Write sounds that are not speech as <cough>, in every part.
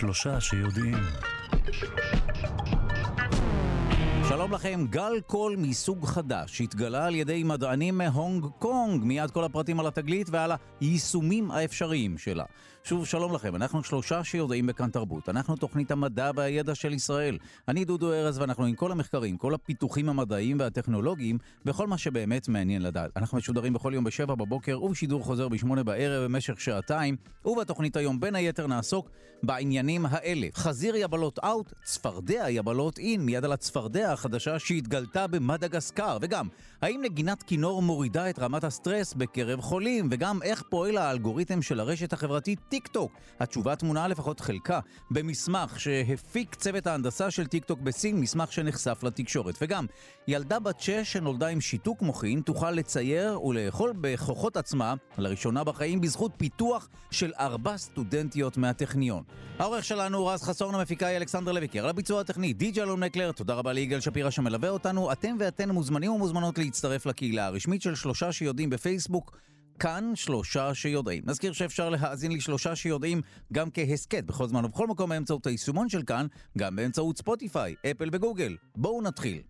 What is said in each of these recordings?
שלושה שיודעים. שלום לכם, גל קול מסוג חדש התגלה על ידי מדענים מהונג קונג, מיד כל הפרטים על התגלית ועל היישומים האפשריים שלה. שוב, שלום לכם, אנחנו שלושה שיודעים בכאן תרבות. אנחנו תוכנית המדע והידע של ישראל. אני דודו ארז ואנחנו עם כל המחקרים, כל הפיתוחים המדעיים והטכנולוגיים, וכל מה שבאמת מעניין לדעת. אנחנו משודרים בכל יום בשבע בבוקר ובשידור חוזר בשמונה בערב במשך שעתיים, ובתוכנית היום בין היתר נעסוק בעניינים האלה. חזיר יבלות out, צפרדע יבלות in, מיד על הצפרדע החדשה שהתגלתה במדגסקר, וגם, האם נגינת כינור מורידה את רמת הסטרס בקרב חולים, וגם איך פועל האלגוריתם של הרשת החברתית טיק טוק. התשובה טמונה לפחות חלקה במסמך שהפיק צוות ההנדסה של טיק טוק בסין, מסמך שנחשף לתקשורת. וגם, ילדה בת שש שנולדה עם שיתוק מוחין תוכל לצייר ולאכול בכוחות עצמה, לראשונה בחיים, בזכות פיתוח של ארבע סטודנטיות מהטכניון. העורך שלנו רז חסון, המפיקה היא אלכסנדר לויקר, על הביצוע הטכני די.ג'י אלון מקלר, תודה רבה ליגאל שפירא שמלווה אותנו. אתם ואתן מוזמנים ומוזמנות להצטרף לקהילה הרשמית של שלושה שיודעים בפייסבוק. כאן שלושה שיודעים. נזכיר שאפשר להאזין לשלושה שיודעים גם כהסכת בכל זמן ובכל מקום באמצעות היישומון של כאן, גם באמצעות ספוטיפיי, אפל וגוגל. בואו נתחיל.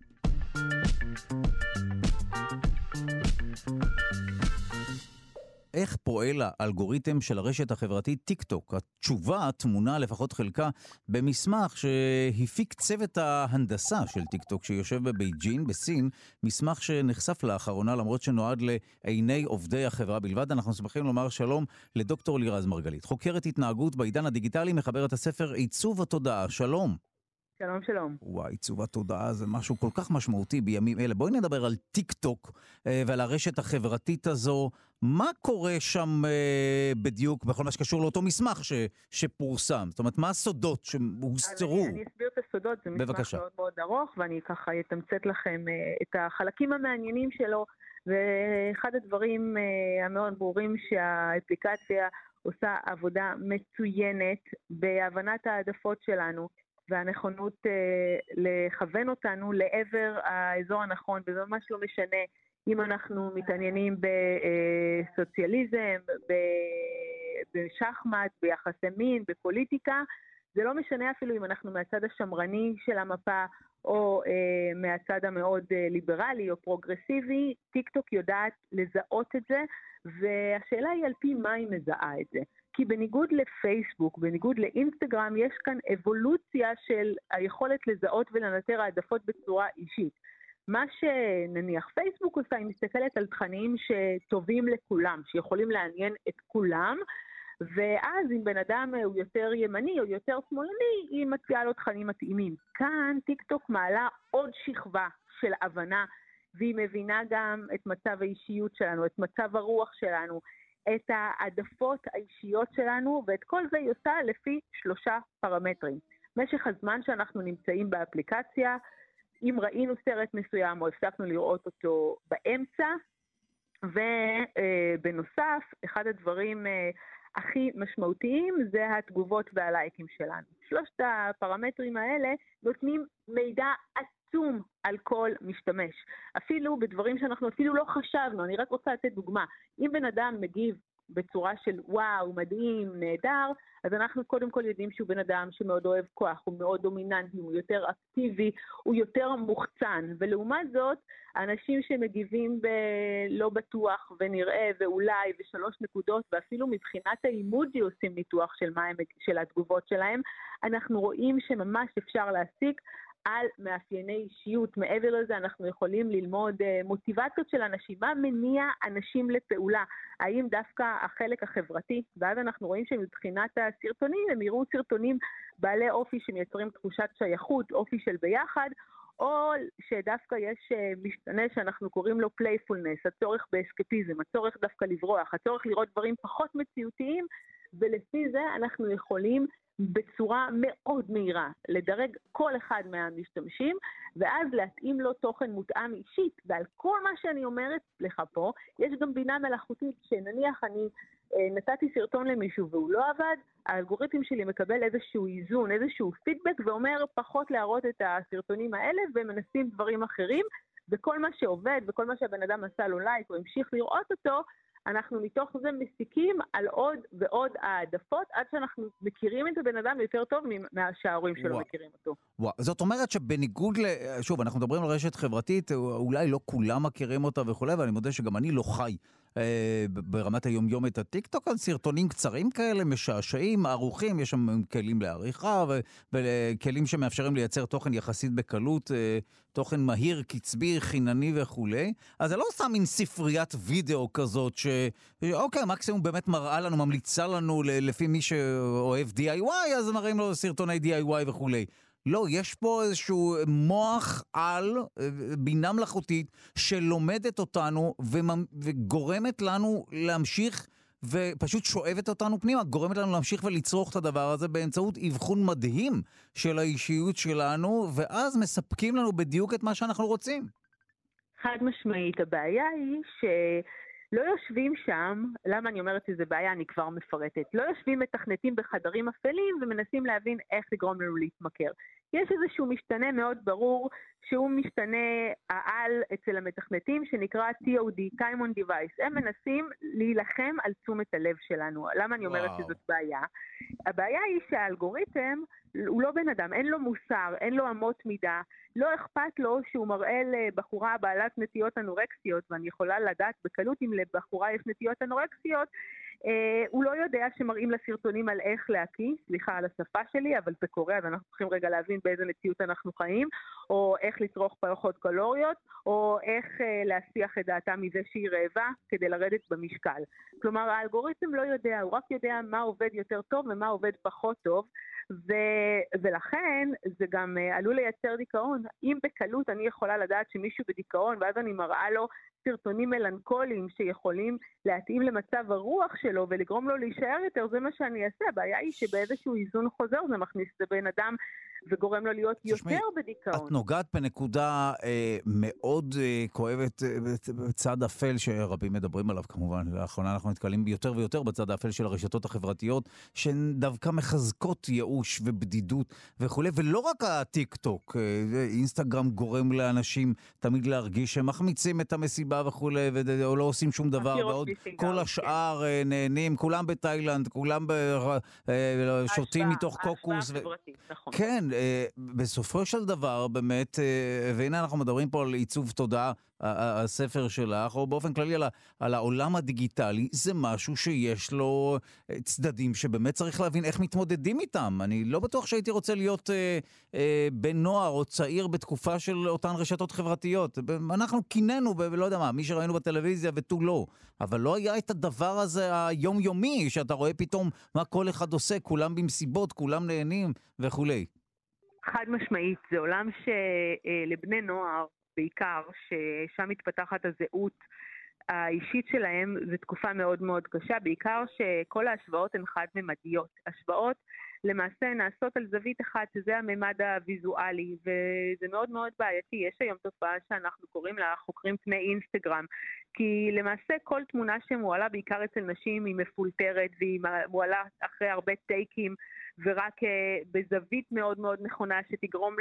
איך פועל האלגוריתם של הרשת החברתית טיק טוק? התשובה טמונה, לפחות חלקה, במסמך שהפיק צוות ההנדסה של טיק טוק שיושב בבייג'ין, בסין, מסמך שנחשף לאחרונה למרות שנועד לעיני עובדי החברה בלבד. אנחנו שמחים לומר שלום לדוקטור לירז מרגלית, חוקרת התנהגות בעידן הדיגיטלי, מחברת הספר עיצוב התודעה. שלום. שלום, שלום. וואי, עיצוב התודעה זה משהו כל כך משמעותי בימים אלה. בואי נדבר על טיק טוק אה, ועל הרשת החברתית הזו. מה קורה שם אה, בדיוק בכל מה שקשור לאותו מסמך ש, שפורסם? זאת אומרת, מה הסודות שהוסתרו? אני, אני אסביר את הסודות, זה מסמך בבקשה. מאוד מאוד ארוך, ואני ככה אתמצת לכם אה, את החלקים המעניינים שלו. ואחד הדברים המאוד ברורים שהאפליקציה עושה עבודה מצוינת בהבנת העדפות שלנו. והנכונות אה, לכוון אותנו לעבר האזור הנכון, וזה ממש לא משנה אם אנחנו מתעניינים בסוציאליזם, בשחמט, ביחסי מין, בפוליטיקה, זה לא משנה אפילו אם אנחנו מהצד השמרני של המפה או אה, מהצד המאוד אה, ליברלי או פרוגרסיבי, טיק טוק יודעת לזהות את זה, והשאלה היא על פי מה היא מזהה את זה. כי בניגוד לפייסבוק, בניגוד לאינסטגרם, יש כאן אבולוציה של היכולת לזהות ולנטר העדפות בצורה אישית. מה שנניח פייסבוק עושה, היא מסתכלת על תכנים שטובים לכולם, שיכולים לעניין את כולם, ואז אם בן אדם הוא יותר ימני או יותר שמאלני, היא מציעה לו תכנים מתאימים. כאן טיק טוק מעלה עוד שכבה של הבנה, והיא מבינה גם את מצב האישיות שלנו, את מצב הרוח שלנו, את העדפות האישיות שלנו, ואת כל זה היא עושה לפי שלושה פרמטרים. משך הזמן שאנחנו נמצאים באפליקציה, אם ראינו סרט מסוים או הפסקנו לראות אותו באמצע, ובנוסף, אחד הדברים אה, הכי משמעותיים זה התגובות והלייקים שלנו. שלושת הפרמטרים האלה נותנים מידע עצום על כל משתמש. אפילו בדברים שאנחנו אפילו לא חשבנו, אני רק רוצה לתת דוגמה. אם בן אדם מגיב בצורה של וואו, מדהים, נהדר, אז אנחנו קודם כל יודעים שהוא בן אדם שמאוד אוהב כוח, הוא מאוד דומיננטי, הוא יותר אקטיבי, הוא יותר מוחצן. ולעומת זאת, אנשים שמגיבים בלא בטוח ונראה ואולי ושלוש נקודות, ואפילו מבחינת האימוג'י עושים ניתוח של, הם, של התגובות שלהם, אנחנו רואים שממש אפשר להסיק על מאפייני אישיות. מעבר לזה אנחנו יכולים ללמוד uh, מוטיבציות של אנשים, מה מניע אנשים לפעולה, האם דווקא החלק החברתי, ואז אנחנו רואים שמבחינת הסרטונים הם יראו סרטונים בעלי אופי שמייצרים תחושת שייכות, אופי של ביחד, או שדווקא יש אה, משתנה שאנחנו קוראים לו playfulness, הצורך באסקפיזם, הצורך דווקא לברוח, הצורך לראות דברים פחות מציאותיים, ולפי זה אנחנו יכולים בצורה מאוד מהירה, לדרג כל אחד מהמשתמשים, ואז להתאים לו תוכן מותאם אישית. ועל כל מה שאני אומרת לך פה, יש גם בינה מלאכותית, שנניח אני אה, נתתי סרטון למישהו והוא לא עבד, האלגוריתם שלי מקבל איזשהו איזון, איזשהו פידבק, ואומר פחות להראות את הסרטונים האלה, ומנסים דברים אחרים, וכל מה שעובד, וכל מה שהבן אדם עשה לו לייק, או המשיך לראות אותו, אנחנו מתוך זה מסיקים על עוד ועוד העדפות, עד שאנחנו מכירים את הבן אדם יותר טוב ממה שההורים שלו ווא. מכירים אותו. וואו, זאת אומרת שבניגוד ל... שוב, אנחנו מדברים על רשת חברתית, אולי לא כולם מכירים אותה וכולי, ואני מודה שגם אני לא חי אה, ברמת היומיום את הטיקטוק, על סרטונים קצרים כאלה, משעשעים, ערוכים, יש שם כלים לעריכה וכלים שמאפשרים לייצר תוכן יחסית בקלות, אה, תוכן מהיר, קצבי, חינני וכולי. אז זה לא סתם מין ספריית וידאו כזאת, שאוקיי, מקסימום באמת מראה לנו, ממליצה לנו לפי מי שאוהב DIY, אז מראים לו סרטוני DIY וכולי. לא, יש פה איזשהו מוח על, בינה מלאכותית, שלומדת אותנו וגורמת לנו להמשיך ופשוט שואבת אותנו פנימה, גורמת לנו להמשיך ולצרוך את הדבר הזה באמצעות אבחון מדהים של האישיות שלנו, ואז מספקים לנו בדיוק את מה שאנחנו רוצים. חד משמעית, הבעיה היא ש... לא יושבים שם, למה אני אומרת שזה בעיה, אני כבר מפרטת, לא יושבים מתכנתים בחדרים אפלים ומנסים להבין איך לגרום לנו להתמכר. יש איזשהו משתנה מאוד ברור, שהוא משתנה העל אצל המתכנתים, שנקרא TOD, Time on Device. הם מנסים להילחם על תשומת הלב שלנו. למה אני אומרת וואו. שזאת בעיה? הבעיה היא שהאלגוריתם הוא לא בן אדם, אין לו מוסר, אין לו אמות מידה, לא אכפת לו שהוא מראה לבחורה בעלת נטיות אנורקסיות, ואני יכולה לדעת בקלות אם לבחורה יש נטיות אנורקסיות, הוא לא יודע שמראים לה סרטונים על איך להקיא, סליחה על השפה שלי, אבל זה קורה, אז אנחנו צריכים רגע להבין באיזה מציאות אנחנו חיים, או איך לצרוך פחות קלוריות, או איך אה, להסיח את דעתה מזה שהיא רעבה כדי לרדת במשקל. כלומר, האלגוריתם לא יודע, הוא רק יודע מה עובד יותר טוב ומה עובד פחות טוב, ו, ולכן זה גם uh, עלול לייצר דיכאון. אם בקלות אני יכולה לדעת שמישהו בדיכאון, ואז אני מראה לו סרטונים מלנכוליים שיכולים להתאים למצב הרוח שלו ולגרום לו להישאר יותר, זה מה שאני אעשה. הבעיה היא שבאיזשהו איזון חוזר זה מכניס הבן אדם וגורם לו להיות תשמעי, יותר בדיכאון. את נוגעת בנקודה אה, מאוד אה, כואבת אה, בצד אפל, שרבים מדברים עליו כמובן. לאחרונה אנחנו נתקלים יותר ויותר בצד האפל של הרשתות החברתיות, שהן דווקא מחזקות ייאוש ובדידות וכולי, ולא רק הטיק טוק. אה, אינסטגרם גורם לאנשים תמיד להרגיש שהם מחמיצים את המסיבה וכולי, או לא עושים שום דבר, ועוד כל. השאר כן. נהנים, כולם בתאילנד, כולם ב... אה, שותים מתוך קוקוס. חברתית, נכון. כן, בסופו של דבר, באמת, אה, והנה אנחנו מדברים פה על עיצוב תודעה, הספר שלך, או באופן כללי על, על העולם הדיגיטלי, זה משהו שיש לו אה, צדדים שבאמת צריך להבין איך מתמודדים איתם. אני לא בטוח שהייתי רוצה להיות אה, אה, בן נוער או צעיר בתקופה של אותן רשתות חברתיות. אנחנו קינאנו, ולא יודע מה, מי שראינו בטלוויזיה ותו לא. אבל לא היה את הדבר הזה היומיומי, שאתה רואה פתאום מה כל אחד עושה, כולם במסיבות, כולם נהנים וכולי. חד משמעית, זה עולם שלבני אה, נוער בעיקר, ששם מתפתחת הזהות האישית שלהם, זו תקופה מאוד מאוד קשה, בעיקר שכל ההשוואות הן חד-ממדיות. השוואות למעשה נעשות על זווית אחת, שזה הממד הוויזואלי, וזה מאוד מאוד בעייתי. יש היום תופעה שאנחנו קוראים לה חוקרים פני אינסטגרם, כי למעשה כל תמונה שמועלה, בעיקר אצל נשים, היא מפולטרת, והיא מועלה אחרי הרבה טייקים. ורק uh, בזווית מאוד מאוד נכונה שתגרום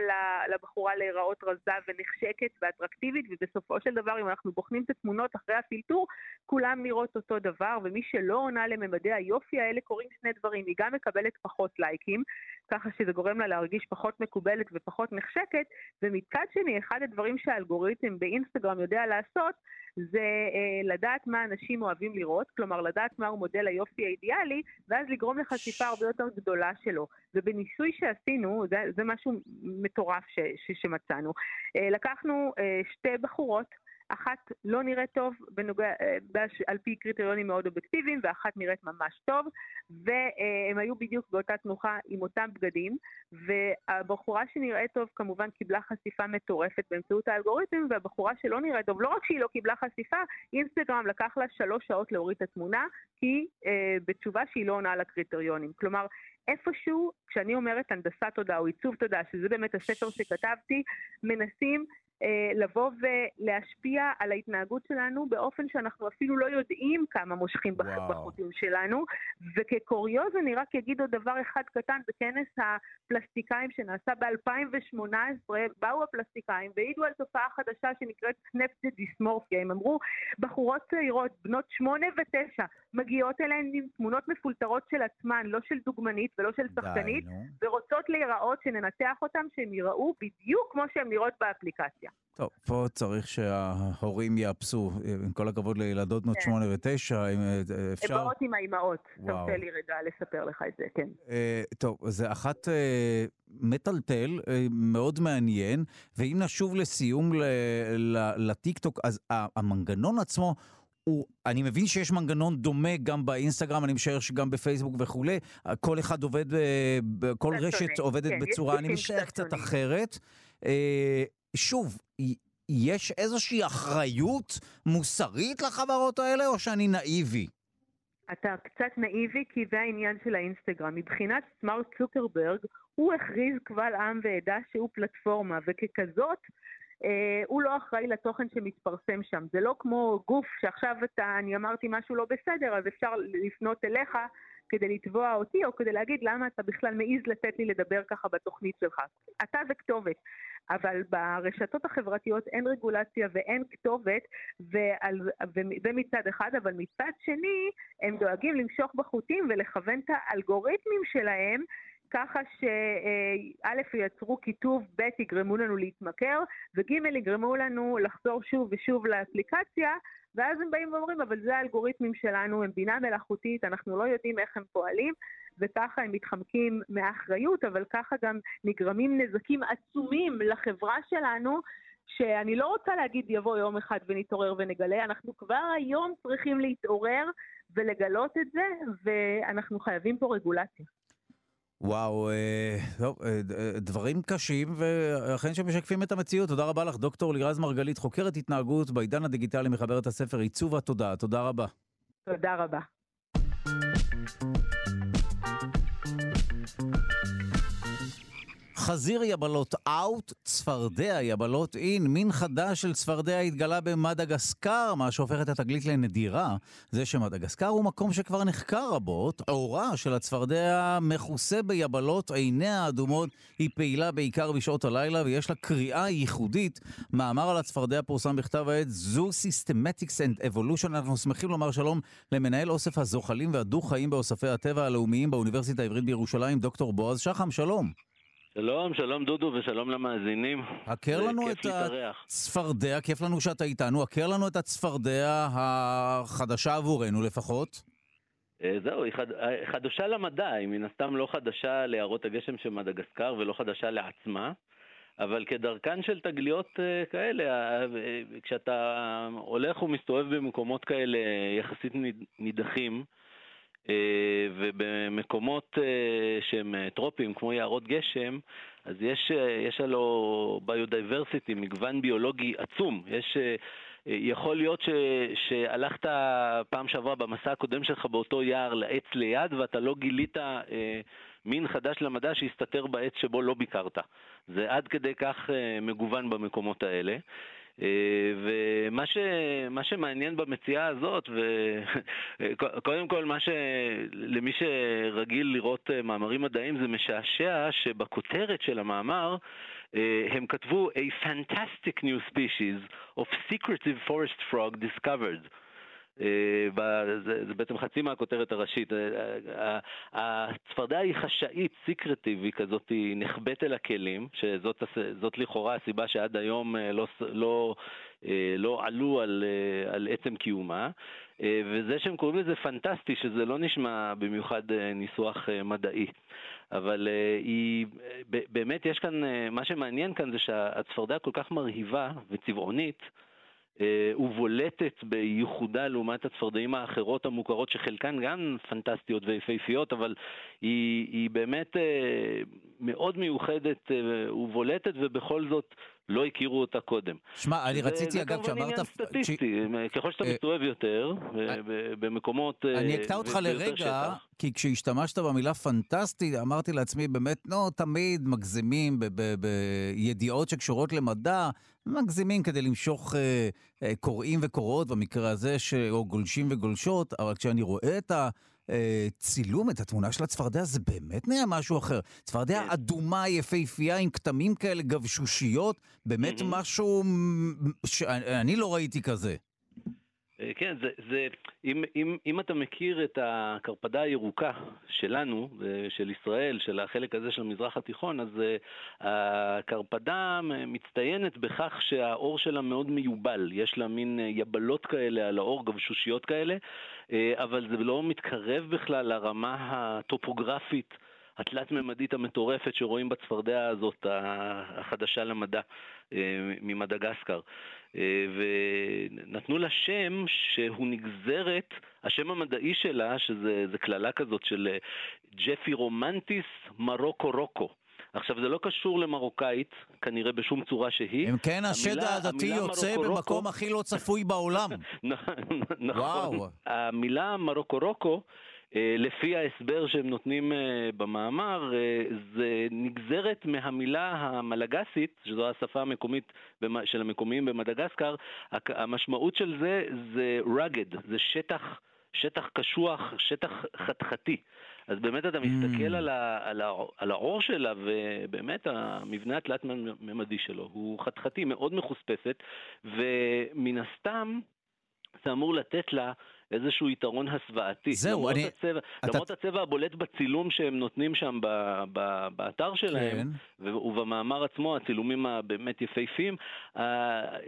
לבחורה להיראות רזה ונחשקת ואטרקטיבית, ובסופו של דבר, אם אנחנו בוחנים את התמונות אחרי הפילטור, כולם נראות אותו דבר, ומי שלא עונה לממדי היופי האלה קורים שני דברים, היא גם מקבלת פחות לייקים, ככה שזה גורם לה להרגיש פחות מקובלת ופחות נחשקת, ומצד שני, אחד הדברים שהאלגוריתם באינסטגרם יודע לעשות, זה אה, לדעת מה אנשים אוהבים לראות, כלומר לדעת מהו מודל היופי האידיאלי, ואז לגרום לחשיפה הרבה יותר גדולה שלו. ובניסוי שעשינו, זה, זה משהו מטורף ש, ש, שמצאנו, אה, לקחנו אה, שתי בחורות, אחת לא נראית טוב בנוגע, אה, על פי קריטריונים מאוד אובייקטיביים, ואחת נראית ממש טוב, והם היו בדיוק באותה תנוחה עם אותם בגדים, והבחורה שנראית טוב כמובן קיבלה חשיפה מטורפת באמצעות האלגוריתם, והבחורה שלא נראית טוב, לא רק שהיא לא קיבלה חשיפה, אינסטגרם לקח לה שלוש שעות להוריד את התמונה, כי אה, בתשובה שהיא לא עונה לקריטריונים. כלומר, איפשהו, כשאני אומרת הנדסת תודעה או עיצוב תודעה, שזה באמת הספר שכתבתי, מנסים לבוא ולהשפיע על ההתנהגות שלנו באופן שאנחנו אפילו לא יודעים כמה מושכים וואו. בחוטים שלנו. וכקוריוז אני רק אגיד עוד דבר אחד קטן, בכנס הפלסטיקאים שנעשה ב-2018, באו הפלסטיקאים והעידו על תופעה חדשה שנקראת סנפטד דיסמורפיה. הם אמרו, בחורות צעירות, בנות שמונה ותשע, מגיעות אליהן עם תמונות מפולטרות של עצמן, לא של דוגמנית ולא של שחקנית. ורוצות להיראות, שננתח אותן, שהן ייראו בדיוק כמו שהן נראות באפליקציה. טוב, פה צריך שההורים יאפסו. עם כל הכבוד לילדות בנות כן. שמונה ותשע, אם אה, הן אפשר... באות עם האימהות. תרשה לי רגע לספר לך את זה, כן. אה, טוב, זה אחת אה, מטלטל, מאוד מעניין, ואם נשוב לסיום לטיקטוק, אז המנגנון עצמו... הוא, אני מבין שיש מנגנון דומה גם באינסטגרם, אני משער שגם בפייסבוק וכולי, כל אחד עובד, כל רשת. עובדת כן, בצורה, אני משער קצת. אחרת. שוב, יש איזושהי אחריות מוסרית לחברות האלה, או שאני נאיבי? אתה קצת נאיבי כי זה העניין של האינסטגרם. מבחינת מרק צוקרברג, הוא הכריז קבל עם ועדה שהוא פלטפורמה, וככזאת, אה, הוא לא אחראי לתוכן שמתפרסם שם. זה לא כמו גוף שעכשיו אתה, אני אמרתי משהו לא בסדר, אז אפשר לפנות אליך כדי לתבוע אותי, או כדי להגיד למה אתה בכלל מעז לתת לי לדבר ככה בתוכנית שלך. אתה זה כתובת. אבל ברשתות החברתיות אין רגולציה ואין כתובת, ועל, זה מצד אחד, אבל מצד שני, הם דואגים למשוך בחוטים ולכוון את האלגוריתמים שלהם ככה שא' ייצרו כיתוב, ב' יגרמו לנו להתמכר, וג' יגרמו לנו לחזור שוב ושוב לאפליקציה, ואז הם באים ואומרים, אבל זה האלגוריתמים שלנו, הם בינה מלאכותית, אנחנו לא יודעים איך הם פועלים, וככה הם מתחמקים מהאחריות, אבל ככה גם נגרמים נזקים עצומים לחברה שלנו, שאני לא רוצה להגיד יבוא יום אחד ונתעורר ונגלה, אנחנו כבר היום צריכים להתעורר ולגלות את זה, ואנחנו חייבים פה רגולציה. וואו, אה, טוב, אה, אה, דברים קשים ואכן שמשקפים את המציאות. תודה רבה לך, דוקטור לירז מרגלית, חוקרת התנהגות בעידן הדיגיטלי, מחברת הספר עיצוב התודעה. תודה רבה. תודה רבה. חזיר יבלות אאוט, צפרדע יבלות אין. מין חדש של צפרדע התגלה במדגסקר, מה שהופך את התגלית לנדירה. זה שמדגסקר הוא מקום שכבר נחקר רבות. עורה של הצפרדע מכוסה ביבלות, עיניה האדומות, היא פעילה בעיקר בשעות הלילה ויש לה קריאה ייחודית. מאמר על הצפרדע פורסם בכתב העת זו Systematics and Evolution. אנחנו שמחים לומר שלום למנהל אוסף הזוחלים והדו-חיים באוספי הטבע הלאומיים באוניברסיטה העברית בירושלים, דוקטור בועז שחם, שלום. שלום, שלום דודו ושלום למאזינים. הכר לנו את. הצפרדע, כיף לנו שאתה איתנו, הכר לנו את הצפרדע החדשה עבורנו לפחות. אה, זהו, היא חד... אה, חדשה למדע, היא מן הסתם לא חדשה ליערות הגשם של מדגסקר ולא חדשה לעצמה, אבל כדרכן של תגליות אה, כאלה, כשאתה הולך ומסתובב במקומות כאלה יחסית ניד- נידחים, ובמקומות אה, שהם אה, טרופיים, כמו יערות גשם, אז יש, אה, יש הלו ביודייברסיטי, מגוון ביולוגי עצום. יש, אה, אה, יכול להיות ש, שהלכת פעם שעברה במסע הקודם שלך באותו יער לעץ ליד, ואתה לא גילית אה, מין חדש למדע שהסתתר בעץ שבו לא ביקרת. זה עד כדי כך אה, מגוון במקומות האלה. אה, ומה ש, מה שמעניין במציאה הזאת, וקודם <laughs> כל, מה ש, למי שרגיל לראות אה, מאמרים מדעיים, זה משעשע שבכותרת של המאמר אה, הם כתבו A fantastic new species of secretive forest frog discovered. אה, זה, בעצם חצי מהכותרת הראשית. אה, אה, הצפרדע היא חשאית, סיקרטיב, היא כזאת, נחבאת אל הכלים, שזאת לכאורה הסיבה שעד היום לא, לא, לא עלו על, על עצם קיומה. וזה שהם קוראים לזה פנטסטי, שזה לא נשמע במיוחד ניסוח מדעי. אבל היא, באמת יש כאן, מה שמעניין כאן זה שהצפרדע כל כך מרהיבה וצבעונית, ובולטת בייחודה לעומת הצפרדעים האחרות המוכרות, שחלקן גם פנטסטיות ויפהפיות, אבל היא, היא באמת אה, מאוד מיוחדת אה, ובולטת, ובכל זאת לא הכירו אותה קודם. שמע, אני רציתי, אגב, כשאמרת... זה כמובן עניין סטטיסטי, ככל שאתה מסתובב יותר, במקומות... אני אקטע אותך לרגע, כי כשהשתמשת במילה פנטסטי, אמרתי לעצמי, באמת, נו, תמיד מגזימים בידיעות שקשורות למדע, מגזימים כדי למשוך קוראים וקוראות, במקרה הזה, או גולשים וגולשות, אבל כשאני רואה את ה... צילום, את התמונה של הצפרדע, זה באמת נהיה משהו אחר. צפרדע כן. אדומה, יפהפייה, עם כתמים כאלה גבשושיות, באמת משהו שאני לא ראיתי כזה. אה, כן, זה, זה, אם, אם, אם אתה מכיר את הקרפדה הירוקה שלנו, אה, של ישראל, של החלק הזה של המזרח התיכון, אז uh, הקרפדה מצטיינת בכך שהאור שלה מאוד מיובל, יש לה מין יבלות כאלה על האור, גבשושיות כאלה, uh, אבל זה לא מתקרב בכלל לרמה הטופוגרפית. התלת-ממדית המטורפת שרואים בצפרדע הזאת, החדשה למדע, ממדגסקר. אה, ונתנו לה שם שהוא נגזרת, השם המדעי שלה, שזה קללה כזאת של אה, ג'פי רומנטיס מרוקו רוקו. עכשיו, זה לא קשור למרוקאית, כנראה בשום צורה שהיא. אם כן, השד העדתי יוצא במקום הכי לא צפוי בעולם. <laughs> נכון. המילה מרוקו רוקו אה, לפי ההסבר שהם נותנים אה, במאמר, אה, זה נגזרת מהמילה המלגסית, שזו השפה המקומית של המקומיים במדגסקר, המשמעות של זה זה rugged, זה שטח, שטח קשוח, שטח חתחתי. אז באמת אתה מסתכל mm. על, ה, על, ה, על העור שלה, ובאמת המבנה התלת-ממדי שלו הוא חתחתי, מאוד מחוספסת, ומן הסתם זה אמור לתת לה איזשהו יתרון הסוואתי. זהו, למרות אני... הצבע, אתה... למרות הצבע הבולט בצילום שהם נותנים שם ב, ב, באתר שלהם, כן. ובמאמר עצמו, הצילומים הבאמת יפהפיים,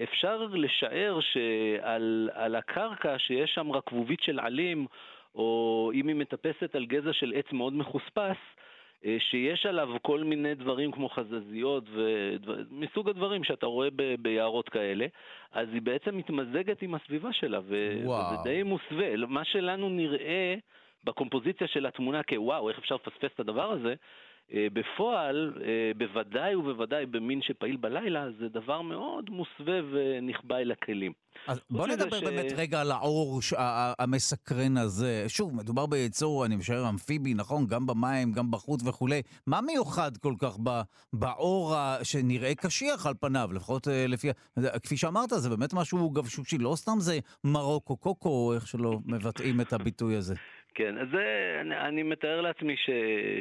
אפשר לשער שעל הקרקע שיש שם רקבובית של עלים, או אם היא מטפסת על גזע של עץ מאוד מחוספס, אה, שיש עליו כל מיני דברים כמו חזזיות ומסוג הדברים שאתה רואה ב- ביערות כאלה, אז היא בעצם מתמזגת עם הסביבה שלה, ו- וזה די מוסווה. מה שלנו נראה בקומפוזיציה של התמונה כוואו, איך אפשר לפספס את הדבר הזה, אה, בפועל, אה, בוודאי ובוודאי במין שפעיל בלילה, זה דבר מאוד מוסווה ונכבה אל הכלים. אז בוא נדבר ש... באמת רגע על האור המסקרן הזה. שוב, מדובר ביצור, אני משער, אמפיבי, נכון? גם במים, גם בחוץ וכולי. מה מיוחד כל כך באור שנראה קשיח על פניו, לפחות אה, לפי... כפי שאמרת, זה באמת משהו גבשושי, לא סתם זה מרוקו קוקו, איך שלא מבטאים את הביטוי הזה. כן, אז זה, אני, אני מתאר לעצמי ש,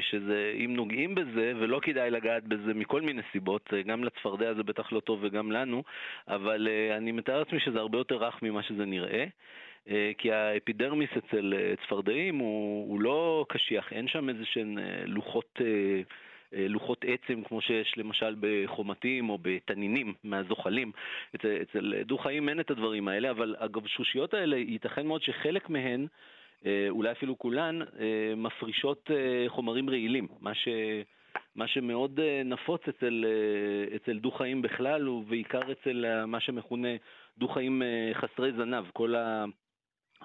שזה, אם נוגעים בזה, ולא כדאי לגעת בזה מכל מיני סיבות, גם לצפרדע זה בטח לא טוב וגם לנו, אבל uh, אני מתאר לעצמי שזה הרבה יותר רך ממה שזה נראה. uh, כי האפידרמיס אצל צפרדעים הוא, הוא לא קשיח, אין שם איזה שהן לוחות, לוחות עצם כמו שיש למשל בחומתים או בתנינים מהזוחלים. אצל, אצל דו-חיים אין את הדברים האלה, אבל הגבשושיות האלה, ייתכן מאוד שחלק מהן אה, אולי אפילו כולן, אה, מפרישות אה, חומרים רעילים, מה, ש, מה שמאוד נפוץ אצל, אצל דו-חיים בכלל, ובעיקר אצל מה שמכונה דו-חיים חסרי זנב, כל ה...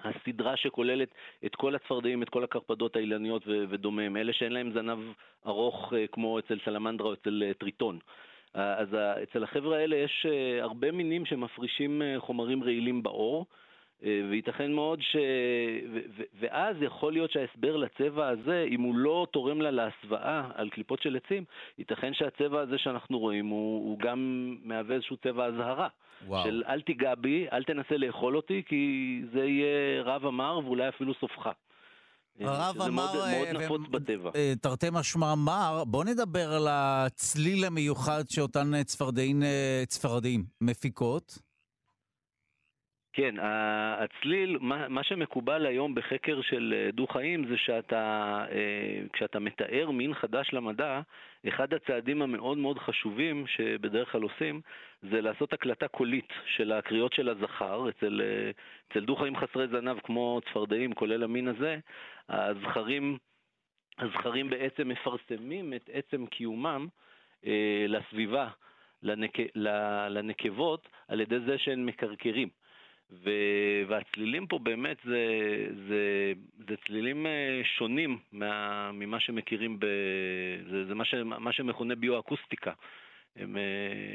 הסדרה שכוללת את כל הצפרדעים, את כל הקרפדות האילניות ודומיהם, אלה שאין להם זנב ארוך כמו אצל סלמנדרה או אצל טריטון. אז אצל החבר'ה האלה יש הרבה מינים שמפרישים חומרים רעילים בעור, אה, וייתכן מאוד ש... ו... ו... ואז יכול להיות שההסבר לצבע הזה, אם הוא לא תורם לה להסוואה על קליפות של עצים, ייתכן שהצבע הזה שאנחנו רואים הוא, הוא גם מהווה איזשהו צבע אזהרה. וואו. של אל תיגע בי, אל תנסה לאכול אותי, כי זה יהיה רב אמר ואולי אפילו סופך. אה, הרב אמר, אה. תרתי משמע מר, בוא נדבר על הצליל המיוחד שאותן צפרדעים מפיקות. כן, הצליל, מה, שמקובל היום בחקר של אה, דו-חיים זה שאתה, אה, כשאתה מתאר מין חדש למדע, אחד הצעדים המאוד מאוד חשובים שבדרך כלל עושים, זה לעשות הקלטה קולית של הקריאות של הזכר. אצל, אה, אצל דו-חיים חסרי זנב כמו צפרדעים, כולל המין הזה, הזכרים, הזכרים בעצם מפרסמים את עצם קיומם לסביבה, לנק, לנקבות, על ידי זה שהן מקרקרים. ו... והצלילים פה באמת זה, זה, זה צלילים אה, שונים מה... ממה שמכירים, ב... זה, זה מה, ש... מה שמכונה ביואקוסטיקה. הם,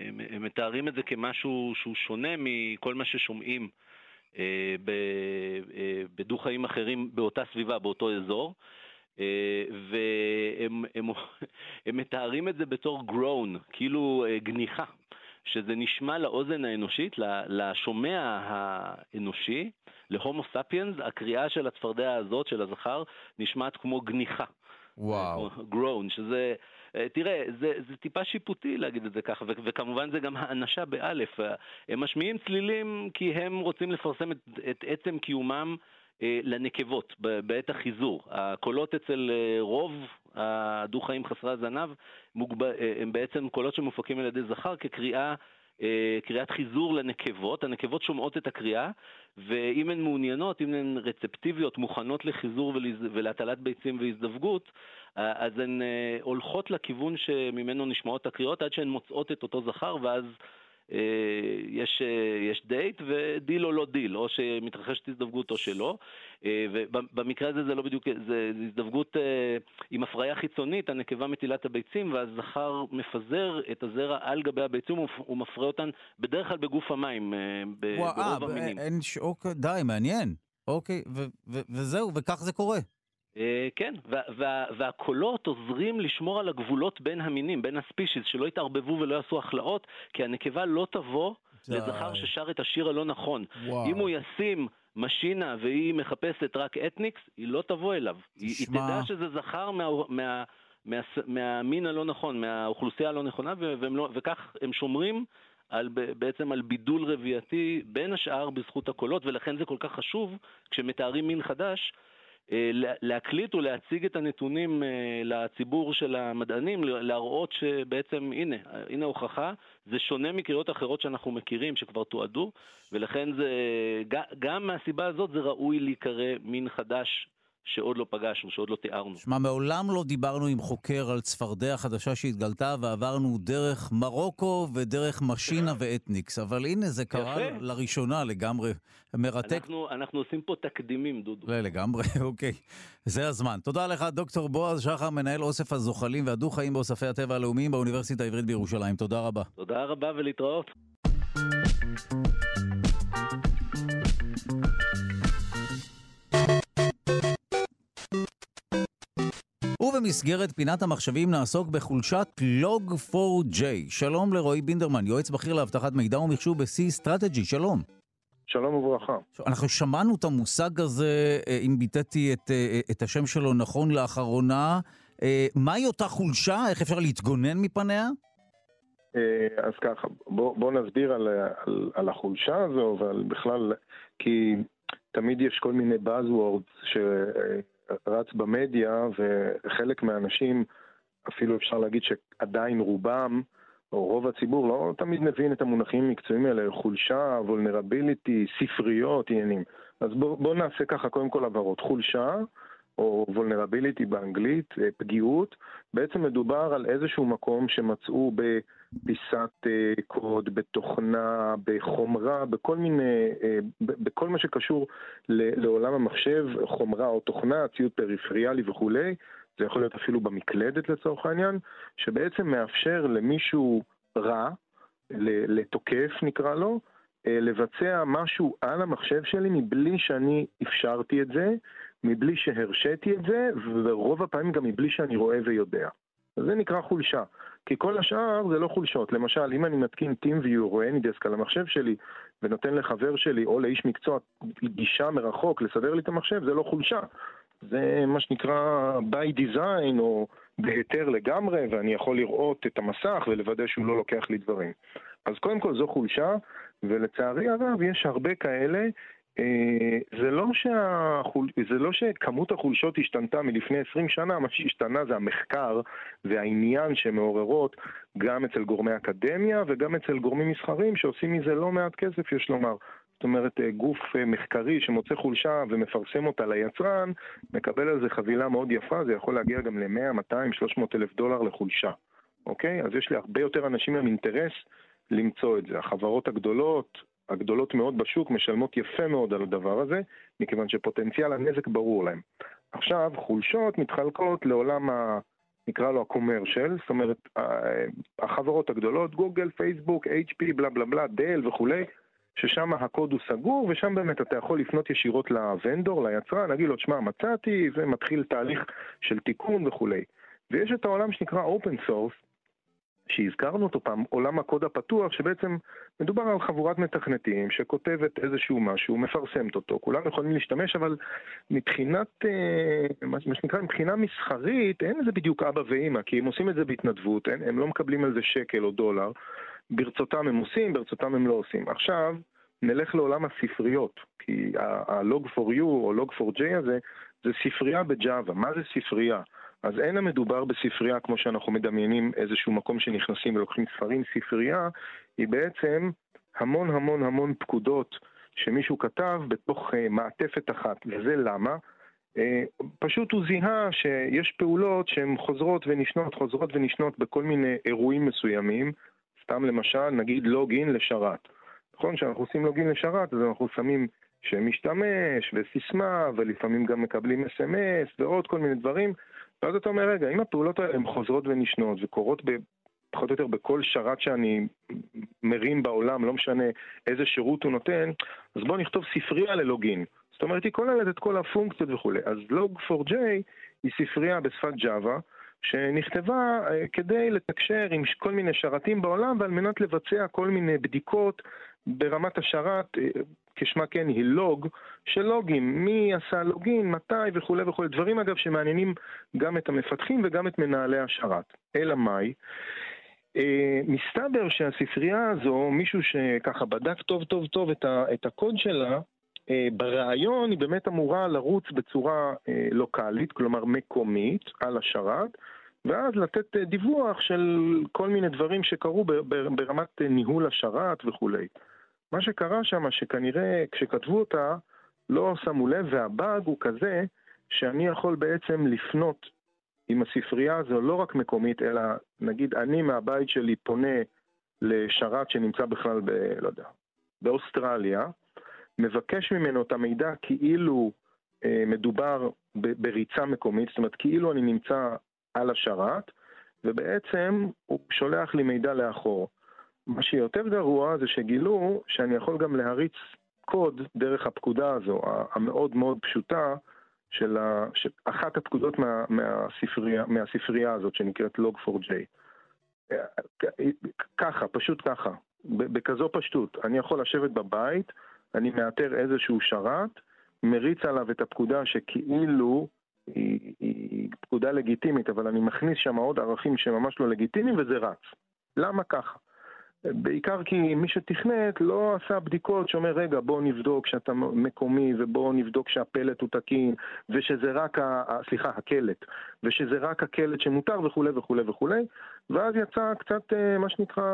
הם, הם מתארים את זה כמשהו שהוא שונה מכל מה ששומעים בדו-חיים אחרים באותה סביבה, באותו אזור. והם הם, <laughs> הם מתארים את זה בתור grown, כאילו גניחה. שזה נשמע לאוזן האנושית, לשומע האנושי, להומו ספיאנס, הקריאה של הצפרדע הזאת, של הזכר, נשמעת כמו גניחה. וואו. גרון, שזה... אה, תראה, זה, זה טיפה שיפוטי להגיד את זה ככה, ו- וכמובן זה גם האנשה באלף. הם משמיעים צלילים כי הם רוצים לפרסם את, את עצם קיומם אה, לנקבות בעת החיזור. הקולות אצל אה, רוב הדו-חיים חסרי הזנב הם בעצם קולות שמופקים על ידי זכר כקריאה קריאת חיזור לנקבות, הנקבות שומעות את הקריאה, ואם הן מעוניינות, אם הן רצפטיביות, מוכנות לחיזור ולהטלת ביצים והזדווגות, אז הן הולכות לכיוון שממנו נשמעות הקריאות עד שהן מוצאות את אותו זכר, ואז אה, יש, אה, יש דייט ודיל או לא דיל, או שמתרחשת הזדווגות או שלא. אה, ובמקרה הזה זה לא בדיוק, זה הזדווגות עם הפריה חיצונית, הנקבה מטילה את הביצים והזכר מפזר את הזרע על גבי הביצים ומפרה אותן בדרך כלל בגוף המים, ברוב המינים. אין שוק, די, מעניין. אוקיי, וזהו, וכך זה קורה. אה, כן, והקולות עוזרים לשמור על הגבולות בין המינים, בין הספישיס, שלא יתערבבו ולא יעשו הכלאות, כי הנקבה לא תבוא לזכר ששר את השיר הלא נכון. אם הוא ישים משינה והיא מחפשת רק אתניקס, היא לא תבוא אליו. היא, תדע שזה זכר מה, מה, מה, מהמין הלא נכון, מהאוכלוסייה הלא נכונה, לא, וכך הם שומרים על, בעצם על בידול רבייתי, בין השאר בזכות הקולות, ולכן זה כל כך חשוב כשמתארים מין חדש. אה, להקליט ולהציג את הנתונים אה, לציבור של המדענים, להראות שבעצם, הנה, הנה הוכחה, זה שונה מקריאות אחרות שאנחנו מכירים, שכבר תועדו, ולכן זה, גם מהסיבה הזאת זה ראוי להיקרא מין חדש שעוד לא פגשנו, שעוד לא תיארנו. שמע, מעולם לא דיברנו עם חוקר על צפרדע חדשה שהתגלתה, ועברנו דרך מרוקו ודרך משינה ואתניקס, אבל הנה, זה קרה יפה. לראשונה לגמרי. מרתק. אנחנו, אנחנו עושים פה תקדימים, דודו. לא, לגמרי, <laughs> אוקיי. זה הזמן. תודה לך, דוקטור בועז שחר, מנהל אוסף הזוחלים והדו-חיים באוספי הטבע הלאומיים באוניברסיטה העברית בירושלים. תודה רבה. תודה רבה ולהתראות. ובמסגרת פינת המחשבים נעסוק בחולשת Log4j. שלום לרועי בינדרמן, יועץ בכיר לאבטחת מידע ומחשוב ב-C Strategy, שלום. שלום וברכה. אנחנו שמענו את המושג הזה, אה, אם ביטאתי את, אה, את השם שלו נכון לאחרונה. אה, מהי אותה חולשה? איך אפשר להתגונן מפניה? אז ככה, בוא, בוא נסביר על, על, על החולשה הזו, אבל בכלל, כי תמיד יש כל מיני Buzzwords רץ במדיה, וחלק מהאנשים, אפילו אפשר להגיד שעדיין רובם, או רוב הציבור, לא תמיד מבין את המונחים המקצועיים האלה, חולשה, וולנרביליטי, ספריות, עניינים. אז בואו בוא נעשה ככה קודם כל הבהרות. חולשה, או וולנרביליטי באנגלית, אה, פגיעות, בעצם מדובר על איזשהו מקום שמצאו בפיסת אה, קוד, בתוכנה, בחומרה, בכל מיני, אה, בכל מה שקשור לעולם המחשב, חומרה או תוכנה, ציוד פריפריאלי וכולי, זה יכול להיות אפילו במקלדת לצורך העניין, שבעצם מאפשר למישהו רע, לתוקף נקרא לו, לבצע משהו על המחשב שלי מבלי שאני אפשרתי את זה, מבלי שהרשיתי את זה, ורוב הפעמים גם מבלי שאני רואה ויודע. זה נקרא חולשה. כי כל השאר זה לא חולשות. למשל, אם אני מתקין TeamViewer או AnyDesk על המחשב שלי, ונותן לחבר שלי או לאיש מקצוע גישה מרחוק לסדר לי את המחשב, זה לא חולשה. זה מה שנקרא by design או בהיתר לגמרי, ואני יכול לראות את המסך ולוודא שהוא לא לוקח לי דברים. אז קודם כל זו חולשה, ולצערי הרב יש הרבה כאלה זה לא, שהחול... זה לא שכמות החולשות השתנתה מלפני 20 שנה, מה שהשתנה זה המחקר והעניין שמעוררות גם אצל גורמי אקדמיה וגם אצל גורמים מסחרים שעושים מזה לא מעט כסף, יש לומר. זאת אומרת, אה, גוף אה, מחקרי שמוצא חולשה ומפרסם אותה ליצרן, מקבל על זה חבילה מאוד יפה, זה יכול להגיע גם ל-100, 200, 300 אלף דולר לחולשה. אוקיי? אז יש להרבה יותר אנשים עם אינטרס למצוא את זה. החברות הגדולות, הגדולות מאוד בשוק משלמות יפה מאוד על הדבר הזה, מכיוון שפוטנציאל הנזק ברור להם. עכשיו, חולשות מתחלקות לעולם ה... נקרא לו ה-commercial, זאת אומרת, החברות הגדולות, גוגל, פייסבוק, HP, בלה בלה בלה, דל וכולי, ששם הקוד הוא סגור, ושם באמת אתה יכול לפנות ישירות לוונדור, ליצרן, להגיד לו, שמע, מצאתי, ומתחיל תהליך של תיקון וכולי. ויש את העולם שנקרא open source, שהזכרנו אותו פעם, עולם הקוד הפתוח, שבעצם מדובר על חבורת מתכנתים שכותבת איזשהו משהו, מפרסמת אותו, כולם יכולים להשתמש, אבל מבחינת, אה, מה שנקרא, מבחינה מסחרית, אין לזה בדיוק אבא ואימא, כי הם עושים את זה בהתנדבות, הם, הם לא מקבלים על זה שקל או דולר, ברצותם הם עושים, ברצותם הם לא עושים. עכשיו, נלך לעולם הספריות, כי ה-log4u או log4j הזה, זה ספרייה בג'אווה. מה זה ספרייה? אז אין המדובר בספרייה כמו שאנחנו מדמיינים איזשהו מקום שנכנסים ולוקחים ספרים. ספרייה היא בעצם המון המון המון פקודות שמישהו כתב בתוך uh, מעטפת אחת. וזה למה? Uh, פשוט הוא זיהה שיש פעולות שהן חוזרות ונשנות, חוזרות ונשנות בכל מיני אירועים מסוימים. סתם למשל, נגיד לוגין לשרת. נכון, כשאנחנו עושים לוגין לשרת, אז אנחנו שמים שם משתמש וסיסמה, ולפעמים גם מקבלים אס.אם.אס ועוד כל מיני דברים. ואז אתה אומר, רגע, אם הפעולות האלה הן חוזרות ונשנות וקורות. פחות או יותר בכל שרת שאני מרים בעולם, לא משנה איזה שירות הוא נותן, אז בואו נכתוב ספרייה ללוגין. זאת אומרת, היא כוללת את כל הפונקציות וכולי. אז log4j היא ספרייה בשפת Java, שנכתבה אה, כדי לתקשר עם כל מיני שרתים בעולם ועל מנת לבצע כל מיני בדיקות ברמת השרת, אה, כשמה כן היא לוג, של לוגים, מי עשה לוגין, מתי וכולי וכולי, דברים אגב שמעניינים גם את המפתחים וגם את מנהלי השרת. אלא מאי? Uh, מסתבר שהספרייה הזו, מישהו שככה בדק טוב טוב טוב את, ה, את הקוד שלה, uh, ברעיון היא באמת אמורה לרוץ בצורה uh, לוקאלית, כלומר מקומית, על השרת, ואז לתת דיווח של כל מיני דברים שקרו ברמת ניהול השרת וכולי. מה שקרה שם, שכנראה כשכתבו אותה לא שמו לב, והבאג הוא כזה שאני יכול בעצם לפנות עם הספרייה הזו לא רק מקומית, אלא נגיד אני מהבית שלי פונה לשרת שנמצא בכלל ב... לא יודע, באוסטרליה, מבקש ממנו את המידע כאילו אה, מדובר ב- בריצה מקומית, זאת אומרת כאילו אני נמצא על השרת, ובעצם הוא שולח לי מידע לאחור. מה שיותר גרוע זה שגילו שאני יכול גם להריץ קוד דרך הפקודה הזו, המאוד מאוד פשוטה, של אחת הפקודות מה, מהספרייה, מהספרייה הזאת שנקראת log4j. ככה, פשוט ככה, בכזו פשטות. אני יכול לשבת בבית, אני מאתר איזשהו שרת, מריץ עליו את הפקודה שכאילו היא, היא פקודה לגיטימית, אבל אני מכניס שם עוד ערכים שממש לא לגיטימיים וזה רץ. למה ככה? בעיקר כי מי שתכנת לא עשה בדיקות שאומר, רגע, בוא נבדוק שאתה מקומי ובוא נבדוק שהפלט הוא תקין ושזה רק, ה... סליחה, הקלט, ושזה רק הקלט שמותר וכולי וכולי וכולי, ואז יצא קצת אה, מה שנקרא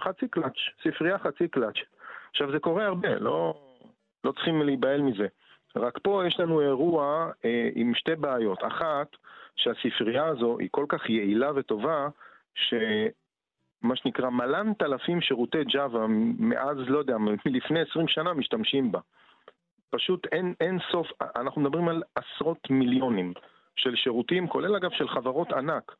חצי קלאץ', ספרייה חצי קלאץ'. עכשיו זה קורה הרבה, לא, לא צריכים להיבהל מזה. רק פה יש לנו אירוע אה, עם שתי בעיות. אחת, שהספרייה הזו היא כל כך יעילה וטובה, ש... מה שנקרא מלנת אלפים שירותי ג'אווה מאז, לא יודע, מלפני 20 שנה משתמשים בה. פשוט אין, אין סוף, אנחנו מדברים על עשרות מיליונים של שירותים, כולל אגב של חברות ענק.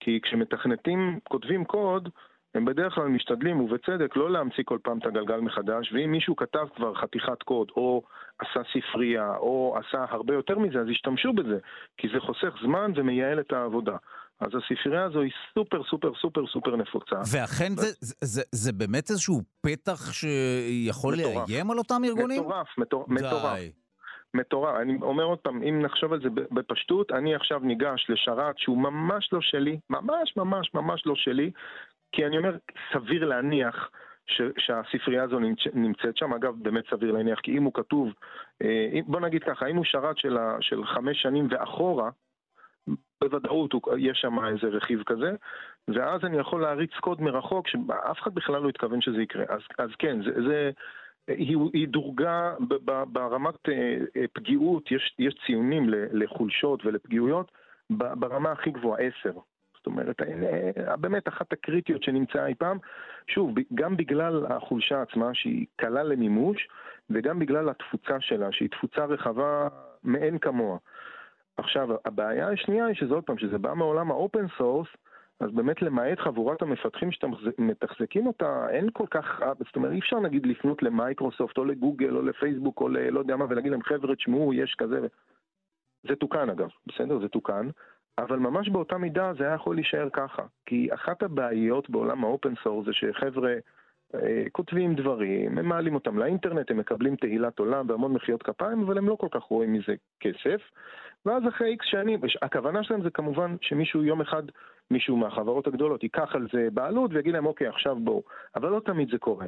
כי כשמתכנתים, כותבים קוד, הם בדרך כלל משתדלים, ובצדק, לא להמציא כל פעם את הגלגל מחדש, ואם מישהו כתב כבר חתיכת קוד, או עשה ספרייה, או עשה הרבה יותר מזה, אז ישתמשו בזה, כי זה חוסך זמן ומייעל את העבודה. אז הספרייה הזו היא סופר סופר סופר סופר נפוצה. ואכן ו... זה, זה, זה באמת איזשהו פתח שיכול מטורף. לאיים על אותם ארגונים? מטורף, מטור, מטורף. מטורף. אני אומר עוד פעם, אם נחשוב על זה בפשטות, אני עכשיו ניגש לשרת שהוא ממש לא שלי, ממש ממש ממש לא שלי, כי אני אומר, סביר להניח ש, שהספרייה הזו נמצ, נמצאת שם, אגב, באמת סביר להניח, כי אם הוא כתוב, אה, בוא נגיד ככה, אם הוא שרת של חמש שנים ואחורה, בוודאות יש שם איזה רכיב כזה, ואז אני יכול להריץ קוד מרחוק שאף אחד בכלל לא התכוון שזה יקרה. אז, אז כן, זה, זה, היא, היא דורגה ברמת אה, אה, פגיעות, יש, יש ציונים לחולשות ולפגיעויות ברמה הכי גבוהה, עשר. זאת אומרת, אה, באמת אחת הקריטיות שנמצאה אי פעם, שוב, גם בגלל החולשה עצמה שהיא קלה למימוש, וגם בגלל התפוצה שלה, שהיא תפוצה רחבה מאין כמוה. עכשיו, הבעיה השנייה היא שזה עוד פעם, שזה בא מעולם ה open source, אז באמת למעט חבורת המפתחים שמתחזקים אותה, אין כל כך, זאת אומרת, אי אפשר נגיד לפנות למייקרוסופט או לגוגל או לפייסבוק או ללא יודע מה ולהגיד להם חבר'ה, תשמעו, יש כזה. זה תוקן אגב, בסדר? זה תוקן. אבל ממש באותה מידה זה היה יכול להישאר ככה. כי אחת הבעיות בעולם ה open source זה שחבר'ה אה, כותבים דברים, הם מעלים אותם לאינטרנט, הם מקבלים תהילת עולם והמון מחיאות כפיים, אבל הם לא כל כך רואים מזה כסף. ואז אחרי איקס שנים, הכוונה שלהם זה כמובן שמישהו יום אחד, מישהו מהחברות הגדולות ייקח על זה בעלות ויגיד להם אוקיי עכשיו בואו, אבל לא תמיד זה קורה.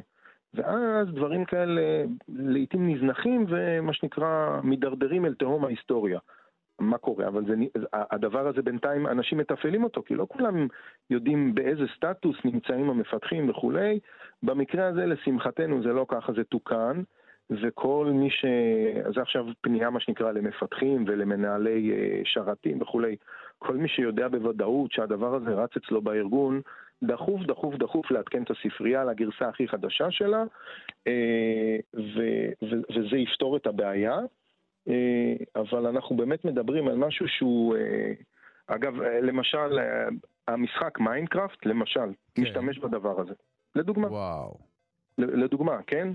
ואז דברים כאלה לעיתים נזנחים ומה שנקרא מידרדרים אל תהום ההיסטוריה. מה קורה, אבל זה, הדבר הזה בינתיים אנשים מתפעלים אותו, כי לא כולם יודעים באיזה סטטוס נמצאים המפתחים וכולי. במקרה הזה, לשמחתנו, זה לא ככה, זה תוקן. וכל מי ש... זה עכשיו פנייה מה שנקרא למפתחים ולמנהלי אה, שרתים וכולי. כל מי שיודע בוודאות שהדבר הזה רץ אצלו בארגון, דחוף, דחוף, דחוף לעדכן את הספרייה לגרסה הכי חדשה שלה, אה, וזה יפתור את הבעיה. אה, אבל אנחנו באמת מדברים על משהו שהוא... אגב, למשל, המשחק מיינקראפט, למשל, כן. משתמש בדבר הזה. לדוגמה. וואו. לדוגמה, כן?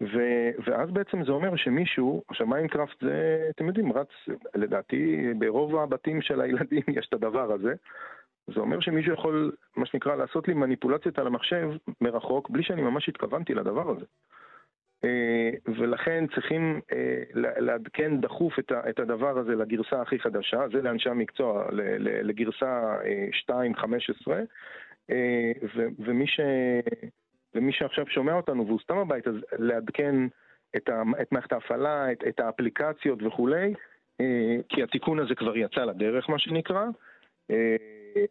ו, ואז בעצם זה אומר שמישהו, עכשיו מיינקראפט זה, אתם יודעים, רץ, לדעתי ברוב הבתים של הילדים <laughs> יש את הדבר הזה. זה אומר שמישהו יכול, מה שנקרא, לעשות לי מניפולציות על המחשב מרחוק, בלי שאני ממש התכוונתי לדבר הזה. אה, ולכן צריכים אה, לעדכן דחוף את הדבר הזה לגרסה הכי חדשה, זה לאנשי המקצוע, לגרסה 2.15, אה, ומי ש... ומי שעכשיו שומע אותנו והוא סתם בבית, אז לעדכן את, ה, את מערכת ההפעלה, את, את האפליקציות וכולי, אה, כי התיקון הזה כבר יצא לדרך, מה שנקרא. אה,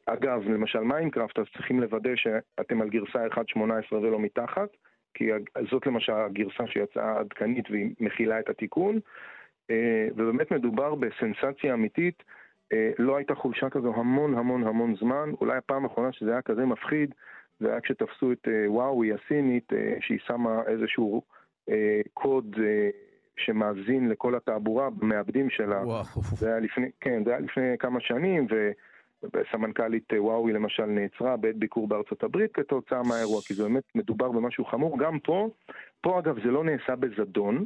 אגב, למשל מיינקראפט, אז צריכים לוודא שאתם על גרסה 1.18 ולא מתחת, כי זאת למשל הגרסה שיצאה עדכנית והיא מכילה את התיקון. אה, ובאמת מדובר בסנסציה אמיתית. לא הייתה חולשה כזו המון המון המון זמן, אולי הפעם האחרונה שזה היה כזה מפחיד, זה היה כשתפסו את אה, וואווי הסינית, אה, שהיא שמה איזשהו אה, קוד שמאזין לכל התעבורה במעבדים שלה. וואו. זה היה לפני, כן, זה היה לפני כמה שנים, וסמנכ"לית וואוי למשל נעצרה בעת ביקור בארצות הברית כתוצאה מהאירוע, כי זה באמת מדובר במשהו חמור. גם פה, פה אגב זה לא נעשה בזדון,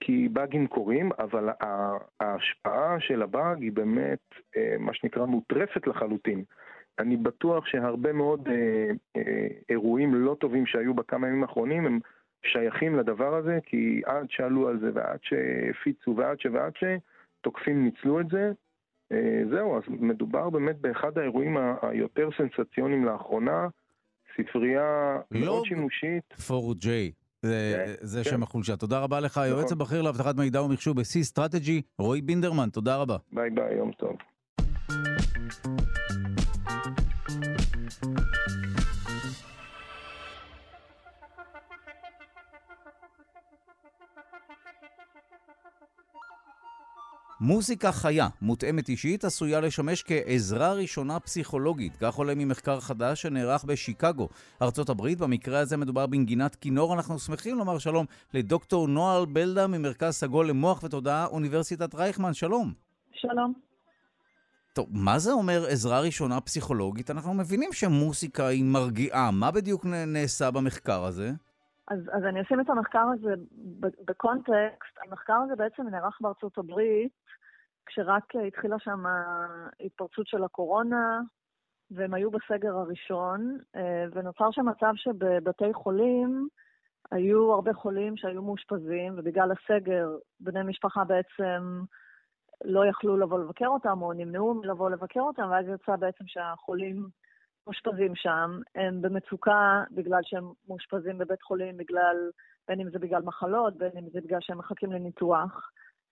כי באגים קורים, אבל ההשפעה של הבאג היא באמת, מה שנקרא, מוטרפת לחלוטין. אני בטוח שהרבה מאוד אה, אה, אירועים לא טובים שהיו בכמה ימים האחרונים הם שייכים לדבר הזה, כי עד שעלו על זה ועד שהפיצו ועד ש... ועד ש... תוקפים ניצלו את זה. אה, זהו, אז מדובר באמת באחד האירועים היותר סנסציוניים לאחרונה, ספרייה לא מאוד שימושית. 4J. זה, כן, זה כן. שם החולשה. תודה רבה לך, נכון. היועץ הבכיר לאבטחת מידע ומחשוב ב-C-Strategy, רועי בינדרמן, תודה רבה. ביי ביי, יום טוב. מוזיקה חיה, מותאמת אישית, עשויה לשמש כעזרה ראשונה פסיכולוגית. כך עולה ממחקר חדש שנערך בשיקגו, ארצות הברית. במקרה הזה מדובר בנגינת כינור. אנחנו שמחים לומר שלום לדוקטור נועל בלדה ממרכז סגול למוח ותודעה, אוניברסיטת רייכמן. שלום. שלום. טוב, מה זה אומר עזרה ראשונה פסיכולוגית? אנחנו מבינים שמוסיקה היא מרגיעה. מה בדיוק נעשה במחקר הזה? אז, אז אני אשים את המחקר הזה בקונטקסט. המחקר הזה בעצם נערך בארצות הברית, כשרק התחילה שם ההתפרצות של הקורונה, והם היו בסגר הראשון, אה, ונוצר שם מצב שבבתי חולים היו הרבה חולים שהיו מאושפזים, ובגלל הסגר בני משפחה בעצם לא יכלו לבוא לבקר אותם, או נמנעו מלבוא לבקר אותם, ואז יצא בעצם שהחולים מאושפזים שם, הם במצוקה בגלל שהם מאושפזים בבית חולים, בגלל, בין אם זה בגלל מחלות, בין אם זה בגלל שהם מחכים לניתוח.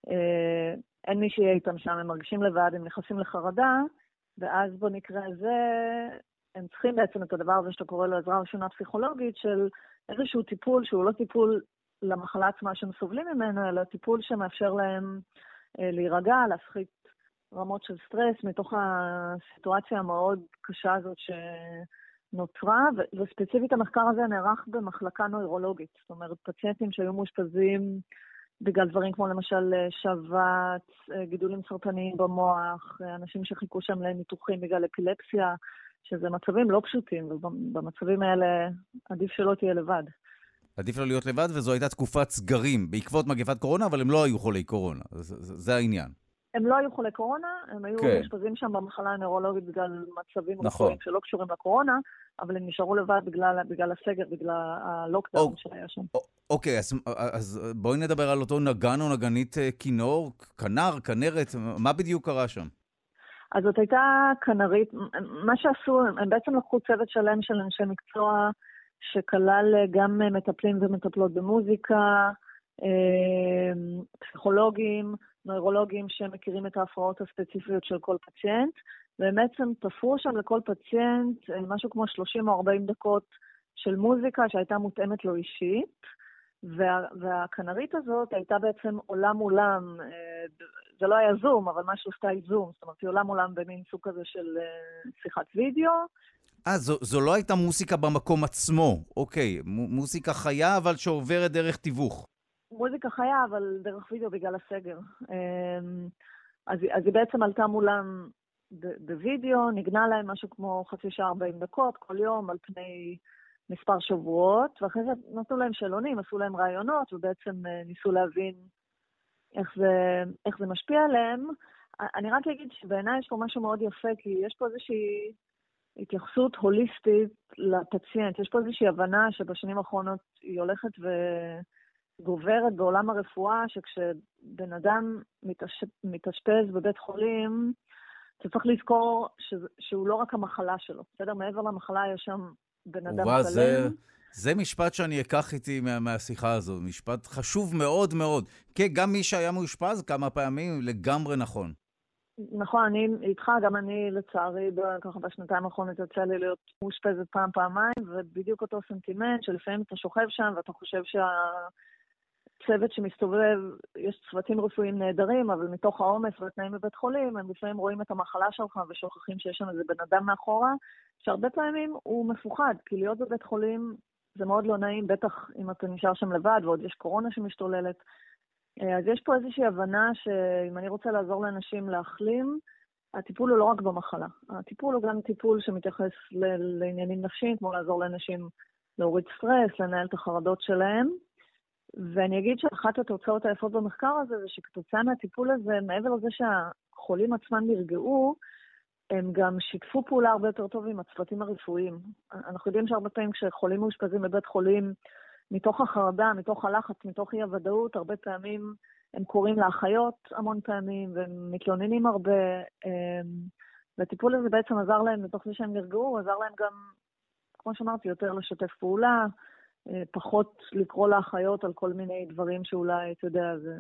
אה, אין מי שיהיה איתם שם, הם מרגישים לבד, הם נכנסים לחרדה, ואז במקרה הזה הם צריכים בעצם את הדבר הזה שאתה קורא לו עזרה ראשונה פסיכולוגית, של איזשהו טיפול שהוא לא טיפול למחלה עצמה שהם סובלים ממנו, אלא טיפול שמאפשר להם אה, להירגע, להפחית רמות של סטרס מתוך הסיטואציה המאוד קשה הזאת שנוצרה, וספציפית המחקר הזה נערך במחלקה נוירולוגית. זאת אומרת, פציינטים שהיו מאושפזים בגלל דברים כמו למשל שבץ, גידולים סרטניים במוח, אנשים שחיכו שם לניתוחים בגלל אפילפסיה, שזה מצבים לא פשוטים, ובמצבים האלה עדיף שלא תהיה לבד. עדיף לא להיות לבד, וזו הייתה תקופת סגרים בעקבות מגפת קורונה, אבל הם לא היו חולי קורונה, זה, זה העניין. הם לא היו חולי קורונה, הם היו כן. מאושפזים שם במחלה הנוירולוגית בגלל מצבים נכון. רפואיים שלא קשורים לקורונה, אבל הם נשארו לבד בגלל, בגלל הסגר, בגלל הלוקדאון או, שהיה שם. או, אוקיי, אז, אז בואי נדבר על אותו נגן או נגנית אה, כינור, כנר, כנרת, מה בדיוק קרה שם? אז זאת הייתה כנרית, מה שעשו, הם בעצם לקחו צוות שלם של אנשי מקצוע, שכלל גם מטפלים ומטפלות במוזיקה, אה, פסיכולוגים, נוירולוגים שמכירים את ההפרעות הספציפיות של כל פציינט, והם בעצם תפרו שם לכל פציינט אה, משהו כמו 30 או 40 דקות של מוזיקה שהייתה מותאמת לו אישית, וה, והכנרית הזאת הייתה בעצם עולם מולם, אה, זה לא היה זום, אבל משהו סטייל זום, זאת אומרת, היא עולם מולם במין סוג כזה של אה, שיחת וידאו. אה, זו, זו לא הייתה מוסיקה במקום עצמו, אוקיי, מוסיקה חיה, אבל שעוברת דרך תיווך. מוזיקה חיה, אבל דרך וידאו בגלל הסגר. אמ, אז, אז היא בעצם עלתה מולם בווידאו, ניגנה להם משהו כמו חצי שעה 40 דקות כל יום על פני מספר שבועות, ואחרי זה נתנו להם שאלונים, עשו להם רעיונות, ובעצם אה, ניסו להבין איך זה, איך זה משפיע עליהם. אני רק אגיד שבעיניי יש פה משהו מאוד יפה, כי יש פה איזושהי התייחסות הוליסטית לפציינט. יש פה איזושהי הבנה שבשנים האחרונות היא הולכת ו... גוברת בעולם הרפואה, שכשבן אדם מתאשפז בבית חולים, צריך לזכור שזה, שהוא לא רק המחלה שלו, בסדר? מעבר למחלה יש שם בן אדם שלם. זה, זה משפט שאני אקח איתי מה, מהשיחה הזו, משפט חשוב מאוד מאוד. כן, גם מי שהיה מאושפז כמה פעמים, לגמרי נכון. נכון, אני איתך, גם אני לצערי, ככה בשנתיים האחרונות יוצא לי להיות מאושפזת פעם, פעמיים, ובדיוק אותו סנטימנט, שלפעמים אתה שוכב שם ואתה חושב שה... צוות שמסתובב, יש צוותים רפואיים נהדרים, אבל מתוך העומס והתנאים בבית חולים, הם לפעמים רואים את המחלה שלך ושוכחים שיש שם איזה בן אדם מאחורה, שהרבה פעמים הוא מפוחד, כי להיות בבית חולים זה מאוד לא נעים, בטח אם אתה נשאר שם לבד ועוד יש קורונה שמשתוללת. אז יש פה איזושהי הבנה שאם אני רוצה לעזור לאנשים להחלים, הטיפול הוא לא רק במחלה. הטיפול הוא גם טיפול שמתייחס לעניינים נפשיים, כמו לעזור לאנשים להוריד סטרס, לנהל את החרדות שלהם. ואני אגיד שאחת התוצאות היפות במחקר הזה זה שכתוצאה מהטיפול הזה, מעבר לזה שהחולים עצמם נרגעו, הם גם שיתפו פעולה הרבה יותר טוב עם הצוותים הרפואיים. אנחנו יודעים שהרבה פעמים כשחולים מאושפזים בבית חולים, מתוך החרדה, מתוך הלחץ, מתוך אי-הוודאות, הרבה פעמים הם קוראים לאחיות המון פעמים, והם מתלוננים הרבה. אמ, והטיפול הזה בעצם עזר להם, מתוך זה שהם נרגעו, עזר להם גם, כמו שאמרתי, יותר לשתף פעולה, אה, פחות לקרוא לאחיות על כל מיני דברים שאולי, אתה יודע, זה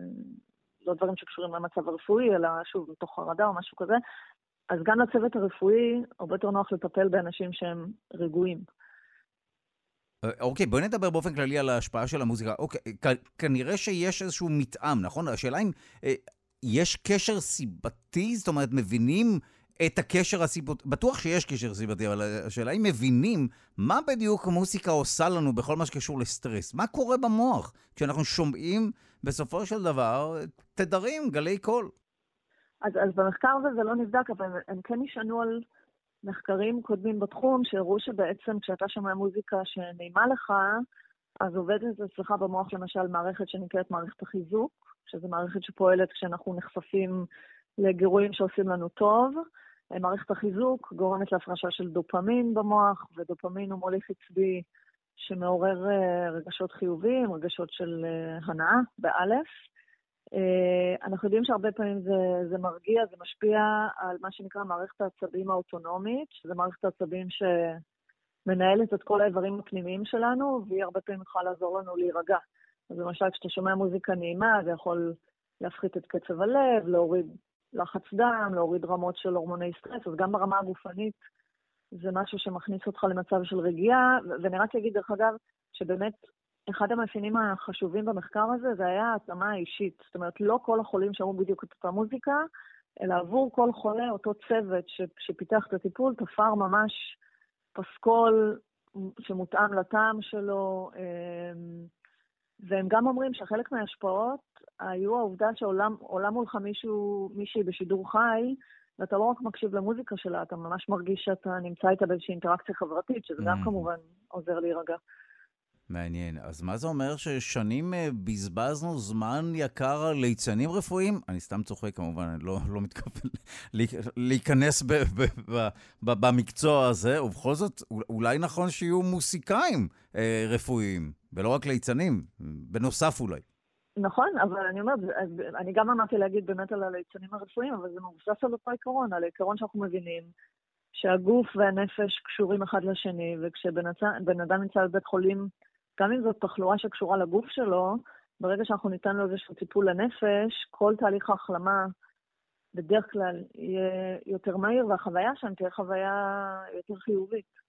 לא דברים שקשורים למצב הרפואי, אלא שוב, מתוך חרדה או משהו כזה. אז גם לצוות הרפואי הרבה יותר נוח לטפל באנשים שהם רגועים. אה, אוקיי, בואי נדבר באופן כללי על ההשפעה של המוזיקה. אוקיי, כ- כנראה שיש איזשהו מתאם, נכון? השאלה אם אה, יש קשר סיבתי, זאת אומרת, מבינים את הקשר הסיבתי, בטוח שיש קשר סיבתי, אבל השאלה אם מבינים מה בדיוק המוסיקה עושה לנו בכל מה שקשור לסטרס. מה קורה במוח כשאנחנו שומעים בסופו של דבר תדרים, גלי קול? אז, אז במחקר הזה זה לא נבדק, אבל הם כן נשענו על מחקרים קודמים בתחום, שהראו שבעצם כשאתה שומע מוזיקה שנעימה לך, אז עובדת אצלך במוח למשל מערכת שנקראת מערכת החיזוק, שזו מערכת שפועלת כשאנחנו נחשפים לגירויים שעושים לנו טוב. מערכת החיזוק גורמת להפרשה של דופמין במוח, ודופמין הוא מוליך עצבי שמעורר אה, רגשות חיוביים, רגשות של אה, הנאה, באלף. אה, אנחנו יודעים שהרבה פעמים זה, זה מרגיע, זה משפיע על מה שנקרא מערכת העצבים האוטונומית, שזה מערכת העצבים שמנהלת את כל האיברים הפנימיים שלנו, והיא הרבה פעמים יכולה לעזור לנו להירגע. אז למשל, כשאתה שומע מוזיקה נעימה, זה יכול להפחית את קצב הלב, להוריד לחץ דם, להוריד רמות של הורמוני סטרס, אז גם ברמה הגופנית זה משהו שמכניס אותך למצב של רגיעה, ואני רק אגיד, דרך אגב, שבאמת אחד המאפיינים החשובים במחקר הזה זה היה ההתאמה האישית. זאת אומרת, לא כל החולים שמעו בדיוק את אותה מוזיקה, אלא עבור כל חולה, אותו צוות ש, שפיתח את הטיפול, תפר ממש פסקול שמותאם לטעם שלו, אמ, והם גם אומרים שחלק מההשפעות היו העובדה שעולה מולך מישהו, מישהי בשידור חי, ואתה לא רק מקשיב למוזיקה שלה, אתה ממש מרגיש שאתה נמצא איתה באיזושהי אינטראקציה חברתית, שזה גם mm. כמובן עוזר להירגע. מעניין. אז מה זה אומר ששנים אה, בזבזנו זמן יקר על ליצנים רפואיים? אני סתם צוחק כמובן, אני לא, לא מתכוון <laughs> להיכנס ב, ב, ב, ב, במקצוע הזה, ובכל זאת, אולי נכון שיהיו מוסיקאים אה, רפואיים, ולא רק ליצנים, בנוסף אולי. נכון, אבל אני אומרת, אני גם אמרתי להגיד באמת על הליצנים הרפואיים, אבל זה מבוסס על אותו עיקרון, על העיקרון שאנחנו מבינים שהגוף והנפש קשורים אחד לשני, וכשבן אדם נמצא בבית חולים, גם אם זאת תחלואה שקשורה לגוף שלו, ברגע שאנחנו ניתן לו איזשהו טיפול לנפש, כל תהליך ההחלמה בדרך כלל יהיה יותר מהיר, והחוויה שם תהיה חוויה יותר חיובית.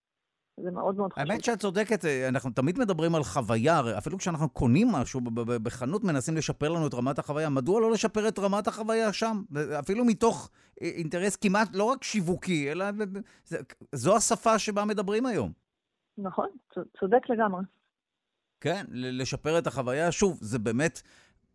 זה מאוד מאוד חשוב. האמת שאת צודקת, אנחנו תמיד מדברים על חוויה, אפילו כשאנחנו קונים משהו בחנות מנסים לשפר לנו את רמת החוויה. מדוע לא לשפר את רמת החוויה שם? אפילו מתוך אינטרס כמעט לא רק שיווקי, אלא זו השפה שבה מדברים היום. נכון, צודק לגמרי. כן, לשפר את החוויה. שוב, זה באמת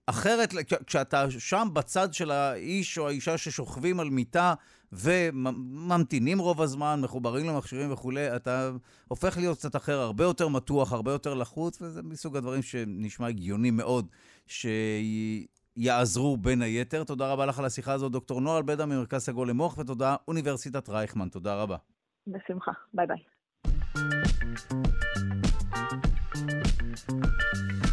אחרת, כשאתה שם בצד של האיש או האישה ששוכבים על מיטה וממתינים רוב הזמן, מחוברים למכשירים וכולי, אתה הופך להיות קצת אחר, הרבה יותר מתוח, הרבה יותר לחוץ, וזה מסוג הדברים שנשמע הגיוני מאוד, שיעזרו בין היתר. תודה רבה לך על השיחה הזאת, דוקטור נועה אלבדה ממרכז סגול למוח, ותודה אוניברסיטת רייכמן. תודה רבה. בשמחה. ביי ביי. Thank you.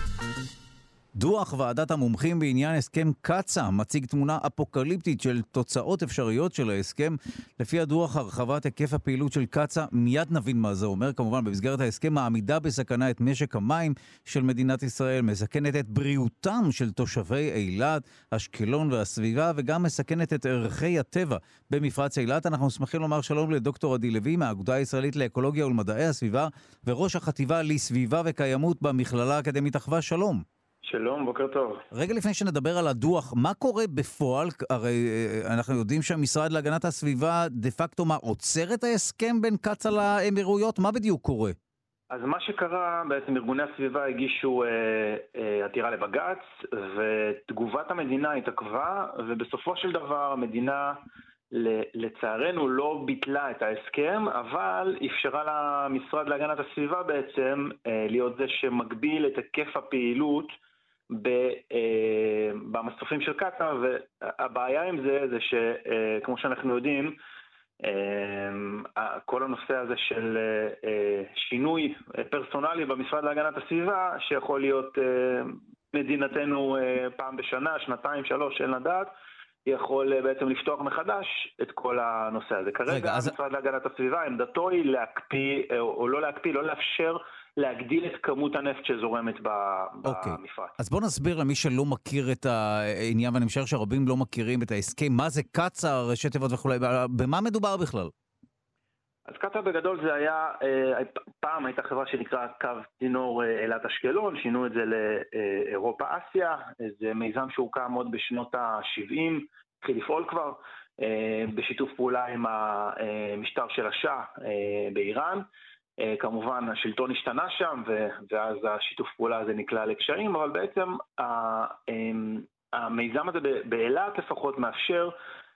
דוח ועדת המומחים בעניין הסכם קצ"א מציג תמונה אפוקליפטית של תוצאות אפשריות של ההסכם. לפי הדוח, הרחבת היקף הפעילות של קצ"א, מיד נבין מה זה אומר, כמובן במסגרת ההסכם מעמידה בסכנה את משק המים של מדינת ישראל, מסכנת את בריאותם של תושבי אילת, אשקלון והסביבה, וגם מסכנת את ערכי הטבע במפרץ אילת. אנחנו שמחים לומר שלום לדוקטור עדי לוי מהאגודה הישראלית לאקולוגיה ולמדעי הסביבה, וראש החטיבה לסביבה וקיימות במכללה האקדמית אחווה. שלום. שלום, בוקר טוב. רגע לפני שנדבר על הדוח, מה קורה בפועל? הרי אה, אנחנו יודעים שהמשרד להגנת הסביבה דה פקטו מה, עוצר את ההסכם בין קצ"א לאמירויות? מה בדיוק קורה? אז מה שקרה, בעצם ארגוני הסביבה הגישו אה, אה, עתירה לבג"ץ, ותגובת המדינה התעכבה, ובסופו של דבר המדינה, לצערנו, לא ביטלה את ההסכם, אבל אפשרה למשרד להגנת הסביבה בעצם אה, להיות זה שמגביל את היקף הפעילות אה, במסופים של קטאר, והבעיה עם זה זה שכמו אה, שאנחנו יודעים, אה, כל הנושא הזה של שינוי פרסונלי במשרד להגנת הסביבה, שיכול להיות מדינתנו פעם בשנה, שנתיים, שלוש, אין לדעת, יכול בעצם לפתוח מחדש את כל הנושא הזה. כרגע רגע, המשרד אז... להגנת הסביבה, עמדתו היא להקפיא, או לא להקפיא, לא לאפשר להגדיל את כמות הנפט שזורמת אוקיי. במפרץ. אז בוא נסביר למי שלא מכיר את העניין, ואני משער שהרבים לא מכירים את ההסכם, מה זה קצ"א, ראשי תיבות וכולי, במה מדובר בכלל? אז קטאר בגדול זה היה, אה, פעם הייתה חברה שנקרא קו צינור אה, אילת אשקלון, שינו את זה לאירופה-אסיה, זה מיזם שהוקם עוד בשנות ה-70, התחיל לפעול כבר, אה, בשיתוף פעולה עם המשטר של השאה באיראן. אה, כמובן השלטון השתנה שם ואז השיתוף פעולה הזה נקלע לקשיים, אבל בעצם אמ, המיזם הזה באילת לפחות מאפשר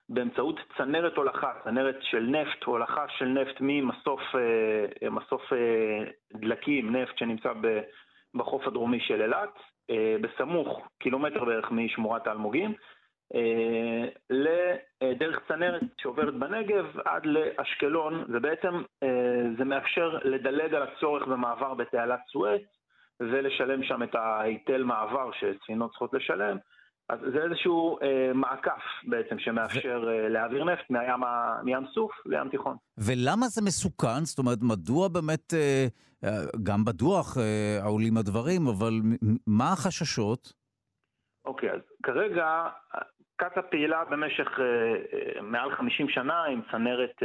באמצעות צנרת הולכה, צנרת של נפט, הולכה של נפט ממסוף אה, אה, דלקים, נפט שנמצא בחוף הדרומי של אילת, בסמוך, קילומטר בערך משמורת האלמוגים, לדרך צנרת שעוברת בנגב עד לאשקלון, ובעצם אה, זה מאפשר לדלג על הצורך במעבר בתעלת סואץ ולשלם שם את ההיטל מעבר שספינות צריכות לשלם. אז זה איזשהו אה, מעקף בעצם שמאפשר ו... אה, להעביר נפט מהים, מים סוף לים תיכון. ולמה זה מסוכן? זאת אומרת, מדוע באמת, אה, אה גם בדוח אה, עולים הדברים, אבל מה החששות? אוקיי, אז כרגע קצ"א פעילה במשך אה, אה, מעל 50 שנה עם צנרת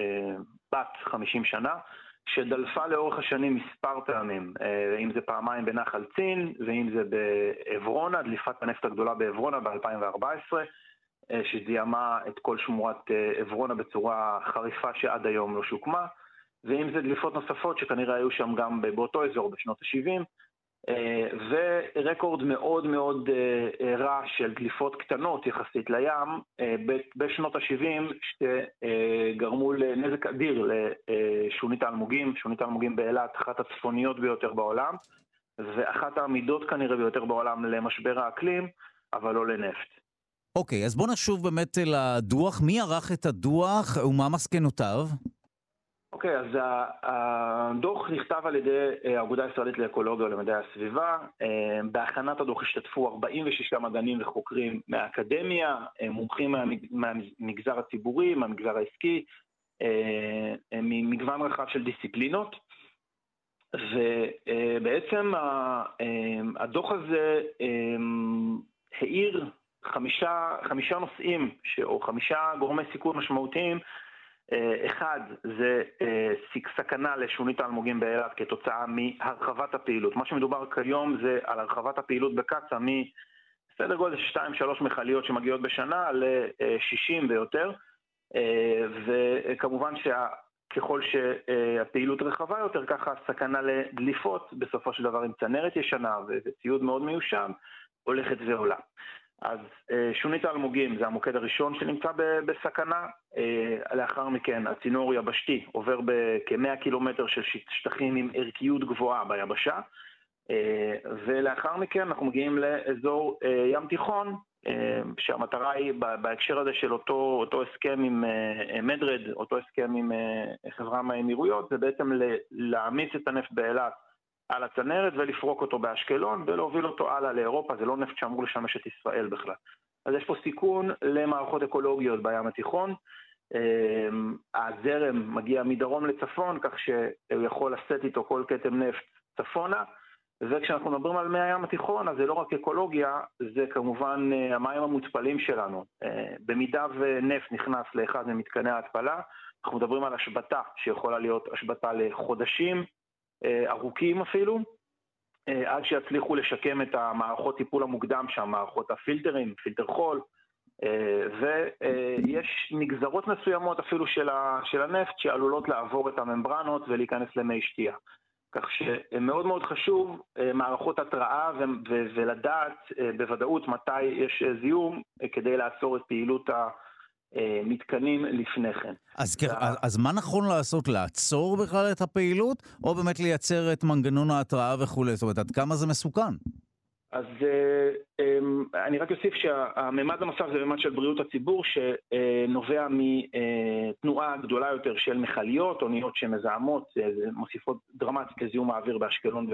אה, בת 50 שנה, שדלפה לאורך השנים מספר פעמים, אם זה פעמיים בנחל צין ואם זה בעברונה, דליפת הנפט הגדולה בעברונה ב-2014, אה, שזיהמה את כל שמורת עברונה בצורה חריפה שעד היום לא שוקמה, ואם זה דליפות נוספות שכנראה היו שם גם באותו אזור בשנות ה-70. אה, ורקורד מאוד מאוד אה, רע של דליפות קטנות יחסית לים בשנות ה-70 שגרמו לנזק אדיר לשונית האלמוגים, שונית האלמוגים באילת, אחת הצפוניות ביותר בעולם ואחת העמידות כנראה ביותר בעולם למשבר האקלים, אבל לא לנפט. אוקיי, okay, אז בוא נשוב באמת אל הדוח. מי ערך את הדוח ומה מסקנותיו? אוקיי, okay, אז הדוח נכתב על ידי אה, האגודה הישראלית לאקולוגיה ולמדעי הסביבה. אה, בהכנת הדוח השתתפו 46 מדענים וחוקרים מהאקדמיה, אה, מומחים מהמגזר הציבורי, מהמגזר העסקי, ממגוון רחב של דיסציפלינות. ובעצם הדוח הזה האיר חמישה, חמישה נושאים, או חמישה גורמי סיכון משמעותיים אחד זה אה, סכנה לשונית האלמוגים באילת כתוצאה מהרחבת הפעילות. מה שמדובר כיום זה על הרחבת הפעילות בקצא"א מסדר גודל של 2-3 מכליות שמגיעות בשנה ל-60 ויותר, אה, וכמובן שככל שהפעילות רחבה יותר, ככה הסכנה לדליפות בסופו של דבר עם צנרת ישנה וציוד מאוד מיושן הולכת ועולה. אז אה, שונית האלמוגים זה המוקד הראשון שנמצא בסכנה, אה, לאחר מכן הצינור יבשתי עובר בכ-100 קילומטר של שטחים עם ערכיות גבוהה ביבשה, אה, ולאחר מכן אנחנו מגיעים לאזור ים תיכון, שהמטרה היא בהקשר הזה של אותו, אותו הסכם עם מדרד, אותו הסכם עם חברה מהאמירויות, זה בעצם להעמיס את הנפט באילת על הצנרת ולפרוק אותו באשקלון ולהוביל אותו הלאה לאירופה, זה לא נפט שאמור לשמש את ישראל בכלל. אז יש פה סיכון למערכות אקולוגיות בים התיכון. אמ, הזרם מגיע מדרום לצפון, כך שהוא יכול לשאת איתו כל כתם נפט צפונה, וכשאנחנו מדברים על מי הים התיכון, אז זה לא רק אקולוגיה, זה כמובן אה, המים המותפלים שלנו. אה, במידה ונפט נכנס לאחד ממתקני ההתפלה, אנחנו מדברים על השבתה שיכולה להיות השבתה לחודשים, ארוכים אפילו, אה, עד שיצליחו לשקם את המערכות טיפול המוקדם שם, מערכות הפילטרים, פילטר חול, אה, ויש נגזרות מסוימות אפילו של הנפט שעלולות לעבור את הממברנות ולהיכנס למי שתייה. כך שמאוד מאוד חשוב מערכות התראה ולדעת בוודאות מתי יש זיהום כדי לעצור את פעילות ה... אה, מתקנים לפני כן. אז, וה... אז מה נכון לעשות? לעצור בכלל את הפעילות, או באמת לייצר את מנגנון ההתראה וכולי? זאת אומרת, עד כמה זה מסוכן? אז אה, אמ, אני רק אוסיף שהממד הנוסף זה ממד של בריאות הציבור שנובע מתנועה גדולה יותר של מכליות, אוניות שמזהמות, אה, מוסיפות דרמטית לזיהום האוויר באשקלון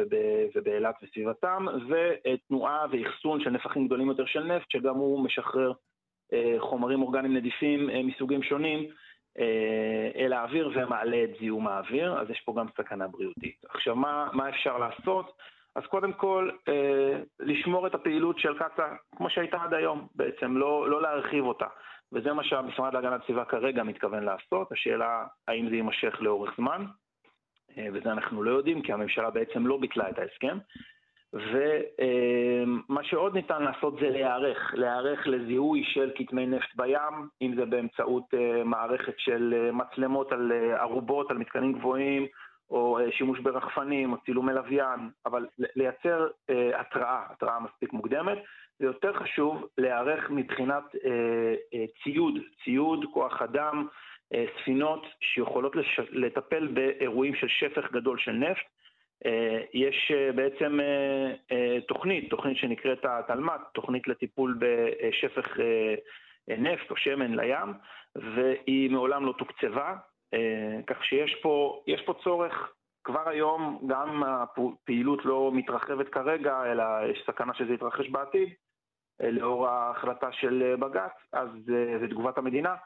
ובאילת וסביבתם, ותנועה ואחסון של נפחים גדולים יותר של נפט שגם הוא משחרר אה, חומרים אורגניים נדיפים אה, מסוגים שונים אה, אל האוויר ומעלה את זיהום האוויר, אז יש פה גם סכנה בריאותית. עכשיו, מה, מה אפשר לעשות? אז קודם כל, לשמור את הפעילות של קצא"א כמו שהייתה עד היום בעצם, לא, לא להרחיב אותה. וזה מה שהמשרד להגנת הסביבה כרגע מתכוון לעשות, השאלה האם זה יימשך לאורך זמן, וזה אנחנו לא יודעים, כי הממשלה בעצם לא ביטלה את ההסכם. שעוד ניתן לעשות זה להיערך, להיערך לזיהוי של כתמי נפט בים, אם זה באמצעות אה, מערכת של אה, מצלמות על אה, ערובות, על מתקנים גבוהים, או שימוש ברחפנים, או צילומי לוויין, אבל לייצר התראה, התראה מספיק מוקדמת. זה יותר חשוב להיערך מבחינת ציוד, ציוד, כוח אדם, ספינות שיכולות לטפל באירועים של שפך גדול של נפט. אה, יש אה, בעצם אה, תוכנית, תוכנית שנקראת התלמ"ת, תוכנית לטיפול בשפך נפט או שמן לים, והיא מעולם לא תוקצבה, כך שיש פה, פה צורך. כבר היום, גם הפעילות לא מתרחבת כרגע, אלא יש סכנה שזה יתרחש בעתיד, לאור ההחלטה של בג"ץ, אז ותגובת המדינה, אה,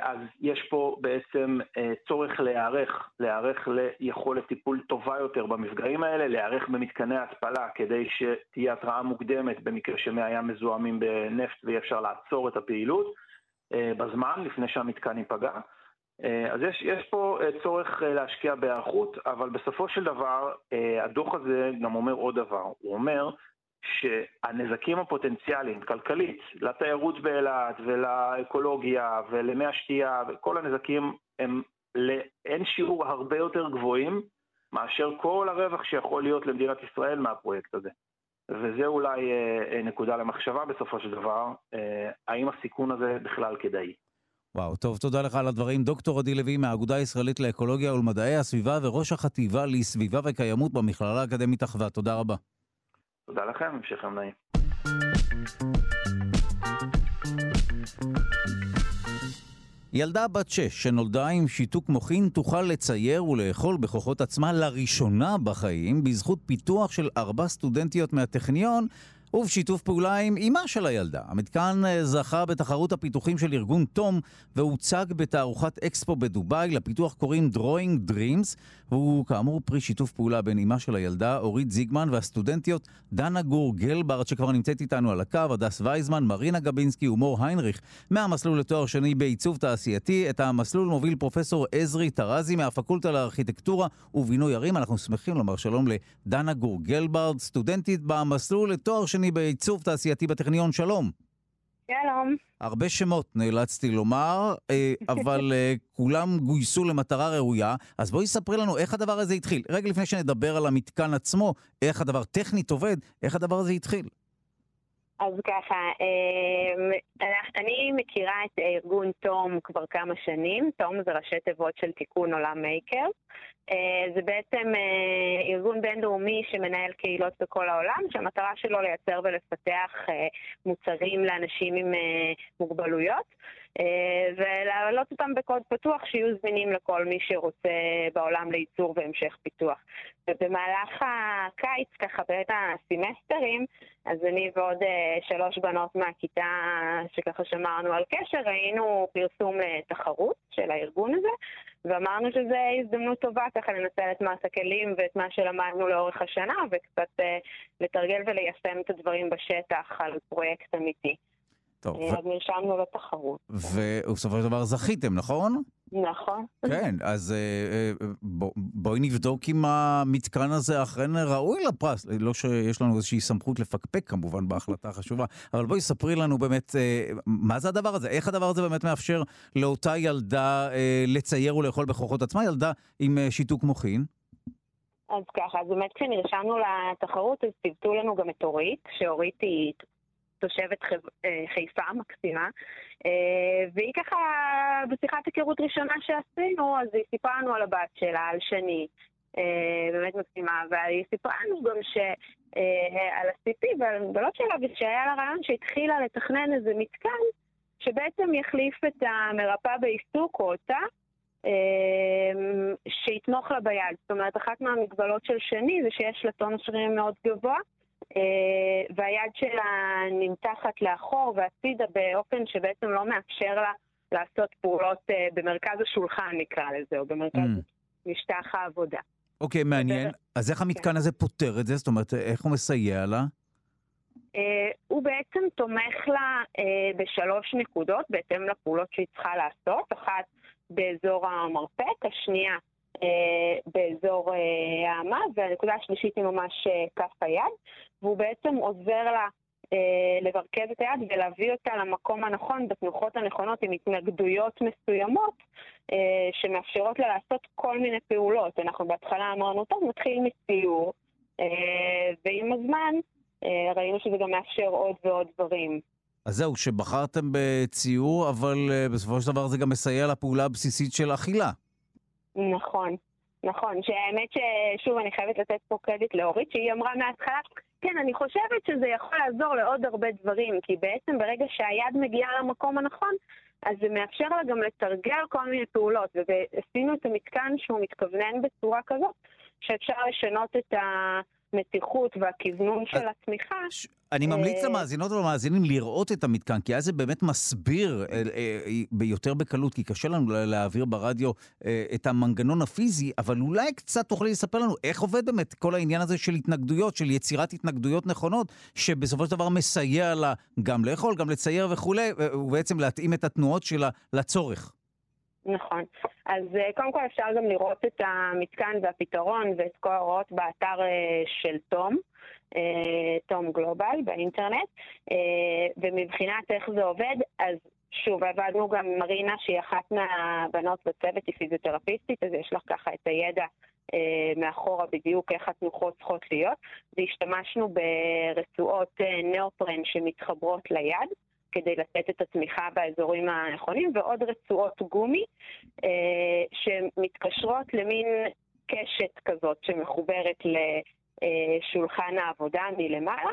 אז יש פה בעצם אה, צורך להיערך, להיערך ליכולת טיפול טובה יותר במפגעים האלה, להיערך במתקני התפלה כדי שתהיה התראה מוקדמת במקרה שמי הים מזוהמים בנפט ואי אפשר לעצור את הפעילות אה, בזמן לפני שהמתקן ייפגע. אז יש, יש פה צורך להשקיע בהיערכות, אבל בסופו של דבר הדוח הזה גם אומר עוד דבר, הוא אומר שהנזקים הפוטנציאליים, כלכלית, לתיירות באילת ולאקולוגיה ולמי השתייה וכל הנזקים הם לאין שיעור הרבה יותר גבוהים מאשר כל הרווח שיכול להיות למדינת ישראל מהפרויקט הזה. וזה אולי נקודה למחשבה בסופו של דבר, האם הסיכון הזה בכלל כדאי. וואו, טוב, תודה לך על הדברים. דוקטור עדי לוי מהאגודה הישראלית לאקולוגיה ולמדעי הסביבה וראש החטיבה לסביבה וקיימות במכללה האקדמית אחווה. תודה רבה. תודה לכם, המשך יום נעים. ילדה בת שש שנולדה עם שיתוק מוחין תוכל לצייר ולאכול בכוחות עצמה לראשונה בחיים בזכות פיתוח של ארבע סטודנטיות מהטכניון ובשיתוף פעולה עם אמה של הילדה. המתקן אה, זכה בתחרות הפיתוחים של ארגון תום והוצג בתערוכת אקספו בדובאי. לפיתוח קוראים Drawing Dreams, והוא כאמור פרי שיתוף פעולה בין אמה של הילדה, אורית זיגמן, והסטודנטיות דנה גור גלברד, שכבר נמצאת איתנו על הקו, הדס וייזמן, מרינה גבינסקי ומור היינריך, מהמסלול לתואר שני בעיצוב תעשייתי. את המסלול מוביל פרופסור עזרי טרזי מהפקולטה לארכיטקטורה ובינוי ערים. אנחנו שמחים לומר שלום לדנה גור גלברד, סטודנטית במסלול לתואר שני שני בעיצוב תעשייתי בטכניון, שלום. שלום. הרבה שמות נאלצתי לומר, אה, <laughs> אבל אה, כולם גויסו למטרה ראויה, אז בואי ספרי לנו איך הדבר הזה התחיל. רגע לפני שנדבר על המתקן עצמו, איך הדבר טכנית עובד, איך הדבר הזה התחיל. אז ככה, אמ, אני מכירה את ארגון תום כבר כמה שנים, תום זה ראשי תיבות של תיקון עולם מייקר. אה, זה בעצם אה, ארגון בינלאומי שמנהל קהילות בכל העולם, שהמטרה שלו לייצר ולפתח אה, מוצרים לאנשים עם מוגבלויות. ולהעלות אותם בקוד פתוח שיהיו זמינים לכל מי שרוצה בעולם לייצור והמשך פיתוח. ובמהלך הקיץ, ככה בין הסמסטרים, אז אני ועוד שלוש בנות מהכיתה שככה שמרנו על קשר, ראינו פרסום לתחרות של הארגון הזה, ואמרנו שזו הזדמנות טובה ככה לנצל את מס הכלים ואת מה שלמדנו לאורך השנה וקצת אה, לתרגל וליישם את הדברים בשטח על פרויקט אמיתי. טוב. אז ו... נרשמנו לתחרות. ובסופו של דבר זכיתם, נכון? נכון. כן, אז אה, אה, בוא, בואי נבדוק אם המתקן הזה אכן ראוי לפרס. לא שיש לנו איזושהי סמכות לפקפק כמובן בהחלטה החשובה, אבל בואי ספרי לנו באמת אה, מה זה הדבר הזה, איך הדבר הזה באמת מאפשר לאותה ילדה לצייר ולאכול בכוחות עצמה, ילדה עם שיתוק מוחין. אז ככה, אז באמת כשנרשמנו לתחרות אז ציוותו לנו גם את אורית, שאורית היא תושבת אה, חיפה מקסימה, אה, והיא ככה, בשיחת היכרות ראשונה שעשינו, אז היא סיפרה לנו על הבת שלה, על שני, אה, באמת מקסימה, והיא סיפרה לנו גם ש... על ה-CP ועל המגבלות שלה, ושהיה לה רעיון שהתחילה לתכנן איזה מתקן שבעצם יחליף את המרפאה בעיסוק או אותה, שיתמוך לה ביד. זאת אומרת, אחת מהמגבלות של שני זה שיש לה טון שרירים מאוד גבוה, והיד שלה נמתחת לאחור והצידה באופן שבעצם לא מאפשר לה לעשות פעולות אה, במרכז השולחן נקרא לזה, או במרכז mm. משטח העבודה. אוקיי, okay, מעניין. אז איך המתקן כן. הזה פותר את זה? זאת אומרת, איך הוא מסייע לה? Uh, הוא בעצם תומך לה uh, בשלוש נקודות בהתאם לפעולות שהיא צריכה לעשות, אחת באזור המרפק, השנייה אה, באזור אה, האמה, והנקודה השלישית היא ממש אה, כף היד, והוא בעצם עוזר לה לברכז את היד ולהביא אותה למקום הנכון, בתנוחות הנכונות, עם התנגדויות מסוימות שמאפשרות לה לעשות כל מיני פעולות. אנחנו בהתחלה אמרנו, טוב, נתחיל מציור, ועם הזמן ראינו שזה גם מאפשר עוד ועוד דברים. אז זהו, שבחרתם בציור, אבל בסופו של דבר זה גם מסייע לפעולה הבסיסית של אכילה. נכון, נכון. שהאמת ששוב, אני חייבת לתת פה קרדיט לאורית, שהיא אמרה מההתחלה, כן, אני חושבת שזה יכול לעזור לעוד הרבה דברים, כי בעצם ברגע שהיד מגיעה למקום הנכון, אז זה מאפשר לה גם לתרגל כל מיני פעולות, ועשינו את המתקן שהוא מתכוונן בצורה כזאת, שאפשר לשנות את ה... המתיחות והכוונון של התמיכה. אני ממליץ אה, למאזינות ולמאזינים לראות את המתקן, כי אז זה באמת מסביר אה, אה, יותר בקלות, כי קשה לנו להעביר ברדיו את המנגנון הפיזי, אבל אולי קצת תוכלי לספר לנו איך עובד באמת כל העניין הזה של התנגדויות, של יצירת התנגדויות נכונות, שבסופו של דבר מסייע לה גם לאכול, גם לצייר וכולי, ובעצם להתאים את התנועות שלה לצורך. נכון. אז אה, קודם כל אפשר גם לראות את המתקן והפתרון ואת כל ההוראות באתר אה, של תום, אה, תום גלובל באינטרנט, ומבחינת איך זה עובד, אז שוב, עבדנו גם עם מרינה שהיא אחת מהבנות בצוות, היא פיזיותרפיסטית, אז יש לך ככה את הידע מאחורה בדיוק איך התנוחות צריכות להיות, והשתמשנו ברצועות נאופרן שמתחברות ליד. כדי לתת את התמיכה באזורים הנכונים, ועוד רצועות גומי אה, שמתקשרות למין קשת כזאת שמחוברת לשולחן העבודה מלמעלה,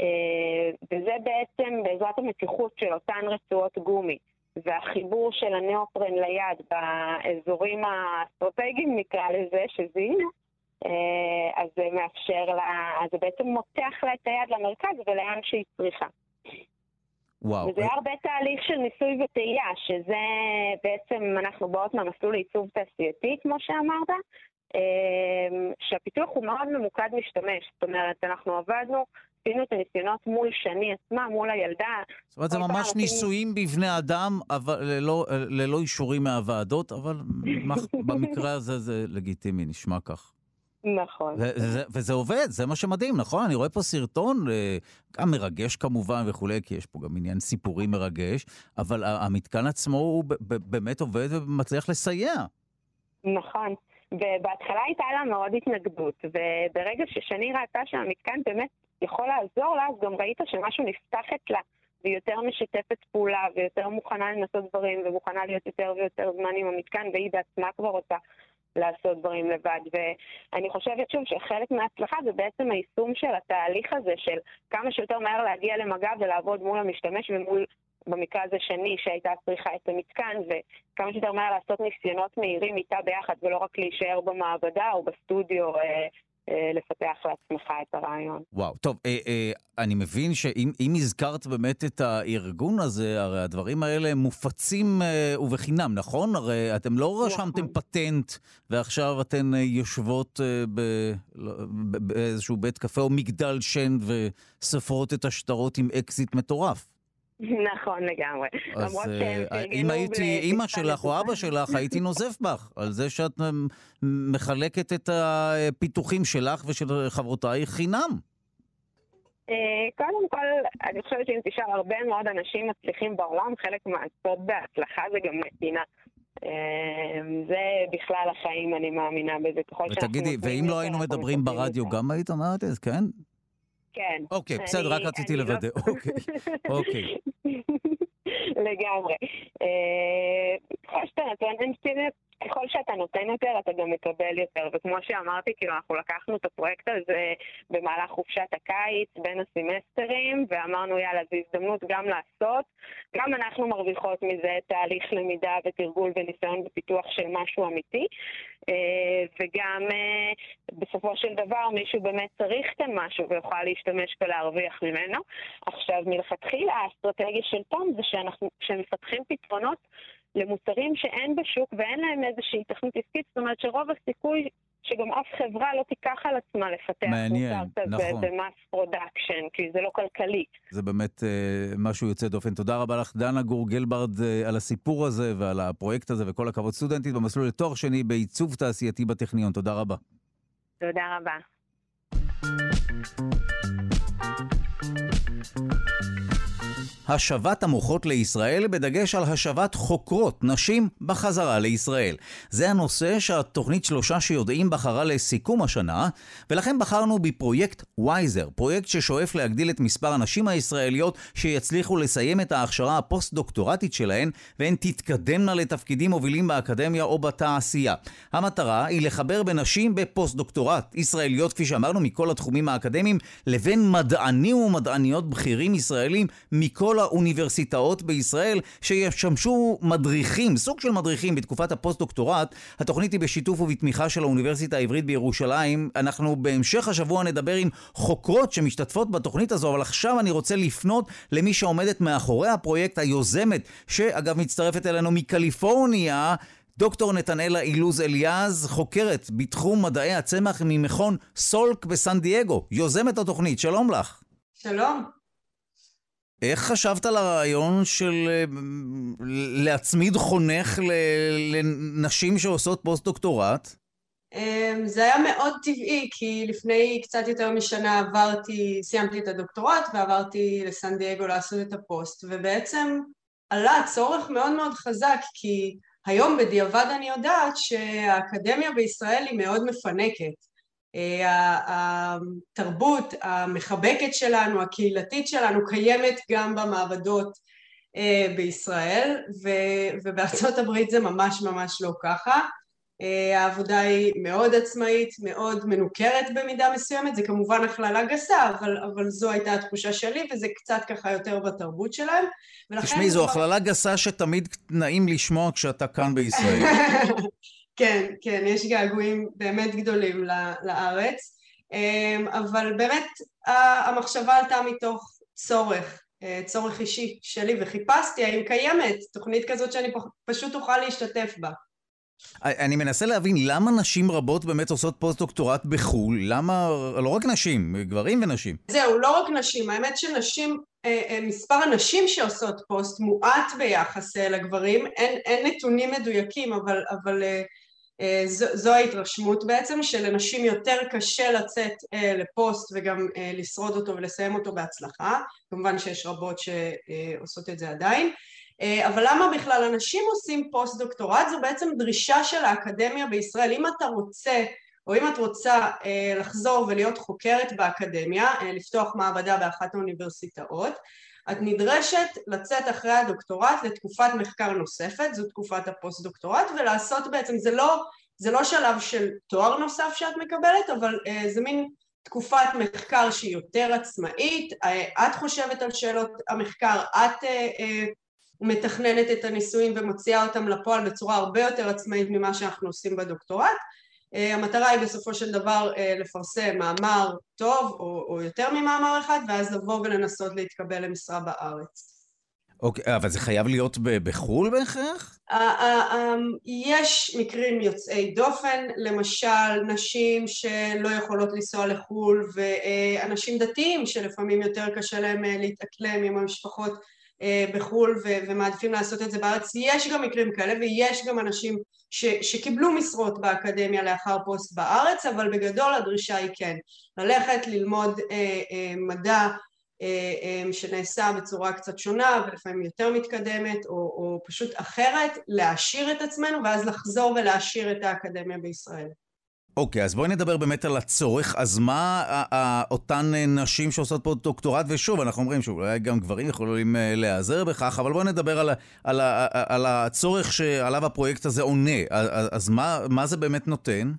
אה, וזה בעצם בעזרת המתיחות של אותן רצועות גומי. והחיבור של הנאופרן ליד באזורים האסטרטגיים נקרא לזה, שזיהינו, אה, אז זה מאפשר לה, אז זה בעצם מותח לה את היד למרכז ולאן שהיא צריכה. וואו. וזה היה הרבה תהליך של ניסוי וטעייה, שזה בעצם, אנחנו באות מהמסלול לעיצוב תעשייתי, כמו שאמרת, אמ, שהפיתוח הוא מאוד ממוקד משתמש. זאת אומרת, אנחנו עבדנו, עשינו את הניסיונות מול שני עצמה, מול הילדה. זאת אומרת, זה ממש ניסויים בבני אדם, אבל ללא, ללא אישורים מהוועדות, אבל <laughs> במקרה הזה זה לגיטימי, נשמע כך. נכון. וזה, וזה עובד, זה מה שמדהים, נכון? אני רואה פה סרטון, אה, גם מרגש כמובן וכולי, כי יש פה גם עניין סיפורי מרגש, אבל המתקן עצמו הוא באמת עובד ומצליח לסייע. נכון. ובהתחלה הייתה לה מאוד התנגדות, וברגע ששני ראתה שהמתקן באמת יכול לעזור לה, אז גם ראית שמשהו נפתח אצלה, והיא יותר משתפת פעולה, ויותר מוכנה לנסות דברים, ומוכנה להיות יותר ויותר זמן עם המתקן, והיא בעצמה כבר רוצה לעשות דברים לבד. ואני חושבת שוב שחלק מההצלחה זה בעצם היישום של התהליך הזה של כמה שיותר מהר להגיע למגע ולעבוד מול המשתמש ומול, במקרה הזה שני שהייתה צריכה את המתקן, וכמה שיותר מהר לעשות ניסיונות מהירים איתה ביחד ולא רק להישאר במעבדה או בסטודיו אה, לפתח לעצמך את הרעיון. וואו, טוב, אה, אה, אני מבין שאם הזכרת באמת את הארגון הזה, הרי הדברים האלה מופצים אה, ובחינם, נכון? הרי אתם לא נכון. רשמתם פטנט ועכשיו אתן אה, יושבות אה, לא, באיזשהו בית קפה או מגדל שן וסופרות את השטרות עם אקזיט מטורף. <laughs> נכון לגמרי. אז אה, אם הייתי אימא שלך או אבא שלך, הייתי נוזף בך על זה שאת מחלקת את הפיתוחים שלך ושל חברותיי חינם. אה, קודם כל, אני חושבת שאם תשאל הרבה מאוד אנשים מצליחים בעולם, חלק מהסוד בהצלחה זה גם נתינה. אה, זה בכלל החיים, אני מאמינה בזה. ותגידי, ואם לא היינו מדברים ברדיו, גם היית אומרת את זה, כן? כן. אוקיי, בסדר, רק רציתי לא- לוודא. <laughs> אוקיי, אוקיי. לגמרי. ככל שאתה נותן ככל שאתה נותן יותר, אתה גם מקבל יותר. וכמו שאמרתי, כאילו, אנחנו לקחנו את הפרויקט הזה במהלך חופשת הקיץ, בין הסמסטרים, ואמרנו, יאללה, זו הזדמנות גם לעשות. גם אנחנו מרוויחות מזה תהליך למידה ותרגול וניסיון בפיתוח של משהו אמיתי. אה, וגם אה, בסופו של דבר מישהו באמת צריך כאן משהו ויוכל להשתמש ולהרוויח ממנו. עכשיו, מלכתחילה האסטרטגיה של תום זה שאנחנו, כשמפתחים פתרונות למוצרים שאין בשוק ואין להם איזושהי תכנית עסקית, זאת אומרת שרוב הסיכוי שגם אף חברה לא תיקח על עצמה לפתח מעניין, מוצר כזה נכון. ב mass production, כי זה לא כלכלי. זה באמת אה, משהו יוצא דופן. תודה רבה לך, דנה גור גלברד, אה, על הסיפור הזה ועל הפרויקט הזה, וכל הכבוד. סטודנטית במסלול לתואר שני בעיצוב תעשייתי בטכניון. תודה רבה. תודה רבה. השבת המוחות לישראל, בדגש על השבת חוקרות, נשים, בחזרה לישראל. זה הנושא שהתוכנית שלושה שיודעים בחרה לסיכום השנה, ולכן בחרנו בפרויקט וייזר, פרויקט ששואף להגדיל את מספר הנשים הישראליות שיצליחו לסיים את ההכשרה הפוסט-דוקטורטית שלהן, והן תתקדמנה לתפקידים מובילים באקדמיה או בתעשייה. המטרה היא לחבר בין נשים בפוסט-דוקטורט, ישראליות, כפי שאמרנו, מכל התחומים האקדמיים, לבין מדענים ומדעניות בכירים ישראלים מכל כל האוניברסיטאות בישראל שישמשו מדריכים, סוג של מדריכים בתקופת הפוסט-דוקטורט. התוכנית היא בשיתוף ובתמיכה של האוניברסיטה העברית בירושלים. אנחנו בהמשך השבוע נדבר עם חוקרות שמשתתפות בתוכנית הזו, אבל עכשיו אני רוצה לפנות למי שעומדת מאחורי הפרויקט, היוזמת, שאגב מצטרפת אלינו מקליפורניה. דוקטור נתנאלה אילוז אליעז, חוקרת בתחום מדעי הצמח ממכון סולק בסן דייגו, יוזמת התוכנית, שלום לך. שלום. איך חשבת על הרעיון של אה, להצמיד חונך לנשים שעושות פוסט-דוקטורט? אמ, זה היה מאוד טבעי, כי לפני קצת יותר משנה עברתי, סיימתי את הדוקטורט ועברתי לסן דייגו לעשות את הפוסט, ובעצם עלה צורך מאוד מאוד חזק, כי היום בדיעבד אני יודעת שהאקדמיה בישראל היא מאוד מפנקת. התרבות המחבקת שלנו, הקהילתית שלנו, קיימת גם במעבדות בישראל, ובארצות הברית זה ממש ממש לא ככה. העבודה היא מאוד עצמאית, מאוד מנוכרת במידה מסוימת, זה כמובן הכללה גסה, אבל, אבל זו הייתה התחושה שלי, וזה קצת ככה יותר בתרבות שלהם. תשמעי, זו. הכללה גסה שתמיד נעים לשמוע כשאתה כאן בישראל. <laughs> כן, כן, יש געגועים באמת גדולים לארץ, אמ, אבל באמת המחשבה עלתה מתוך צורך, אה, צורך אישי שלי, וחיפשתי האם קיימת תוכנית כזאת שאני פשוט אוכל להשתתף בה. אני מנסה להבין למה נשים רבות באמת עושות פוסט-דוקטורט בחו"ל, למה, לא רק נשים, גברים ונשים. זהו, לא רק נשים, האמת שנשים, אה, אה, מספר הנשים שעושות פוסט מועט ביחס לגברים, אין, אין נתונים מדויקים, אבל, אבל אה, זו, זו ההתרשמות בעצם, שלנשים יותר קשה לצאת אה, לפוסט וגם אה, לשרוד אותו ולסיים אותו בהצלחה, כמובן שיש רבות שעושות את זה עדיין, אבל למה בכלל אנשים עושים פוסט דוקטורט? זו בעצם דרישה של האקדמיה בישראל, אם אתה רוצה או אם את רוצה לחזור ולהיות חוקרת באקדמיה, לפתוח מעבדה באחת האוניברסיטאות, את נדרשת לצאת אחרי הדוקטורט לתקופת מחקר נוספת, זו תקופת הפוסט-דוקטורט, ולעשות בעצם, זה לא, זה לא שלב של תואר נוסף שאת מקבלת, אבל uh, זה מין תקופת מחקר שהיא יותר עצמאית, uh, את חושבת על שאלות המחקר, את uh, uh, מתכננת את הניסויים ומוציאה אותם לפועל בצורה הרבה יותר עצמאית ממה שאנחנו עושים בדוקטורט, אה, המטרה היא בסופו של דבר אה, לפרסם מאמר טוב או, או יותר ממאמר אחד ואז לבוא ולנסות להתקבל למשרה בארץ. אוקיי, אבל זה חייב להיות בחו"ל בהכרח? יש מקרים יוצאי דופן, למשל נשים שלא יכולות לנסוע לחו"ל ואנשים דתיים שלפעמים יותר קשה להם אה, להתאקלם עם המשפחות בחו"ל ומעדיפים לעשות את זה בארץ. יש גם מקרים כאלה ויש גם אנשים ש, שקיבלו משרות באקדמיה לאחר פוסט בארץ, אבל בגדול הדרישה היא כן, ללכת ללמוד אה, אה, מדע אה, אה, שנעשה בצורה קצת שונה ולפעמים יותר מתקדמת או, או פשוט אחרת, להעשיר את עצמנו ואז לחזור ולהעשיר את האקדמיה בישראל. אוקיי, okay, אז בואי נדבר באמת על הצורך. אז מה אותן נשים שעושות פה דוקטורט, ושוב, אנחנו אומרים שאולי גם גברים יכולים אה, להיעזר בכך, אבל בואי נדבר על, על, על הצורך שעליו הפרויקט הזה עונה. אז מה, מה זה באמת נותן?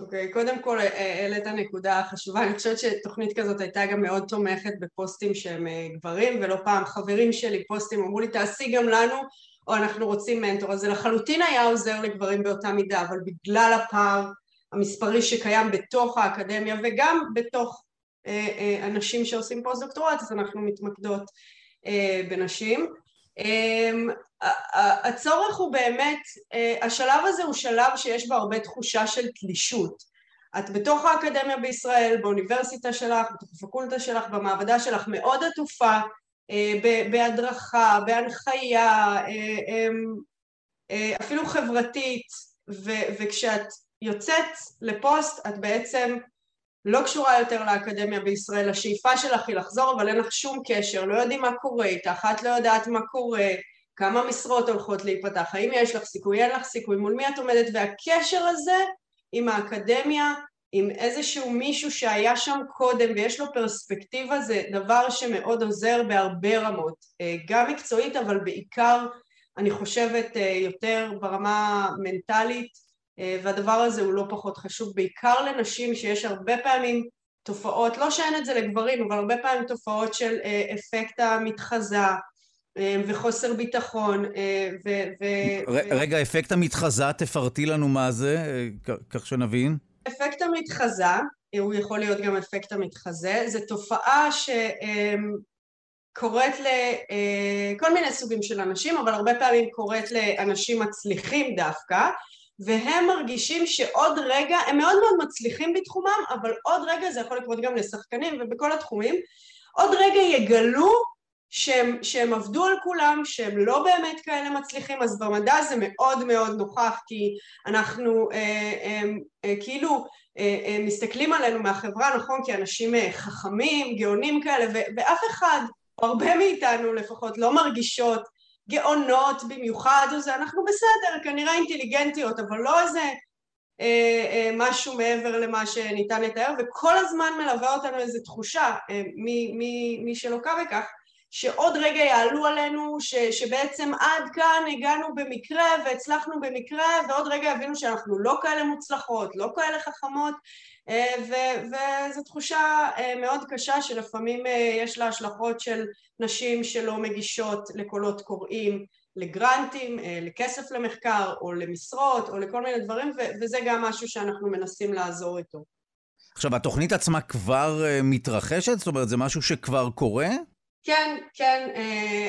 אוקיי, אוקיי, קודם כל אה, העלית נקודה חשובה, אני חושבת שתוכנית כזאת הייתה גם מאוד תומכת בפוסטים שהם אה, גברים, ולא פעם חברים שלי פוסטים אמרו לי תעשי גם לנו, או אנחנו רוצים מנטור, אז זה לחלוטין היה עוזר לגברים באותה מידה, אבל בגלל הפער המספרי שקיים בתוך האקדמיה וגם בתוך אה, אה, אנשים שעושים פוסט-דוקטורט, אז אנחנו מתמקדות אה, בנשים. אמ, הצורך הוא באמת, השלב הזה הוא שלב שיש בו הרבה תחושה של תלישות. את בתוך האקדמיה בישראל, באוניברסיטה שלך, בתוך הפקולטה שלך, במעבדה שלך, מאוד עטופה בהדרכה, בהנחיה, אמ, אפילו חברתית, וכשאת יוצאת לפוסט, את בעצם לא קשורה יותר לאקדמיה בישראל, השאיפה שלך היא לחזור, אבל אין לך שום קשר, לא יודעים מה קורה איתך, את לא יודעת מה קורה, כמה משרות הולכות להיפתח, האם יש לך סיכוי, אין לך סיכוי, מול מי את עומדת, והקשר הזה עם האקדמיה, עם איזשהו מישהו שהיה שם קודם ויש לו פרספקטיבה, זה דבר שמאוד עוזר בהרבה רמות, אה, גם מקצועית, אבל בעיקר, אני חושבת, אה, יותר ברמה מנטלית, והדבר הזה הוא לא פחות חשוב, בעיקר לנשים שיש הרבה פעמים תופעות, לא שאין את זה לגברים, אבל הרבה פעמים תופעות של אה, אפקט המתחזה אה, וחוסר ביטחון ו... ו רגע, אפקט המתחזה, תפרטי לנו מה זה, כך שנבין. אפקט המתחזה, הוא יכול להיות גם אפקט המתחזה, זו תופעה שקורית לכל מיני סוגים של אנשים, אבל הרבה פעמים קורית לאנשים מצליחים דווקא, והם מרגישים שעוד רגע, הם מאוד מאוד מצליחים בתחומם, אבל עוד רגע, זה יכול לקרות גם לשחקנים ובכל התחומים, עוד רגע יגלו שהם, שהם עבדו על כולם, שהם לא באמת כאלה מצליחים, אז במדע זה מאוד מאוד נוכח, כי אנחנו אה, אה, אה, כאילו אה, אה, מסתכלים עלינו מהחברה, נכון? כי אנשים אה, חכמים, גאונים כאלה, ו- ואף אחד, הרבה מאיתנו לפחות, לא מרגישות גאונות במיוחד, או אנחנו בסדר, כנראה אינטליגנטיות, אבל לא איזה אה, אה, משהו מעבר למה שניתן לתאר, וכל הזמן מלווה אותנו איזו תחושה, אה, מי, מי, מי שלוקה בכך, שעוד רגע יעלו עלינו, ש, שבעצם עד כאן הגענו במקרה והצלחנו במקרה, ועוד רגע יבינו שאנחנו לא כאלה מוצלחות, לא כאלה חכמות, אה, וזו תחושה אה, מאוד קשה שלפעמים אה, יש לה השלכות של נשים שלא מגישות לקולות קוראים, לגרנטים, לכסף למחקר, או למשרות, או לכל מיני דברים, וזה גם משהו שאנחנו מנסים לעזור איתו. עכשיו, התוכנית עצמה כבר מתרחשת? זאת אומרת, זה משהו שכבר קורה? כן, כן,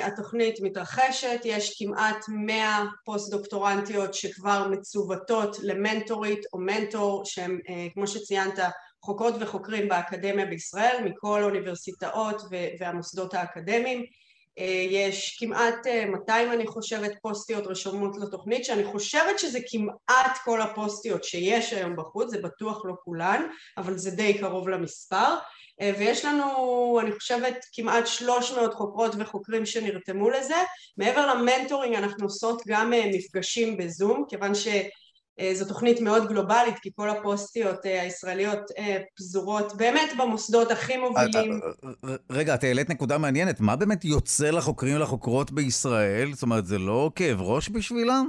התוכנית מתרחשת, יש כמעט 100 פוסט-דוקטורנטיות שכבר מצוותות למנטורית או מנטור, שהם, כמו שציינת, חוקרות וחוקרים באקדמיה בישראל, מכל האוניברסיטאות והמוסדות האקדמיים. יש כמעט 200, אני חושבת, פוסטיות רשומות לתוכנית, שאני חושבת שזה כמעט כל הפוסטיות שיש היום בחוץ, זה בטוח לא כולן, אבל זה די קרוב למספר. אה, ויש לנו, אני חושבת, כמעט 300 חוקרות וחוקרים שנרתמו לזה. מעבר למנטורינג אנחנו עושות גם אה, מפגשים בזום, כיוון שזו תוכנית מאוד גלובלית, כי כל הפוסטיות אה, הישראליות פזורות באמת במוסדות הכי מובילים. רגע, את העלית נקודה מעניינת. מה באמת יוצא לחוקרים ולחוקרות בישראל? זאת אומרת, זה לא כאב ראש בשבילם?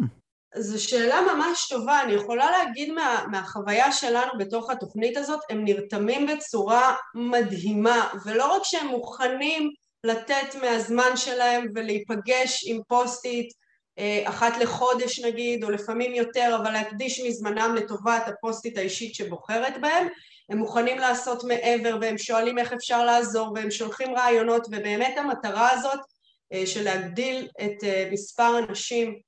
זו שאלה ממש טובה, אני יכולה להגיד מה, מהחוויה שלנו בתוך התוכנית הזאת, הם נרתמים בצורה מדהימה, ולא רק שהם מוכנים לתת מהזמן שלהם ולהיפגש עם פוסטית אה, אחת לחודש נגיד, או לפעמים יותר, אבל להקדיש מזמנם לטובת הפוסטית האישית שבוחרת בהם, הם מוכנים לעשות מעבר והם שואלים איך אפשר לעזור והם שולחים רעיונות ובאמת המטרה הזאת אה, של להגדיל את אה, מספר הנשים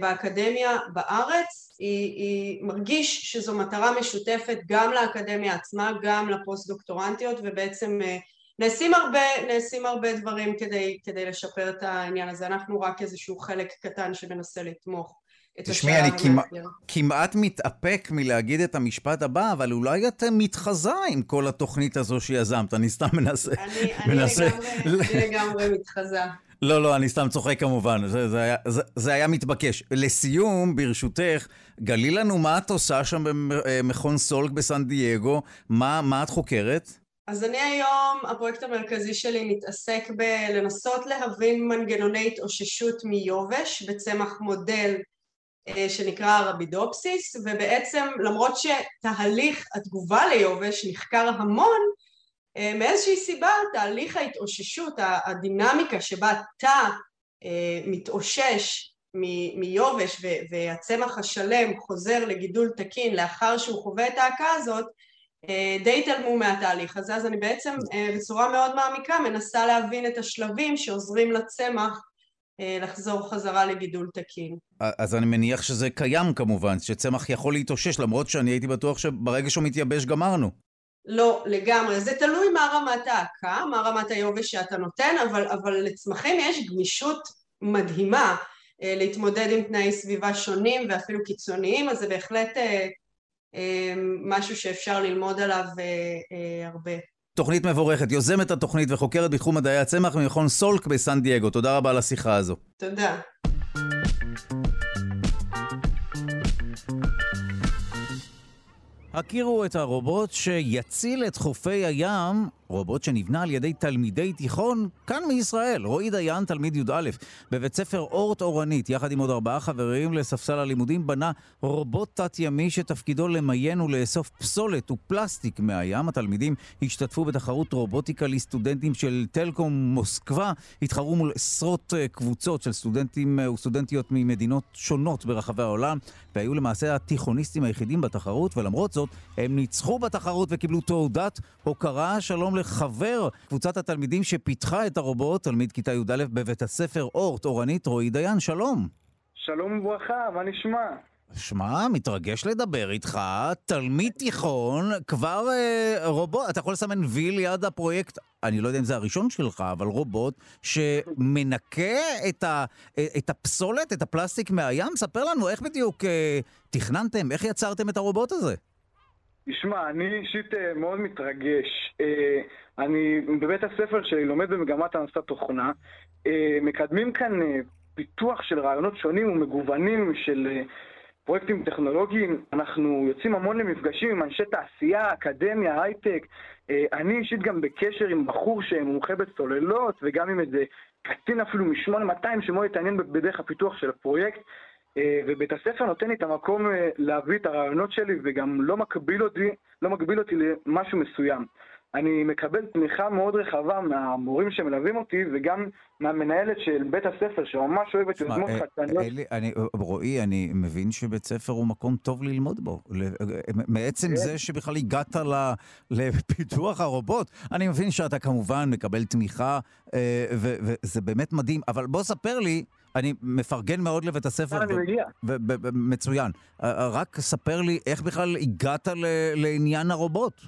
באקדמיה בארץ, היא, היא מרגיש שזו מטרה משותפת גם לאקדמיה עצמה, גם לפוסט-דוקטורנטיות, ובעצם אה, נעשים הרבה, נעשים הרבה דברים כדי, כדי לשפר את העניין הזה. אנחנו רק איזשהו חלק קטן שמנסה לתמוך. תשמעי, אני כמעט, כמעט מתאפק מלהגיד את המשפט הבא, אבל אולי את מתחזה עם כל התוכנית הזו שיזמת, אני סתם מנסה... אני, מנסה... אני לגמרי, לגמרי מתחזה. לא, לא, אני סתם צוחק כמובן, זה, זה, היה, זה, זה היה מתבקש. לסיום, ברשותך, גלי לנו מה את עושה שם במכון סולק בסן דייגו, מה, מה את חוקרת? אז אני היום, הפרויקט המרכזי שלי מתעסק בלנסות להבין מנגנוני התאוששות מיובש בצמח מודל אה, שנקרא הרבידופסיס, ובעצם למרות שתהליך התגובה ליובש נחקר המון, אה, מאיזושהי סיבה תהליך ההתאוששות, הדינמיקה שבה תא אה, מתאושש מיובש והצמח השלם חוזר לגידול תקין לאחר שהוא חווה את ההכה הזאת, אה, די התעלמו מהתהליך הזה, אז אני בעצם בצורה מאוד מעמיקה מנסה להבין את השלבים שעוזרים לצמח לחזור חזרה לגידול תקין. אז אני מניח שזה קיים כמובן, שצמח יכול להתאושש, למרות שאני הייתי בטוח שברגע שהוא מתייבש גמרנו. לא, לגמרי. זה תלוי מה רמת ההקה, מה רמת היובש שאתה נותן, אבל, אבל לצמחים יש גמישות מדהימה אה, להתמודד עם תנאי סביבה שונים ואפילו קיצוניים, אז זה בהחלט אה, אה, משהו שאפשר ללמוד עליו אה, אה, הרבה. תוכנית מבורכת, יוזמת התוכנית וחוקרת בתחום מדעי הצמח ממכון סולק בסן דייגו. תודה רבה על השיחה הזו. תודה. הכירו את הרובוט שיציל את חופי הים רובוט שנבנה על ידי תלמידי תיכון כאן מישראל. רועי דיין, תלמיד י"א, בבית ספר אורט אורנית, יחד עם עוד ארבעה חברים לספסל הלימודים, בנה רובוט תת-ימי שתפקידו למיין ולאסוף פסולת ופלסטיק מהים. התלמידים השתתפו בתחרות רובוטיקה לסטודנטים של טלקום מוסקבה, התחרו מול עשרות אה, קבוצות של סטודנטים אה, וסטודנטיות ממדינות שונות ברחבי העולם, והיו למעשה התיכוניסטים היחידים בתחרות, ולמרות זאת הם ניצחו בתחרות וקיבלו תעודת הוקרה. שלום לחבר קבוצת התלמידים שפיתחה את הרובוט, תלמיד כיתה י"א בבית הספר אורט, אורנית, רועי דיין, שלום. שלום וברכה, מה נשמע? שמע, מתרגש לדבר איתך, תלמיד תיכון, כבר אה, רובוט, אתה יכול לסמן וי ליד הפרויקט, אני לא יודע אם זה הראשון שלך, אבל רובוט שמנקה את, ה, את הפסולת, את הפלסטיק מהים. ספר לנו איך בדיוק אה, תכננתם, איך יצרתם את הרובוט הזה. תשמע, אני אישית אה, מאוד מתרגש. אה, אני בבית הספר שלי לומד במגמת הנדסת תוכנה. אה, מקדמים כאן פיתוח של רעיונות שונים ומגוונים של פרויקטים טכנולוגיים. אנחנו יוצאים המון למפגשים עם אנשי תעשייה, אקדמיה, הייטק. אני אישית גם בקשר עם בחור שמומחה בצוללות, וגם עם איזה קצין אפילו מ-8200 שמאוד התעניין בדרך הפיתוח של הפרויקט. אה, ובית הספר נותן לי את המקום אה, להביא את הרעיונות שלי וגם לא מגביל אותי, לא מגביל אותי למשהו מסוים. אני מקבל תמיכה מאוד רחבה מהמורים שמלווים אותי וגם מהמנהלת של בית הספר שממש אוהבת יוזמות אה, חדשניות. רועי, אני מבין שבית ספר הוא מקום טוב ללמוד בו. מעצם כן. זה שבכלל הגעת לפיתוח הרובוט, אני מבין שאתה כמובן מקבל תמיכה וזה באמת מדהים, אבל בוא ספר לי אני מפרגן מאוד לבית הספר. אני מגיע. מצוין. רק ספר לי איך בכלל הגעת לעניין הרובוט.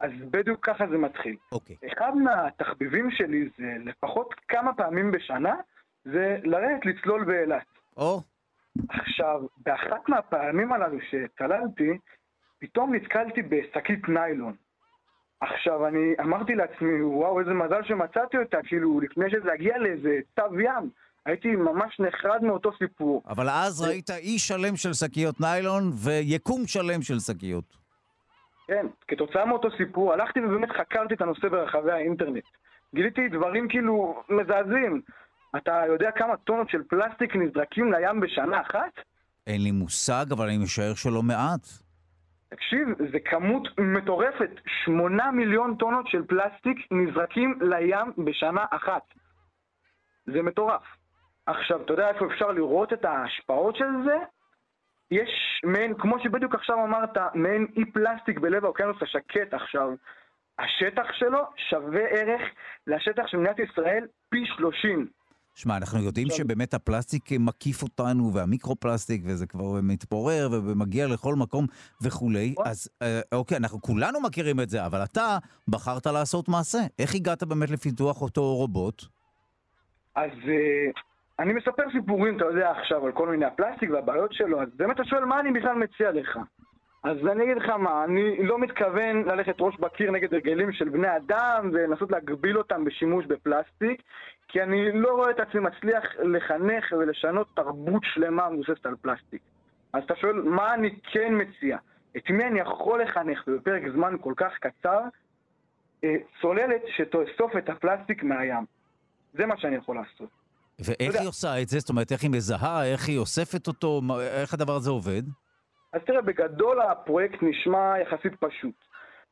אז בדיוק ככה זה מתחיל. אוקיי. אחד מהתחביבים שלי זה לפחות כמה פעמים בשנה, זה לרדת לצלול באילת. או. עכשיו, באחת מהפעמים הללו שצללתי, פתאום נתקלתי בשקית ניילון. עכשיו, אני אמרתי לעצמי, וואו, איזה מזל שמצאתי אותה, כאילו, לפני שזה יגיע לאיזה צו ים. הייתי ממש נחרד מאותו סיפור. אבל אז ראית אי שלם של שקיות ניילון ויקום שלם של שקיות. כן, כתוצאה מאותו סיפור הלכתי ובאמת חקרתי את הנושא ברחבי האינטרנט. גיליתי דברים כאילו מזעזעים. אתה יודע כמה טונות של פלסטיק נזרקים לים בשנה אחת? אין לי מושג, אבל אני משער שלא מעט. תקשיב, זה כמות מטורפת. שמונה מיליון טונות של פלסטיק נזרקים לים בשנה אחת. זה מטורף. עכשיו, אתה יודע איפה אפשר לראות את ההשפעות של זה? יש מעין, כמו שבדיוק עכשיו אמרת, מעין אי פלסטיק בלב האוקיינוס השקט עכשיו. השטח שלו שווה ערך לשטח של מדינת ישראל פי 30. שמע, אנחנו יודעים עכשיו... שבאמת הפלסטיק מקיף אותנו, והמיקרו-פלסטיק, וזה כבר מתפורר ומגיע לכל מקום וכולי. או. אז אה, אוקיי, אנחנו כולנו מכירים את זה, אבל אתה בחרת לעשות מעשה. איך הגעת באמת לפיתוח אותו רובוט? אז אה, אני מספר סיפורים, אתה יודע, עכשיו על כל מיני הפלסטיק והבעיות שלו, אז באמת אתה שואל מה אני בכלל מציע לך. אז אני אגיד לך מה, אני לא מתכוון ללכת ראש בקיר נגד הרגלים של בני אדם ולנסות להגביל אותם בשימוש בפלסטיק, כי אני לא רואה את עצמי מצליח לחנך ולשנות תרבות שלמה מבוססת על פלסטיק. אז אתה שואל, מה אני כן מציע? את מי אני יכול לחנך בפרק זמן כל כך קצר? אה, צוללת שתאסוף את הפלסטיק מהים. זה מה שאני יכול לעשות. ואיך היא עושה את זה? זאת אומרת, איך היא מזהה, איך היא אוספת אותו, איך הדבר הזה עובד? אז תראה, בגדול הפרויקט נשמע יחסית פשוט.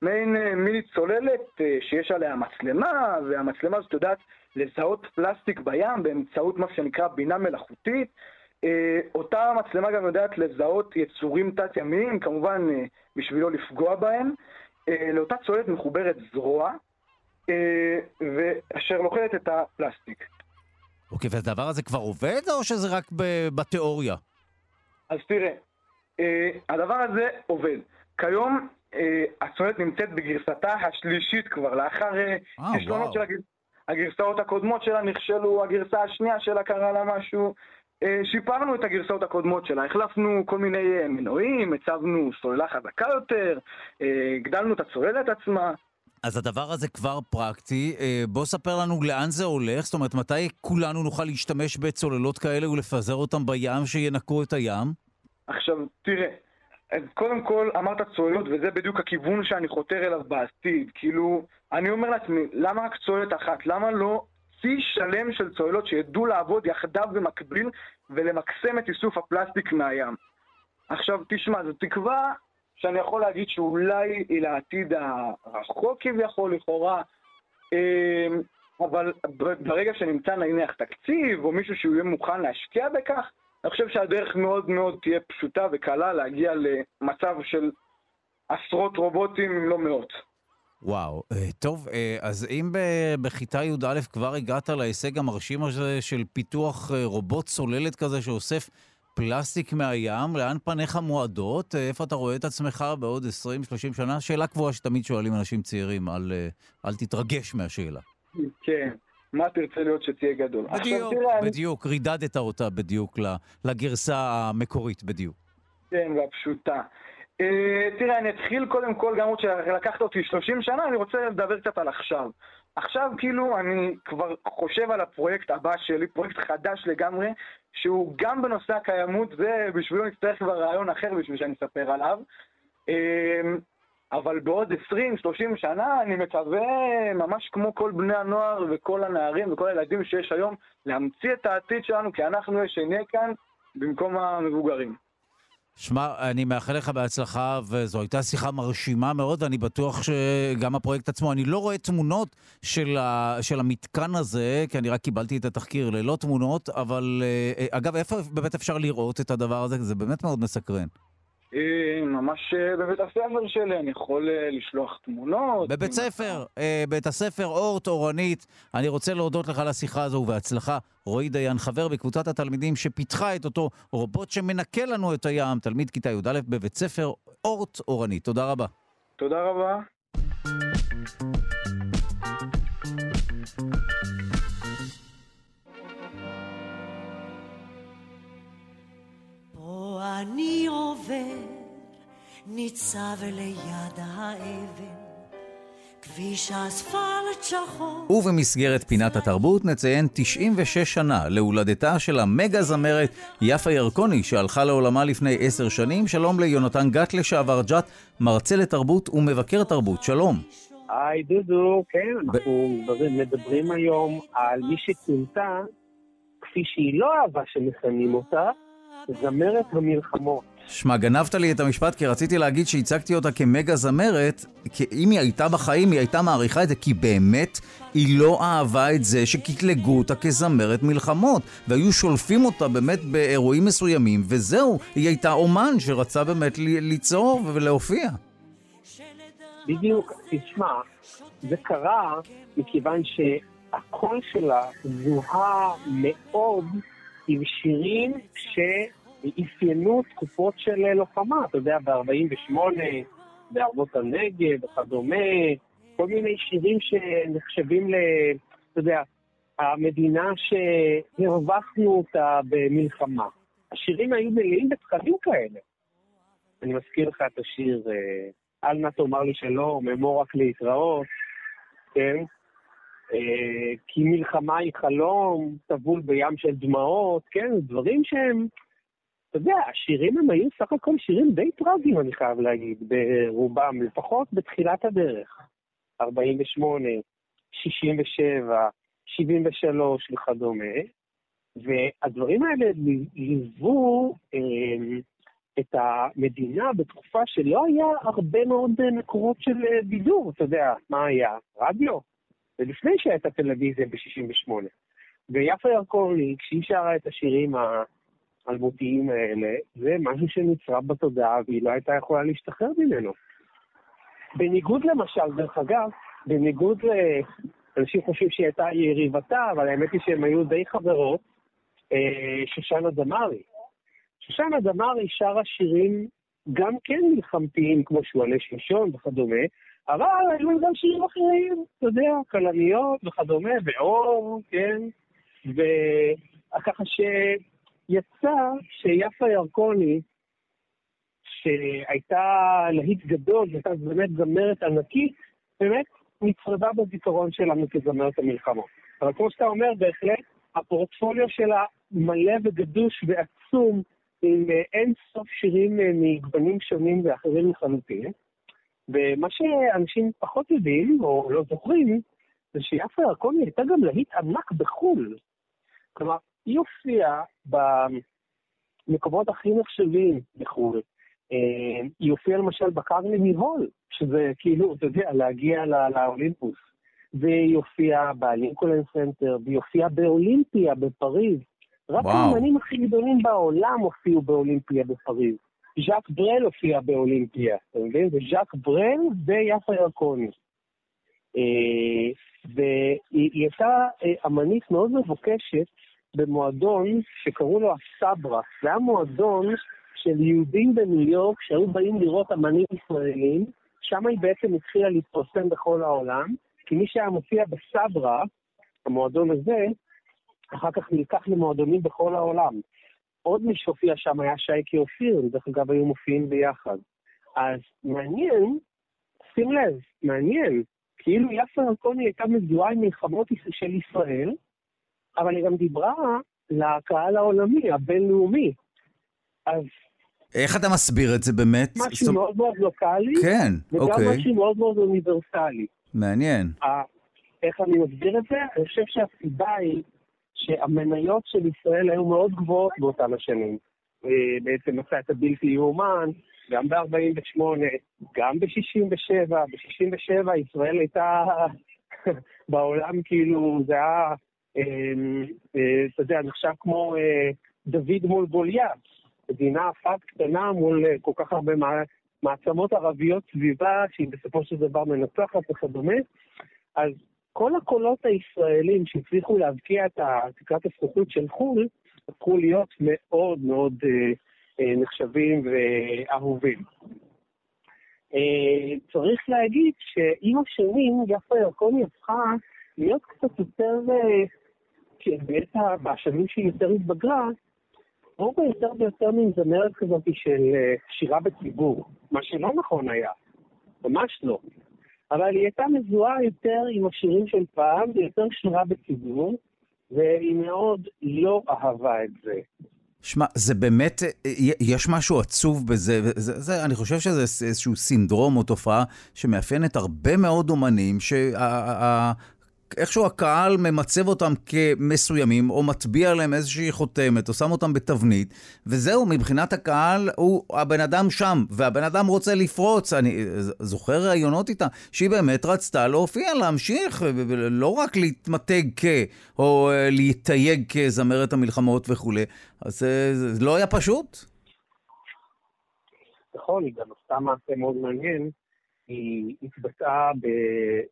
מעין אה, מיני צוללת אה, שיש עליה מצלמה, והמצלמה הזאת יודעת לזהות פלסטיק בים באמצעות מה שנקרא בינה מלאכותית. אה, אותה מצלמה גם יודעת לזהות יצורים תת-ימיים, כמובן בשביל לא לפגוע בהם. לאותה צוללת מחוברת זרוע, אשר לוחלת את הפלסטיק. אוקיי, והדבר הזה כבר עובד, או שזה רק בתיאוריה? אז תראה, אה, הדבר הזה עובד. כיום אה, הצוללת נמצאת בגרסתה השלישית כבר, לאחר אה, כישלונות של הגר... הגרסאות הקודמות שלה נכשלו, הגרסה השנייה שלה קרה לה משהו. אה, שיפרנו את הגרסאות הקודמות שלה, החלפנו כל מיני אה, מנועים, הצבנו סוללה חזקה יותר, אה, הגדלנו את הצוללת עצמה. אז הדבר הזה כבר פרקטי. אה, בוא ספר לנו לאן זה הולך, זאת אומרת, מתי כולנו נוכל להשתמש בצוללות כאלה ולפזר אותם בים שינקו את הים? עכשיו, תראה, קודם כל אמרת צוללות, וזה בדיוק הכיוון שאני חותר אליו בעתיד. כאילו, אני אומר לעצמי, למה רק צוללת אחת? למה לא צי שלם של צוללות שידעו לעבוד יחדיו במקביל ולמקסם את איסוף הפלסטיק מהים? עכשיו, תשמע, זו תקווה שאני יכול להגיד שאולי היא לעתיד הרחוק כביכול, לכאורה, אמ, אבל ברגע שנמצא נניח תקציב, או מישהו שהוא יהיה מוכן להשקיע בכך, אני חושב שהדרך מאוד מאוד תהיה פשוטה וקלה להגיע למצב של עשרות רובוטים, אם לא מאות. וואו, אה, טוב, אה, אז אם בכיתה י"א כבר הגעת להישג המרשים הזה של פיתוח אה, רובוט צוללת כזה שאוסף פלסטיק מהים, לאן פניך מועדות? איפה אתה רואה את עצמך בעוד 20-30 שנה? שאלה קבועה שתמיד שואלים אנשים צעירים, אל, אל תתרגש מהשאלה. כן, מה תרצה להיות שתהיה גדול? בדיוק, תראה, בדיוק, אני... רידדת אותה בדיוק לגרסה המקורית, בדיוק. כן, והפשוטה. Uh, תראה, אני אתחיל קודם כל, גם עוד שלקחת אותי 30 שנה, אני רוצה לדבר קצת על עכשיו. עכשיו כאילו אני כבר חושב על הפרויקט הבא שלי, פרויקט חדש לגמרי, שהוא גם בנושא הקיימות, זה בשבילו נצטרך כבר רעיון אחר בשביל שאני אספר עליו. אמ, אבל בעוד 20-30 שנה אני מקווה, ממש כמו כל בני הנוער וכל הנערים וכל הילדים שיש היום, להמציא את העתיד שלנו, כי אנחנו שנהיה כאן במקום המבוגרים. שמע, אני מאחל לך בהצלחה, וזו הייתה שיחה מרשימה מאוד, ואני בטוח שגם הפרויקט עצמו, אני לא רואה תמונות של, ה, של המתקן הזה, כי אני רק קיבלתי את התחקיר ללא תמונות, אבל אה, אגב, איפה באמת אפשר לראות את הדבר הזה? זה באמת מאוד מסקרן. אה, ממש אה, בבית הספר שלי, אני יכול אה, לשלוח תמונות. בבית ספר, בית הספר אורט אורנית. אני רוצה להודות לך על השיחה הזו ובהצלחה. רועי דיין, חבר בקבוצת התלמידים שפיתחה את אותו רובוט שמנקה לנו את הים, תלמיד כיתה י"א בבית ספר אורט אורנית. תודה רבה. תודה רבה. אני עובר, ניצב ליד האבן. כביש אספלט שחור. ובמסגרת פינת התרבות נציין 96 שנה להולדתה של המגה זמרת יפה ירקוני שהלכה לעולמה לפני עשר שנים. שלום ליונתן גת לשעבר ג'ת, מרצה לתרבות ומבקר תרבות. שלום. היי דודו, כן, אנחנו מדברים היום על מי שכונתה כפי שהיא לא אהבה שמכנים אותה, זמרת המלחמות. שמע, גנבת לי את המשפט כי רציתי להגיד שהצגתי אותה כמגה זמרת, כי אם היא הייתה בחיים, היא הייתה מעריכה את זה, כי באמת היא לא אהבה את זה שקטלגו אותה כזמרת מלחמות, והיו שולפים אותה באמת באירועים מסוימים, וזהו, היא הייתה אומן שרצה באמת ליצור ולהופיע. בדיוק, תשמע, זה קרה מכיוון שהקול שלה זוהה מאוד עם שירים שאפיינו תקופות של לוחמה, אתה יודע, ב-48, בערבות הנגב וכדומה, כל מיני שירים שנחשבים ל... אתה יודע, המדינה שהרווחנו אותה במלחמה. השירים היו מלאים בתכנים כאלה. אני מזכיר לך את השיר אה, "אל נא תאמר לי שלום, אמור רק להתראות", כן? אה, כי מלחמה היא חלום, טבול בים של דמעות, כן, דברים שהם, אתה יודע, השירים הם היו סך הכל שירים די טרגיים, אני חייב להגיד, ברובם, לפחות בתחילת הדרך. 48, 67, 73 וכדומה, והדברים האלה ליוו אה, את המדינה בתקופה שלא היה הרבה מאוד מקורות של בידור, אתה יודע, מה היה? רדיו, ולפני שהייתה טלוויזיה ב-68. ויפה ירקוני, כשהיא שרה את השירים האלמותיים האלה, זה משהו שנצרב בתודעה והיא לא הייתה יכולה להשתחרר ממנו. בניגוד למשל, דרך אגב, בניגוד ל... אנשים חושבים שהיא הייתה יריבתה, אבל האמת היא שהן היו די חברות, אה, שושנה דמארי. שושנה דמארי שרה שירים גם כן מלחמתיים, כמו שועלי שמשון וכדומה, אבל היו גם שירים אחרים, אתה יודע, כלניות וכדומה, ואור, כן? וככה שיצא שיפה ירקוני, שהייתה להיט גדול, שהייתה באמת זמרת ענקית, באמת נצרבה בזיכרון שלנו כזמרת המלחמות. אבל כמו שאתה אומר, בהחלט, הפורטפוליו שלה מלא וגדוש ועצום, עם אין סוף שירים מגוונים שונים ואחרים לחלוטין. ומה שאנשים פחות יודעים, או לא זוכרים, זה שיפה ירקוני הייתה גם להיט ענק בחו"ל. כלומר, היא הופיעה במקומות הכי נחשבים בחו"ל. אה, היא הופיעה למשל בקרני הול, שזה כאילו, אתה יודע, להגיע לאולימפוס. והיא הופיעה בלינקולן סנטר, והיא הופיעה באולימפיה בפריז. רק האמנים הכי גדולים בעולם הופיעו באולימפיה בפריז. ז'אק ברל הופיע באולימפיה, אתה מבין? זה ז'אק ברל ויפה ירקוני. אה, והיא הייתה אה, אמנית מאוד מבוקשת במועדון שקראו לו הסברה. זה היה מועדון של יהודים בניו יורק שהיו באים לראות אמנים ישראלים, שם היא בעצם התחילה להתפרסם בכל העולם, כי מי שהיה מופיע בסברה, המועדון הזה, אחר כך נלקח למועדונים בכל העולם. עוד מי שהופיע שם היה שייקי אופיר, דרך אגב היו מופיעים ביחד. אז מעניין, שים לב, מעניין, כאילו יפה ירקוני הייתה מזוהה עם מלחמות של ישראל, אבל היא גם דיברה לקהל העולמי, הבינלאומי. אז... איך אתה מסביר את זה באמת? משהו זאת... מאוד מאוד לוקאלי, כן, וגם אוקיי. משהו מאוד מאוד אוניברסלי. מעניין. איך אני מסביר את זה? אני חושב שהסיבה היא שהמניות של ישראל היו מאוד גבוהות באותן השנים. בעצם עשה את הבלתי יאומן, גם ב-48, גם ב-67. ב-67 ישראל הייתה <laughs> בעולם כאילו, זה היה, אמ, אה, אתה יודע, נחשב כמו אה, דוד מול גוליית. מדינה אחת קטנה מול אה, כל כך הרבה מעצמות ערביות סביבה, שהיא בסופו של דבר מנצחת וכדומה. אז כל הקולות הישראלים שהצליחו להבקיע את תקרת הזכוכית של חו"ל, הפכו להיות מאוד מאוד אה, אה, נחשבים ואהובים. אה, צריך להגיד שעם השנים יפה ירקוני הפכה להיות קצת יותר, אה, בעת בשנים שהיא יותר התבגרה, רוב יותר ויותר מין זמרת כזאת של אה, שירה בציבור, מה שלא נכון היה, ממש לא. אבל היא הייתה מזוהה יותר עם השירים של פעם ויותר שירה בציבור, והיא מאוד לא אהבה את זה. שמע, זה באמת, יש משהו עצוב בזה, זה, זה, אני חושב שזה איזשהו סינדרום או תופעה שמאפיינת הרבה מאוד אומנים, שה, איכשהו הקהל ממצב אותם כמסוימים, או מטביע להם איזושהי חותמת, או שם אותם בתבנית, וזהו, מבחינת הקהל, הוא הבן אדם שם, והבן אדם רוצה לפרוץ. אני זוכר ראיונות איתה, שהיא באמת רצתה להופיע, להמשיך, לא רק להתמתג כ... או להתייג כזמרת המלחמות וכולי. אז זה, זה לא היה פשוט. נכון, היא גם עשתה מעשה מאוד מעניין. היא התבטאה, ב...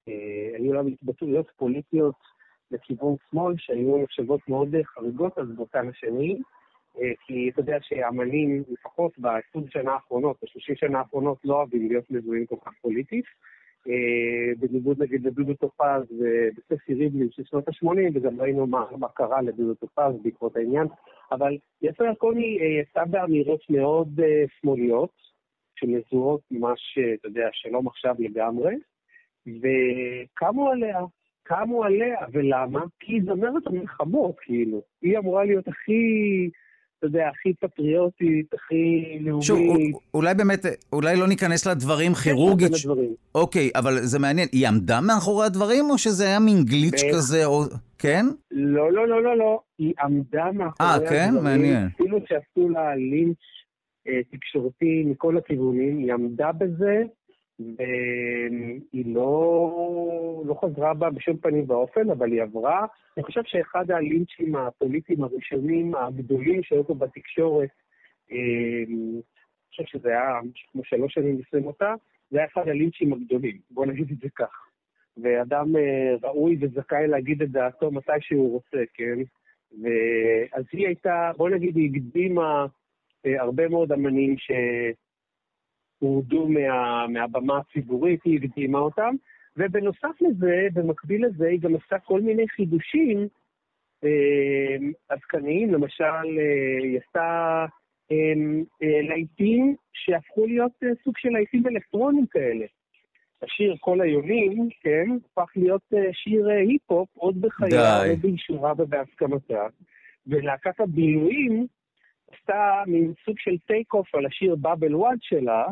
אה, היו לה התבטאויות פוליטיות לכיוון שמאל, שהיו נחשבות מאוד חריגות אז באותן השנים, אה, כי אתה יודע שאמנים, לפחות ב-20 שנה האחרונות, ב-30 שנה האחרונות, לא אוהבים להיות מזוהים כל כך פוליטית. אה, בניגוד נגיד לדודו טופז ובספי ריבלין של שנות ה-80, וגם ראינו מה, מה קרה לדודו טופז בעקבות העניין. אבל יפה ירקוני יצא באמירות מאוד שמאליות, שמזוהות ממש, אתה יודע, שלום עכשיו לגמרי, וקמו עליה, קמו עליה, ולמה? כי היא זמרת המלחמות, כאילו. היא אמורה להיות הכי... אתה יודע, הכי פטריוטית, הכי לאומית. שוב, אולי באמת, אולי לא ניכנס לדברים כירורגית. כן, לדברים. אוקיי, אבל זה מעניין. היא עמדה מאחורי הדברים, או שזה היה מין גליץ' ב... כזה, או... כן? לא, לא, לא, לא, לא. היא עמדה מאחורי 아? הדברים. אה, כן? מעניין. אפילו שעשו לה לינץ' אה, תקשורתי מכל הכיוונים, היא עמדה בזה, והיא לא, לא חזרה בה בשום פנים ואופן, אבל היא עברה. אני חושב שאחד הלינצ'ים הפוליטיים הראשונים הגדולים שהיו פה בתקשורת, אה, אני חושב שזה היה כמו שלוש שנים לפני מותה, זה היה אחד הלינצ'ים הגדולים, בוא נגיד את זה כך. ואדם אה, ראוי וזכאי להגיד את דעתו מתי שהוא רוצה, כן? ואז היא הייתה, בוא נגיד, היא הקדימה הרבה מאוד אמנים שהורדו מה, מהבמה הציבורית, היא הקדימה אותם, ובנוסף לזה, במקביל לזה, היא גם עשתה כל מיני חידושים אה, עדכניים, למשל, אה, היא עשתה אה, אה, להיטים שהפכו להיות אה, סוג של להיטים אלקטרונים כאלה. השיר כל היונים, כן, הפך להיות אה, שיר אה, היפ-הופ, עוד בחייה, באישורה ובהסכמתה. ולהקת הבילויים עשתה מין סוג של טייק אוף על השיר באב אל וואד שלה,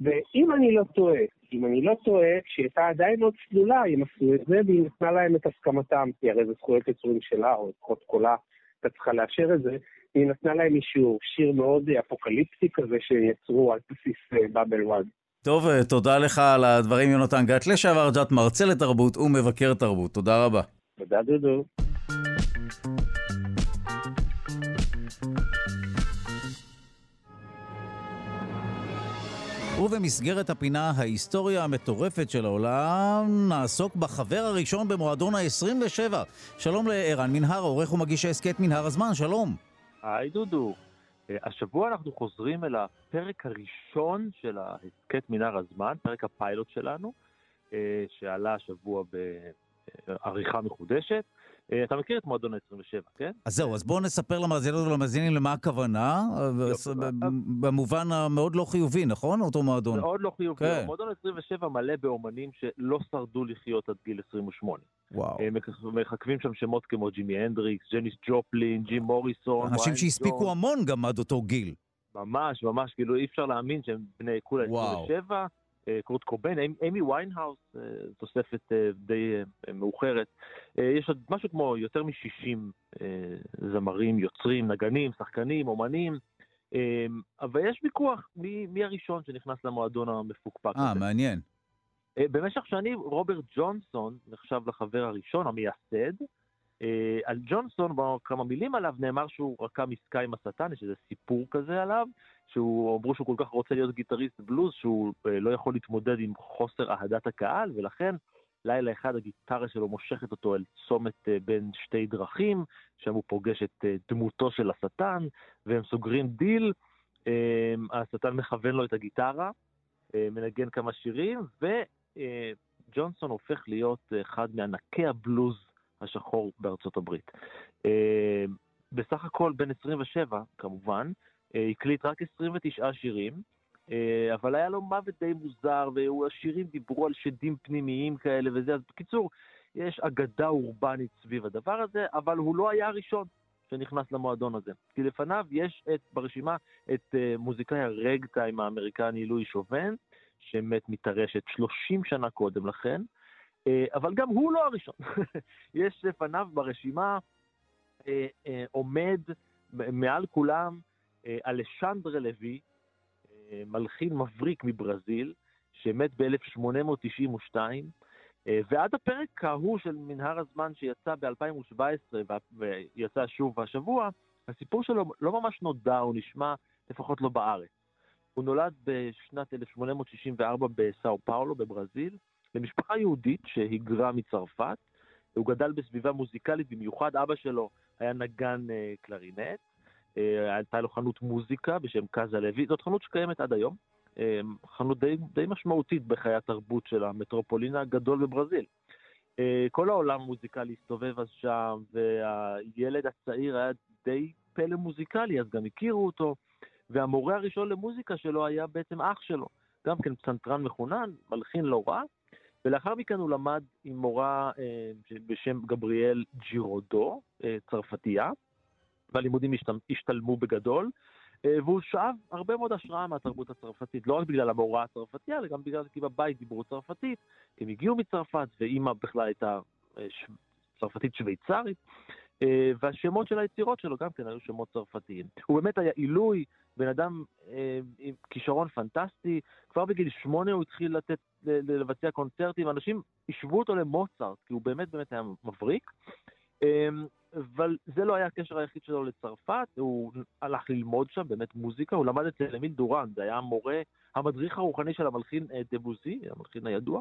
ואם אני לא טועה, אם אני לא טועה, כשהיא הייתה עדיין עוד צלולה, הם עשו את זה, והיא נתנה להם את הסכמתם, כי הרי זה זכויות יוצרים שלה, או לפחות קולה הייתה צריכה לאשר את זה, והיא נתנה להם אישור, שיר מאוד אפוקליפטי כזה שיצרו על בסיס בבל וואד. טוב, תודה לך על הדברים, יונתן גת, לשעבר ג'ת, מרצה לתרבות ומבקר תרבות. תודה רבה. תודה, דודו. ובמסגרת הפינה ההיסטוריה המטורפת של העולם, נעסוק בחבר הראשון במועדון ה-27. שלום לערן מנהר, עורך ומגיש ההסכת מנהר הזמן, שלום. היי דודו. השבוע אנחנו חוזרים אל הפרק הראשון של ההסכת מנהר הזמן, פרק הפיילוט שלנו, שעלה השבוע בעריכה מחודשת, אה, אתה מכיר את מועדון ה-27, כן? אז זהו, אז בואו נספר למאזינות ולמאזינים למה הכוונה, במובן המאוד לא חיובי, נכון? אותו מועדון. מאוד לא חיובי. כן. מועדון ה-27 מלא באומנים שלא שרדו לחיות עד גיל 28. וואו. מככבים שם שמות כמו ג'ימי הנדריקס, ג'ניס ג'ופלין, ג'ים מוריסון. אנשים שהספיקו המון גם עד אותו גיל. ממש, ממש, כאילו אי אפשר להאמין שהם בני כולה 27. אה, קורט קוביין, אמי ויינהאוס, אה, תוספת אה, די מאוחרת. יש עוד משהו כמו יותר מ-60 זמרים, יוצרים, נגנים, שחקנים, אומנים. אבל יש ויכוח מי, מי הראשון שנכנס למועדון המפוקפק הזה. אה, מעניין. במשך שנים רוברט ג'ונסון נחשב לחבר הראשון, המייסד. על ג'ונסון, כמה מילים עליו, נאמר שהוא רקם עסקה עם השטן, יש איזה סיפור כזה עליו. שהוא, אמרו שהוא כל כך רוצה להיות גיטריסט בלוז, שהוא אה, לא יכול להתמודד עם חוסר אהדת הקהל, ולכן לילה אחד הגיטרה שלו מושכת אותו אל צומת אה, בין שתי דרכים, שם הוא פוגש את אה, דמותו של השטן, והם סוגרים דיל, השטן מכוון לו את הגיטרה, מנגן כמה שירים, וג'ונסון הופך להיות אחד מענקי הבלוז השחור בארצות הברית. בסך הכל בן 27, כמובן, אה, הקליט רק 29 שירים, אה, אבל היה לו מוות די מוזר, והשירים דיברו על שדים פנימיים כאלה וזה, אז בקיצור, יש אגדה אורבנית סביב הדבר הזה, אבל הוא לא היה הראשון שנכנס למועדון הזה. כי לפניו יש את, ברשימה את uh, מוזיקאי הרגטיים האמריקני לואי שובן, שמת מטרשת 30 שנה קודם לכן, אבל גם הוא לא הראשון. <laughs> יש לפניו ברשימה uh, uh, עומד מעל כולם אה, אלשנדרה לוי, אה, מלחין מבריק מברזיל, שמת ב-1892, אה, ועד הפרק ההוא של מנהר הזמן שיצא ב-2017 ויצא שוב השבוע, הסיפור שלו לא ממש נודע או נשמע, לפחות לא בארץ. הוא נולד בשנת 1864 בסאו פאולו בברזיל, למשפחה יהודית שהיגרה מצרפת. הוא גדל בסביבה מוזיקלית במיוחד, אבא שלו היה נגן קלרינט, אה, הייתה לו חנות מוזיקה בשם קאזה לוי, זאת חנות שקיימת עד היום, אה, חנות די, די משמעותית בחיי התרבות של המטרופולין הגדול בברזיל. אה, כל העולם המוזיקלי הסתובב אז שם, והילד הצעיר היה די פלא מוזיקלי, אז גם הכירו אותו, והמורה הראשון למוזיקה שלו היה בעצם אח שלו, גם כן פסנתרן מחונן, מלחין לא רע, ולאחר מכן הוא למד עם מורה בשם גבריאל ג'ירודו, צרפתייה, והלימודים השתלמו בגדול, אה, והוא שאב הרבה מאוד השראה מהתרבות הצרפתית, לא רק בגלל המורה הצרפתייה, אלא גם בגלל כי בבית דיברו צרפתית, הם הגיעו מצרפת, ואימא בכלל הייתה אה, צרפתית שוויצרית, אה, והשמות של היצירות שלו גם כן היו שמות צרפתיים. הוא באמת היה עילוי, בן אדם עם כישרון פנטסטי, כבר בגיל שמונה הוא התחיל לתת, לבצע קונצרטים, אנשים השוו אותו למוצרט, כי הוא באמת באמת היה מבריק. אבל זה לא היה הקשר היחיד שלו לצרפת, הוא הלך ללמוד שם באמת מוזיקה, הוא למד אצל אמיל דורן, זה היה המורה, המדריך הרוחני של המלחין אה, דבוזי, המלחין הידוע.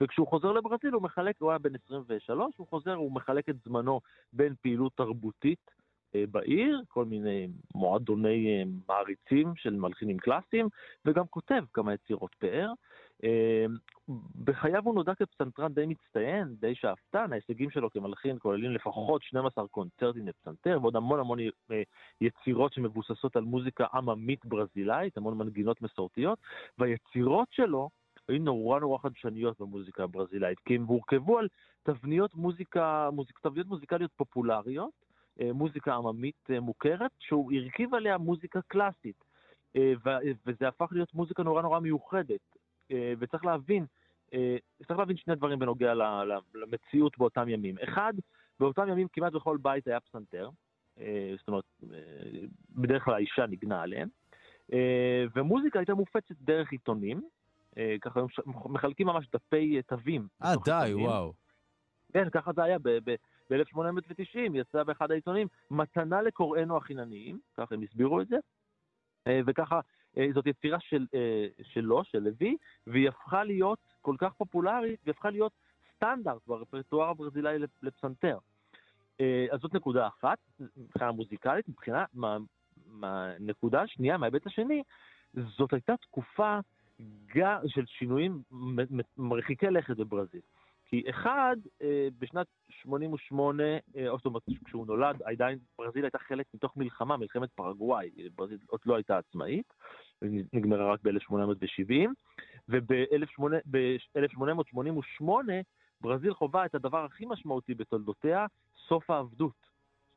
אה, וכשהוא חוזר לברזיל הוא מחלק, הוא היה בן 23, הוא חוזר, הוא מחלק את זמנו בין פעילות תרבותית אה, בעיר, כל מיני מועדוני מעריצים של מלחינים קלאסיים, וגם כותב כמה יצירות פאר. אמ, בחייו הוא נודע כפסנתרן די מצטיין, די שאפתן, ההישגים שלו כמלחין כוללים לפחות 12 קונצרטים לפסנתר ועוד המון המון אה, יצירות שמבוססות על מוזיקה עממית ברזילאית, המון מנגינות מסורתיות, והיצירות שלו היו נורא נורא חדשניות במוזיקה הברזילאית, כי הם הורכבו על תבניות מוזיקה, מוזיק, תבניות מוזיקליות פופולריות, אה, מוזיקה עממית אה, מוכרת, שהוא הרכיב עליה מוזיקה קלאסית. וזה הפך להיות מוזיקה נורא נורא מיוחדת. אה, וצריך להבין, אה, צריך להבין שני דברים בנוגע למציאות באותם ימים. אחד, באותם ימים כמעט בכל בית היה פסנתר, אה, זאת אומרת, בדרך כלל האישה ניגנה עליהם, ומוזיקה הייתה מופצת דרך עיתונים, ככה מחלקים ממש דפי תווים. אה, די, וואו. כן, ככה זה היה ב-1890, יצא באחד העיתונים, מתנה לקוראינו החינניים, ככה הם הסבירו את זה, וככה אה, זאת יצירה של, אה, שלו, של לוי, והיא הפכה להיות כל כך פופולרית, והיא הפכה להיות סטנדרט ברפרטואר הברזילאי לפסנתר. אה, אז זאת נקודה אחת, מבחינה מוזיקלית, מבחינה, מהנקודה השנייה, מההיבט השני, זאת הייתה תקופה גם של שינויים מרחיקי לכת בברזיל. כי אחד, אה, בשנת 88, אה, זאת אומרת, כשהוא נולד, עדיין ברזיל הייתה חלק מתוך מלחמה, מלחמת פרגוואי, ברזיל עוד לא הייתה עצמאית, נגמרה רק ב-1870, וב-1888 ברזיל חווה את הדבר הכי משמעותי בתולדותיה, סוף העבדות.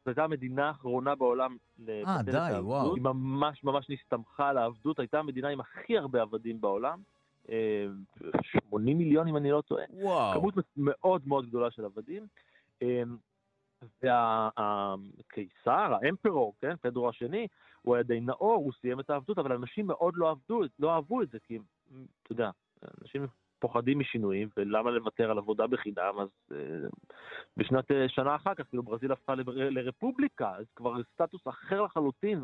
זו הייתה המדינה האחרונה בעולם לבטל את העבדות. וואו. היא ממש ממש נסתמכה על העבדות, הייתה המדינה עם הכי הרבה עבדים בעולם. 80 מיליון אם אני לא טועה. וואו. כמות מאוד מאוד גדולה של עבדים. והקיסר, האמפרור, כן, פדרו השני, הוא היה די נאור, הוא סיים את העבדות, אבל אנשים מאוד לא, עבדו, לא אהבו את זה, כי, אתה יודע, אנשים פוחדים משינויים, ולמה לוותר על עבודה בחינם, אז uh, בשנת uh, שנה אחר כך, כאילו ברזיל הפכה לרפובליקה, אז כבר סטטוס אחר לחלוטין,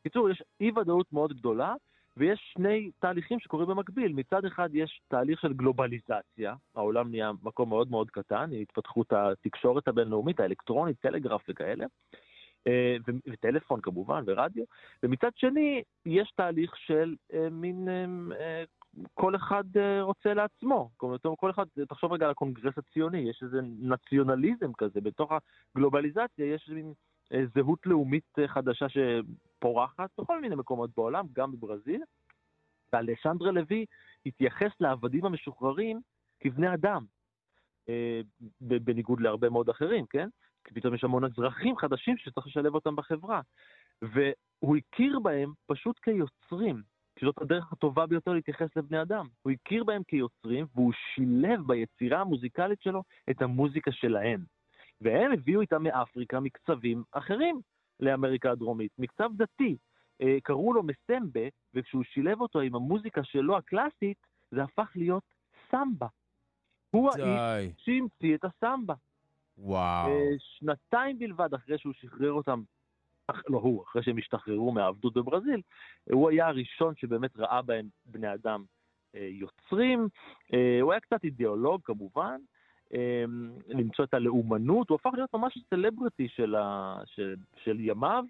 בקיצור, וה... יש אי ודאות מאוד גדולה, ויש שני תהליכים שקורים במקביל. מצד אחד יש תהליך של גלובליזציה, העולם נהיה מקום מאוד מאוד קטן, עם התפתחות התקשורת הבינלאומית, האלקטרונית, טלגרף וכאלה, אה, וטלפון כמובן, ורדיו, ומצד שני יש תהליך של מין כל אחד אה, רוצה לעצמו. כל אחד, תחשוב רגע על הקונגרס הציוני, יש איזה נציונליזם כזה, בתוך הגלובליזציה יש מין אה, זהות לאומית אה, חדשה שפורחת בכל מיני מקומות בעולם, גם בברזיל. ואלשנדרה לוי התייחס לעבדים המשוחררים כבני אדם, בניגוד להרבה מאוד אחרים, כן? כי פתאום יש המון אזרחים חדשים שצריך לשלב אותם בחברה. והוא הכיר בהם פשוט כיוצרים, שזאת הדרך הטובה ביותר להתייחס לבני אדם. הוא הכיר בהם כיוצרים, והוא שילב ביצירה המוזיקלית שלו את המוזיקה שלהם. והם הביאו איתם מאפריקה מקצבים אחרים לאמריקה הדרומית, מקצב דתי. אה, קראו לו מסמבה, וכשהוא שילב אותו עם המוזיקה שלו הקלאסית, זה הפך להיות סמבה. הוא האיש שהמציא את הסמבה. וואו. אה, שנתיים בלבד אחרי שהוא שחרר אותם לא הוא, אחרי שהם השתחררו מהעבדות בברזיל, הוא היה הראשון שבאמת ראה בהם בני אדם אה, יוצרים. אה, הוא היה קצת אידיאולוג כמובן, אה, למצוא את הלאומנות, הוא הפך להיות ממש סלבריטי של, ה, של, של ימיו,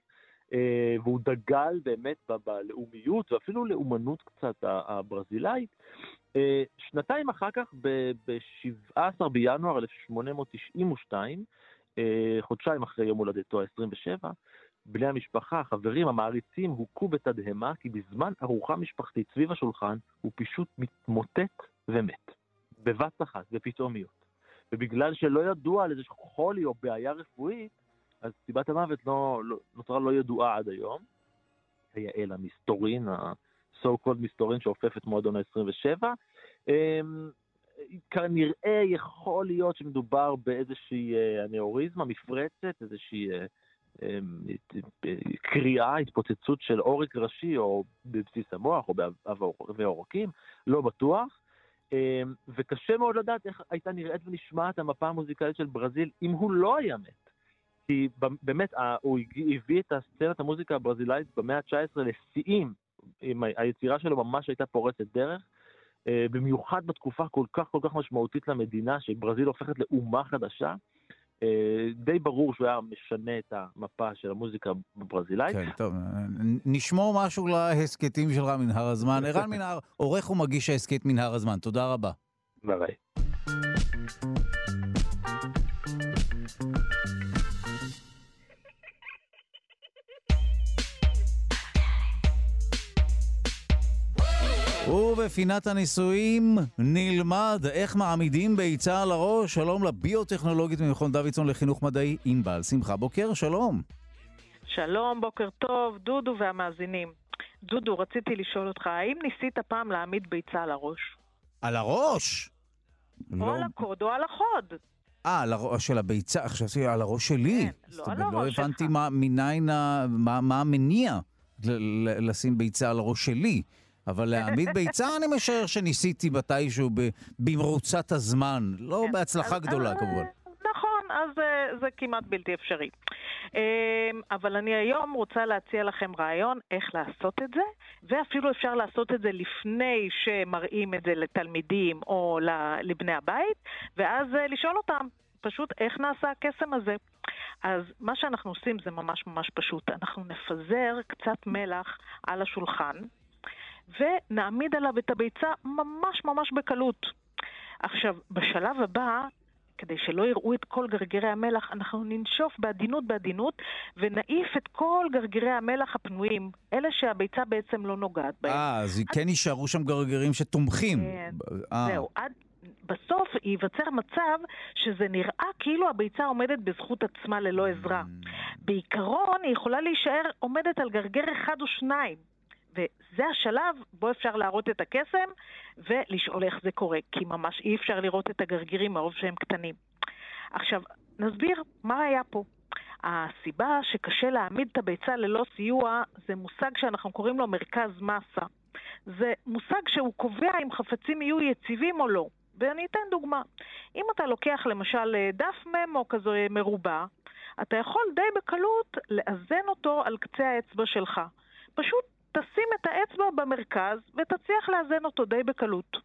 והוא דגל באמת בלאומיות ואפילו לאומנות קצת הברזילאית. שנתיים אחר כך, ב-17 בינואר 1892, חודשיים אחרי יום הולדתו ה-27, בני המשפחה, החברים, המעריצים, הוכו בתדהמה כי בזמן ארוחה משפחתית סביב השולחן הוא פשוט מתמוטט ומת. בבת אחת, בפתאומיות. ובגלל שלא ידוע על איזה חולי או בעיה רפואית, אז סיבת המוות לא, לא, נותרה לא ידועה עד היום. יעל המסתורין, ה-so called מסתורין שאופף את מועדון ה-27. אמ, כנראה יכול להיות שמדובר באיזושהי אה, אנאוריזמה, מפרצת, איזושהי אה, קריאה, התפוצצות של עורק ראשי או בבסיס המוח או בעורקים, לא בטוח. אמ, וקשה מאוד לדעת איך הייתה נראית ונשמעת המפה המוזיקלית של ברזיל אם הוא לא היה מת. כי באמת, הוא הביא את הסצנת המוזיקה הברזילאית במאה ה-19 לשיאים. היצירה שלו ממש הייתה פורצת דרך. אה, במיוחד בתקופה כל כך כל כך משמעותית למדינה, שברזיל הופכת לאומה חדשה. אה, די ברור שהוא היה משנה את המפה של המוזיקה הברזילאית. כן, טוב, נשמור משהו להסכתים שלך מנהר הזמן. ערן מנהר, עורך ומגיש ההסכת מנהר הזמן, תודה רבה. ביי ובפינת הניסויים נלמד איך מעמידים ביצה על הראש. שלום לביוטכנולוגית ממכון דוידסון לחינוך מדעי, ענבל שמחה בוקר, שלום. שלום, בוקר טוב, דודו והמאזינים. דודו, רציתי לשאול אותך, האם ניסית פעם להעמיד ביצה על הראש? על הראש? או לא... על הקוד או על החוד. אה, על הראש של הביצה, חשבתי על הראש שלי. כן, לא על הראש שלך. לא הבנתי מה, מניין, מה, מה המניע לשים ביצה על הראש שלי. אבל להעמיד ביצה אני משער שניסיתי מתישהו במרוצת הזמן. לא כן. בהצלחה גדולה אה, כמובן. נכון, אז זה, זה כמעט בלתי אפשרי. אמ, אבל אני היום רוצה להציע לכם רעיון איך לעשות את זה, ואפילו אפשר לעשות את זה לפני שמראים את זה לתלמידים או לבני הבית, ואז אה, לשאול אותם פשוט איך נעשה הקסם הזה. אז מה שאנחנו עושים זה ממש ממש פשוט. אנחנו נפזר קצת מלח על השולחן, ונעמיד עליו את הביצה ממש ממש בקלות. עכשיו, בשלב הבא, כדי שלא יראו את כל גרגירי המלח, אנחנו ננשוף בעדינות בעדינות ונעיף את כל גרגירי המלח הפנויים, אלה שהביצה בעצם לא נוגעת בהם. אה, אז עד... כן יישארו שם גרגירים שתומכים. כן, אה. זהו. עד, בסוף ייווצר מצב שזה נראה כאילו הביצה עומדת בזכות עצמה ללא עזרה. Mm. בעיקרון היא יכולה להישאר עומדת על גרגר אחד או שניים. וזה השלב בו אפשר להראות את הקסם ולשאול איך זה קורה, כי ממש אי אפשר לראות את הגרגירים מרוב שהם קטנים. עכשיו, נסביר מה היה פה. הסיבה שקשה להעמיד את הביצה ללא סיוע זה מושג שאנחנו קוראים לו מרכז מסה. זה מושג שהוא קובע אם חפצים יהיו יציבים או לא. ואני אתן דוגמה. אם אתה לוקח למשל דף ממו כזה מרובע, אתה יכול די בקלות לאזן אותו על קצה האצבע שלך. פשוט תשים את האצבע במרכז ותצליח לאזן אותו די בקלות.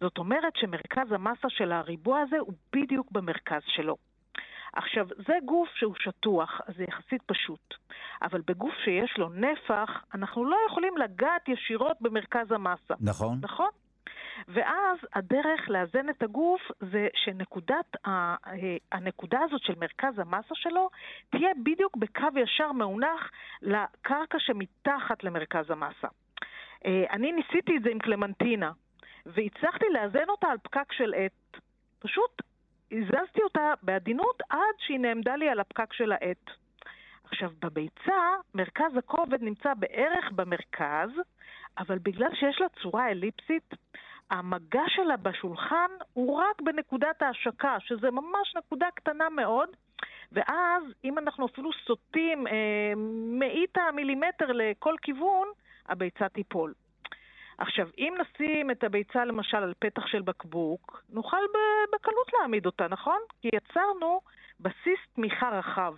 זאת אומרת שמרכז המסה של הריבוע הזה הוא בדיוק במרכז שלו. עכשיו, זה גוף שהוא שטוח, אז זה יחסית פשוט. אבל בגוף שיש לו נפח, אנחנו לא יכולים לגעת ישירות במרכז המסה. נכון. נכון? ואז הדרך לאזן את הגוף זה שנקודת, הנקודה הזאת של מרכז המסה שלו תהיה בדיוק בקו ישר מאונח לקרקע שמתחת למרכז המסה. אה, אני ניסיתי את זה עם קלמנטינה, והצלחתי לאזן אותה על פקק של עט. פשוט הזזתי אותה בעדינות עד שהיא נעמדה לי על הפקק של העט. עכשיו, בביצה, מרכז הכובד נמצא בערך במרכז, אבל בגלל שיש לה צורה אליפסית, המגע שלה בשולחן הוא רק בנקודת ההשקה, שזה ממש נקודה קטנה מאוד, ואז אם אנחנו אפילו סוטים אה, מאית המילימטר לכל כיוון, הביצה תיפול. עכשיו, אם נשים את הביצה למשל על פתח של בקבוק, נוכל בקלות להעמיד אותה, נכון? כי יצרנו בסיס תמיכה רחב.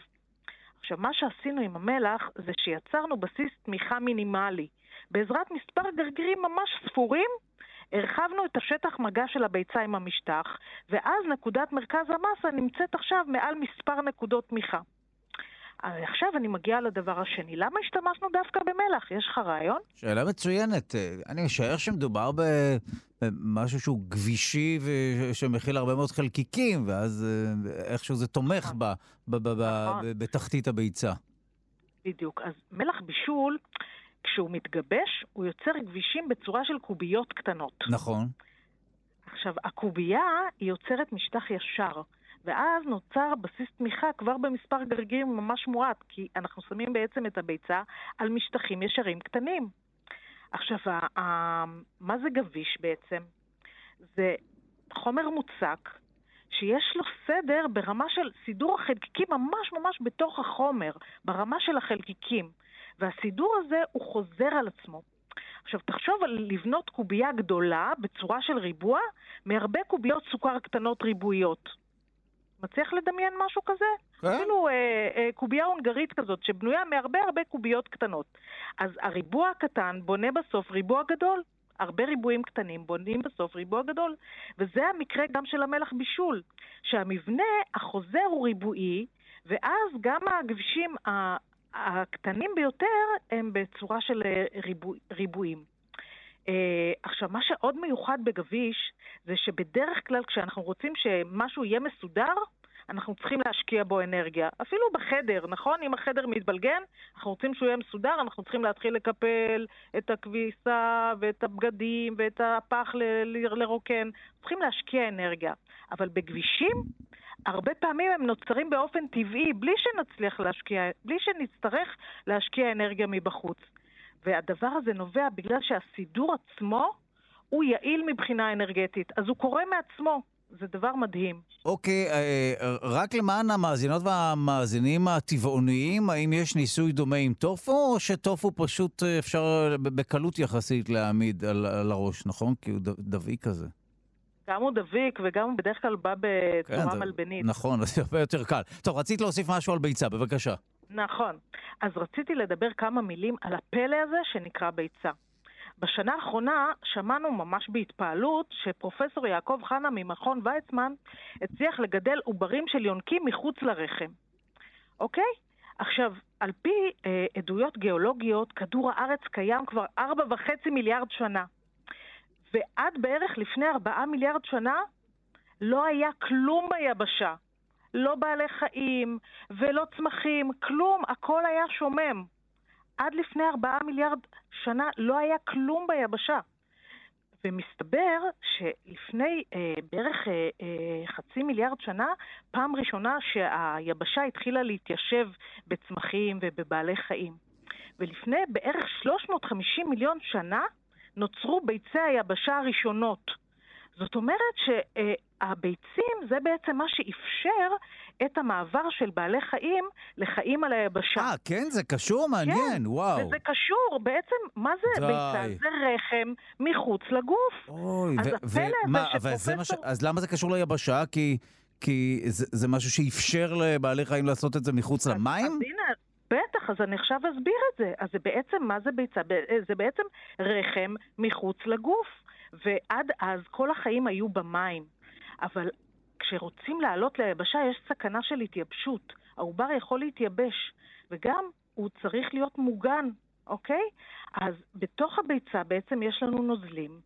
עכשיו, מה שעשינו עם המלח זה שיצרנו בסיס תמיכה מינימלי. בעזרת מספר גרגירים ממש ספורים, הרחבנו את השטח מגע של הביצה עם המשטח, ואז נקודת מרכז המסה נמצאת עכשיו מעל מספר נקודות תמיכה. עכשיו אני מגיעה לדבר השני. למה השתמשנו דווקא במלח? יש לך רעיון? שאלה מצוינת. אני משער שמדובר במשהו שהוא גבישי ושמכיל הרבה מאוד חלקיקים, ואז אה, איכשהו זה תומך נכון. ב, ב, ב, נכון. בתחתית הביצה. בדיוק. אז מלח בישול כשהוא מתגבש, הוא יוצר כבישים בצורה של קוביות קטנות. נכון. עכשיו, הקובייה היא יוצרת משטח ישר, ואז נוצר בסיס תמיכה כבר במספר גרגירים ממש מועט, כי אנחנו שמים בעצם את הביצה על משטחים ישרים קטנים. עכשיו, מה זה גביש בעצם? זה חומר מוצק שיש לו סדר ברמה של סידור החלקיקים ממש ממש בתוך החומר, ברמה של החלקיקים. והסידור הזה הוא חוזר על עצמו. עכשיו, תחשוב על לבנות קובייה גדולה בצורה של ריבוע מהרבה קוביות סוכר קטנות ריבועיות. מצליח לדמיין משהו כזה? כן. אפילו אה, אה, קובייה הונגרית כזאת, שבנויה מהרבה הרבה קוביות קטנות. אז הריבוע הקטן בונה בסוף ריבוע גדול. הרבה ריבועים קטנים בונים בסוף ריבוע גדול. וזה המקרה גם של המלח בישול, שהמבנה החוזר הוא ריבועי, ואז גם הכבישים הקטנים ביותר הם בצורה של אה, ריבוע, ריבועים. Uh, עכשיו, מה שעוד מיוחד בגביש זה שבדרך כלל כשאנחנו רוצים שמשהו יהיה מסודר, אנחנו צריכים להשקיע בו אנרגיה. אפילו בחדר, נכון? אם החדר מתבלגן, אנחנו רוצים שהוא יהיה מסודר, אנחנו צריכים להתחיל לקפל את הכביסה ואת הבגדים ואת הפח ל- לרוקן. צריכים להשקיע אנרגיה. אבל בכבישים, הרבה פעמים הם נוצרים באופן טבעי, בלי שנצליח להשקיע, בלי שנצטרך להשקיע אנרגיה מבחוץ. והדבר הזה נובע בגלל שהסידור עצמו הוא יעיל מבחינה אנרגטית, אז הוא קורה מעצמו. זה דבר מדהים. אוקיי, אה, רק למען המאזינות והמאזינים הטבעוניים, האם יש ניסוי דומה עם טופו, או שטופו פשוט אה, אפשר בקלות יחסית להעמיד על הראש, נכון? כי הוא דביק כזה. גם הוא דביק וגם הוא בדרך כלל בא בצורה כן, מלבנית. נכון, <laughs> זה הרבה יותר קל. טוב, רצית להוסיף משהו על ביצה, בבקשה. נכון. אז רציתי לדבר כמה מילים על הפלא הזה שנקרא ביצה. בשנה האחרונה שמענו ממש בהתפעלות שפרופסור יעקב חנה ממכון ויצמן הצליח לגדל עוברים של יונקים מחוץ לרחם. אוקיי? עכשיו, על פי אה, עדויות גיאולוגיות, כדור הארץ קיים כבר ארבע וחצי מיליארד שנה. ועד בערך לפני ארבעה מיליארד שנה לא היה כלום ביבשה. לא בעלי חיים ולא צמחים, כלום, הכל היה שומם. עד לפני ארבעה מיליארד שנה לא היה כלום ביבשה. ומסתבר שלפני אה, בערך אה, אה, חצי מיליארד שנה, פעם ראשונה שהיבשה התחילה להתיישב בצמחים ובבעלי חיים. ולפני בערך 350 מיליון שנה נוצרו ביצי היבשה הראשונות. זאת אומרת שהביצים זה בעצם מה שאפשר את המעבר של בעלי חיים לחיים על היבשה. אה, כן? זה קשור? מעניין, כן, וואו. וזה קשור. בעצם, מה זה די. ביצה? זה רחם מחוץ לגוף. אוי, אז ו- הפלא ומה, מה. שפרופסור- אז למה זה קשור ליבשה? כי, כי זה, זה משהו שאפשר לבעלי חיים לעשות את זה מחוץ למים? אז הנה, בטח, אז אני עכשיו אסביר את זה. אז זה בעצם, מה זה ביצה? ב- זה בעצם רחם מחוץ לגוף. ועד אז כל החיים היו במים. אבל כשרוצים לעלות ליבשה יש סכנה של התייבשות. העובר יכול להתייבש, וגם הוא צריך להיות מוגן, אוקיי? אז בתוך הביצה בעצם יש לנו נוזלים.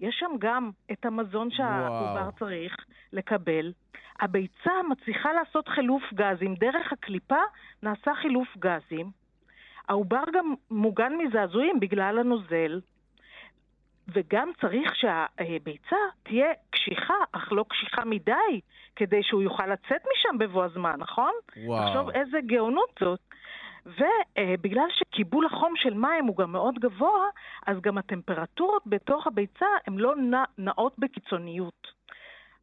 יש שם גם את המזון שהעובר. צריך לקבל. הביצה מצליחה לעשות חילוף גזים. דרך הקליפה נעשה חילוף גזים. העובר גם מוגן מזעזועים בגלל הנוזל. וגם צריך שהביצה תהיה קשיחה, אך לא קשיחה מדי, כדי שהוא יוכל לצאת משם בבוא הזמן, נכון? וואו. תחשוב איזה גאונות זאת. ובגלל שקיבול החום של מים הוא גם מאוד גבוה, אז גם הטמפרטורות בתוך הביצה הן לא נע, נעות בקיצוניות.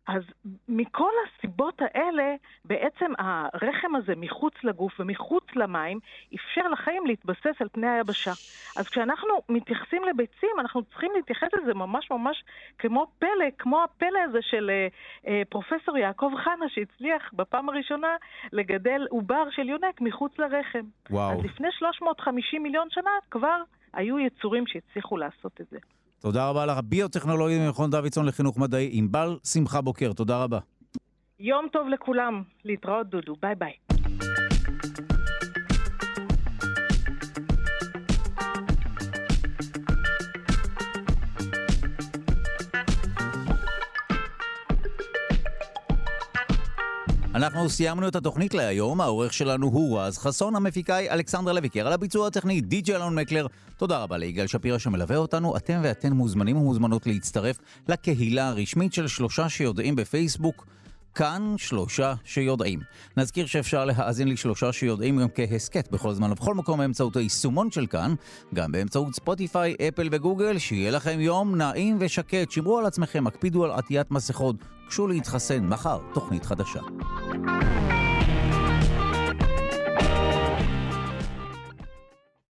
אז מכל הסיבות האלה, בעצם הרחם הזה מחוץ לגוף ומחוץ למים, אפשר לחיים להתבסס על פני היבשה. אז כשאנחנו מתייחסים לביצים, אנחנו צריכים להתייחס לזה ממש ממש כמו פלא, כמו הפלא הזה של אה, אה, פרופסור יעקב חנה, שהצליח בפעם הראשונה לגדל עובר של יונק מחוץ לרחם. וואו. אז לפני 350 מיליון שנה כבר היו יצורים שהצליחו לעשות את זה. תודה רבה לך, ביוטכנולוגיה ממכון דוידסון לחינוך מדעי, ענבל שמחה בוקר, תודה רבה. יום טוב לכולם, להתראות דודו, ביי ביי. אנחנו סיימנו את התוכנית להיום, העורך שלנו הוא רז חסון, המפיקה היא אלכסנדר לויקר, על הביצוע הטכני די.ג'י אלון מקלר. תודה רבה ליגאל שפירא שמלווה אותנו, אתם ואתן מוזמנים ומוזמנות להצטרף לקהילה הרשמית של שלושה שיודעים בפייסבוק. כאן שלושה שיודעים. נזכיר שאפשר להאזין לשלושה שיודעים גם כהסכת בכל זמן ובכל מקום באמצעות היישומון של כאן, גם באמצעות ספוטיפיי, אפל וגוגל, שיהיה לכם יום נעים ושקט, שמרו על עצמכם, הקפידו על עטיית מסכות, גשו להתחסן, מחר תוכנית חדשה.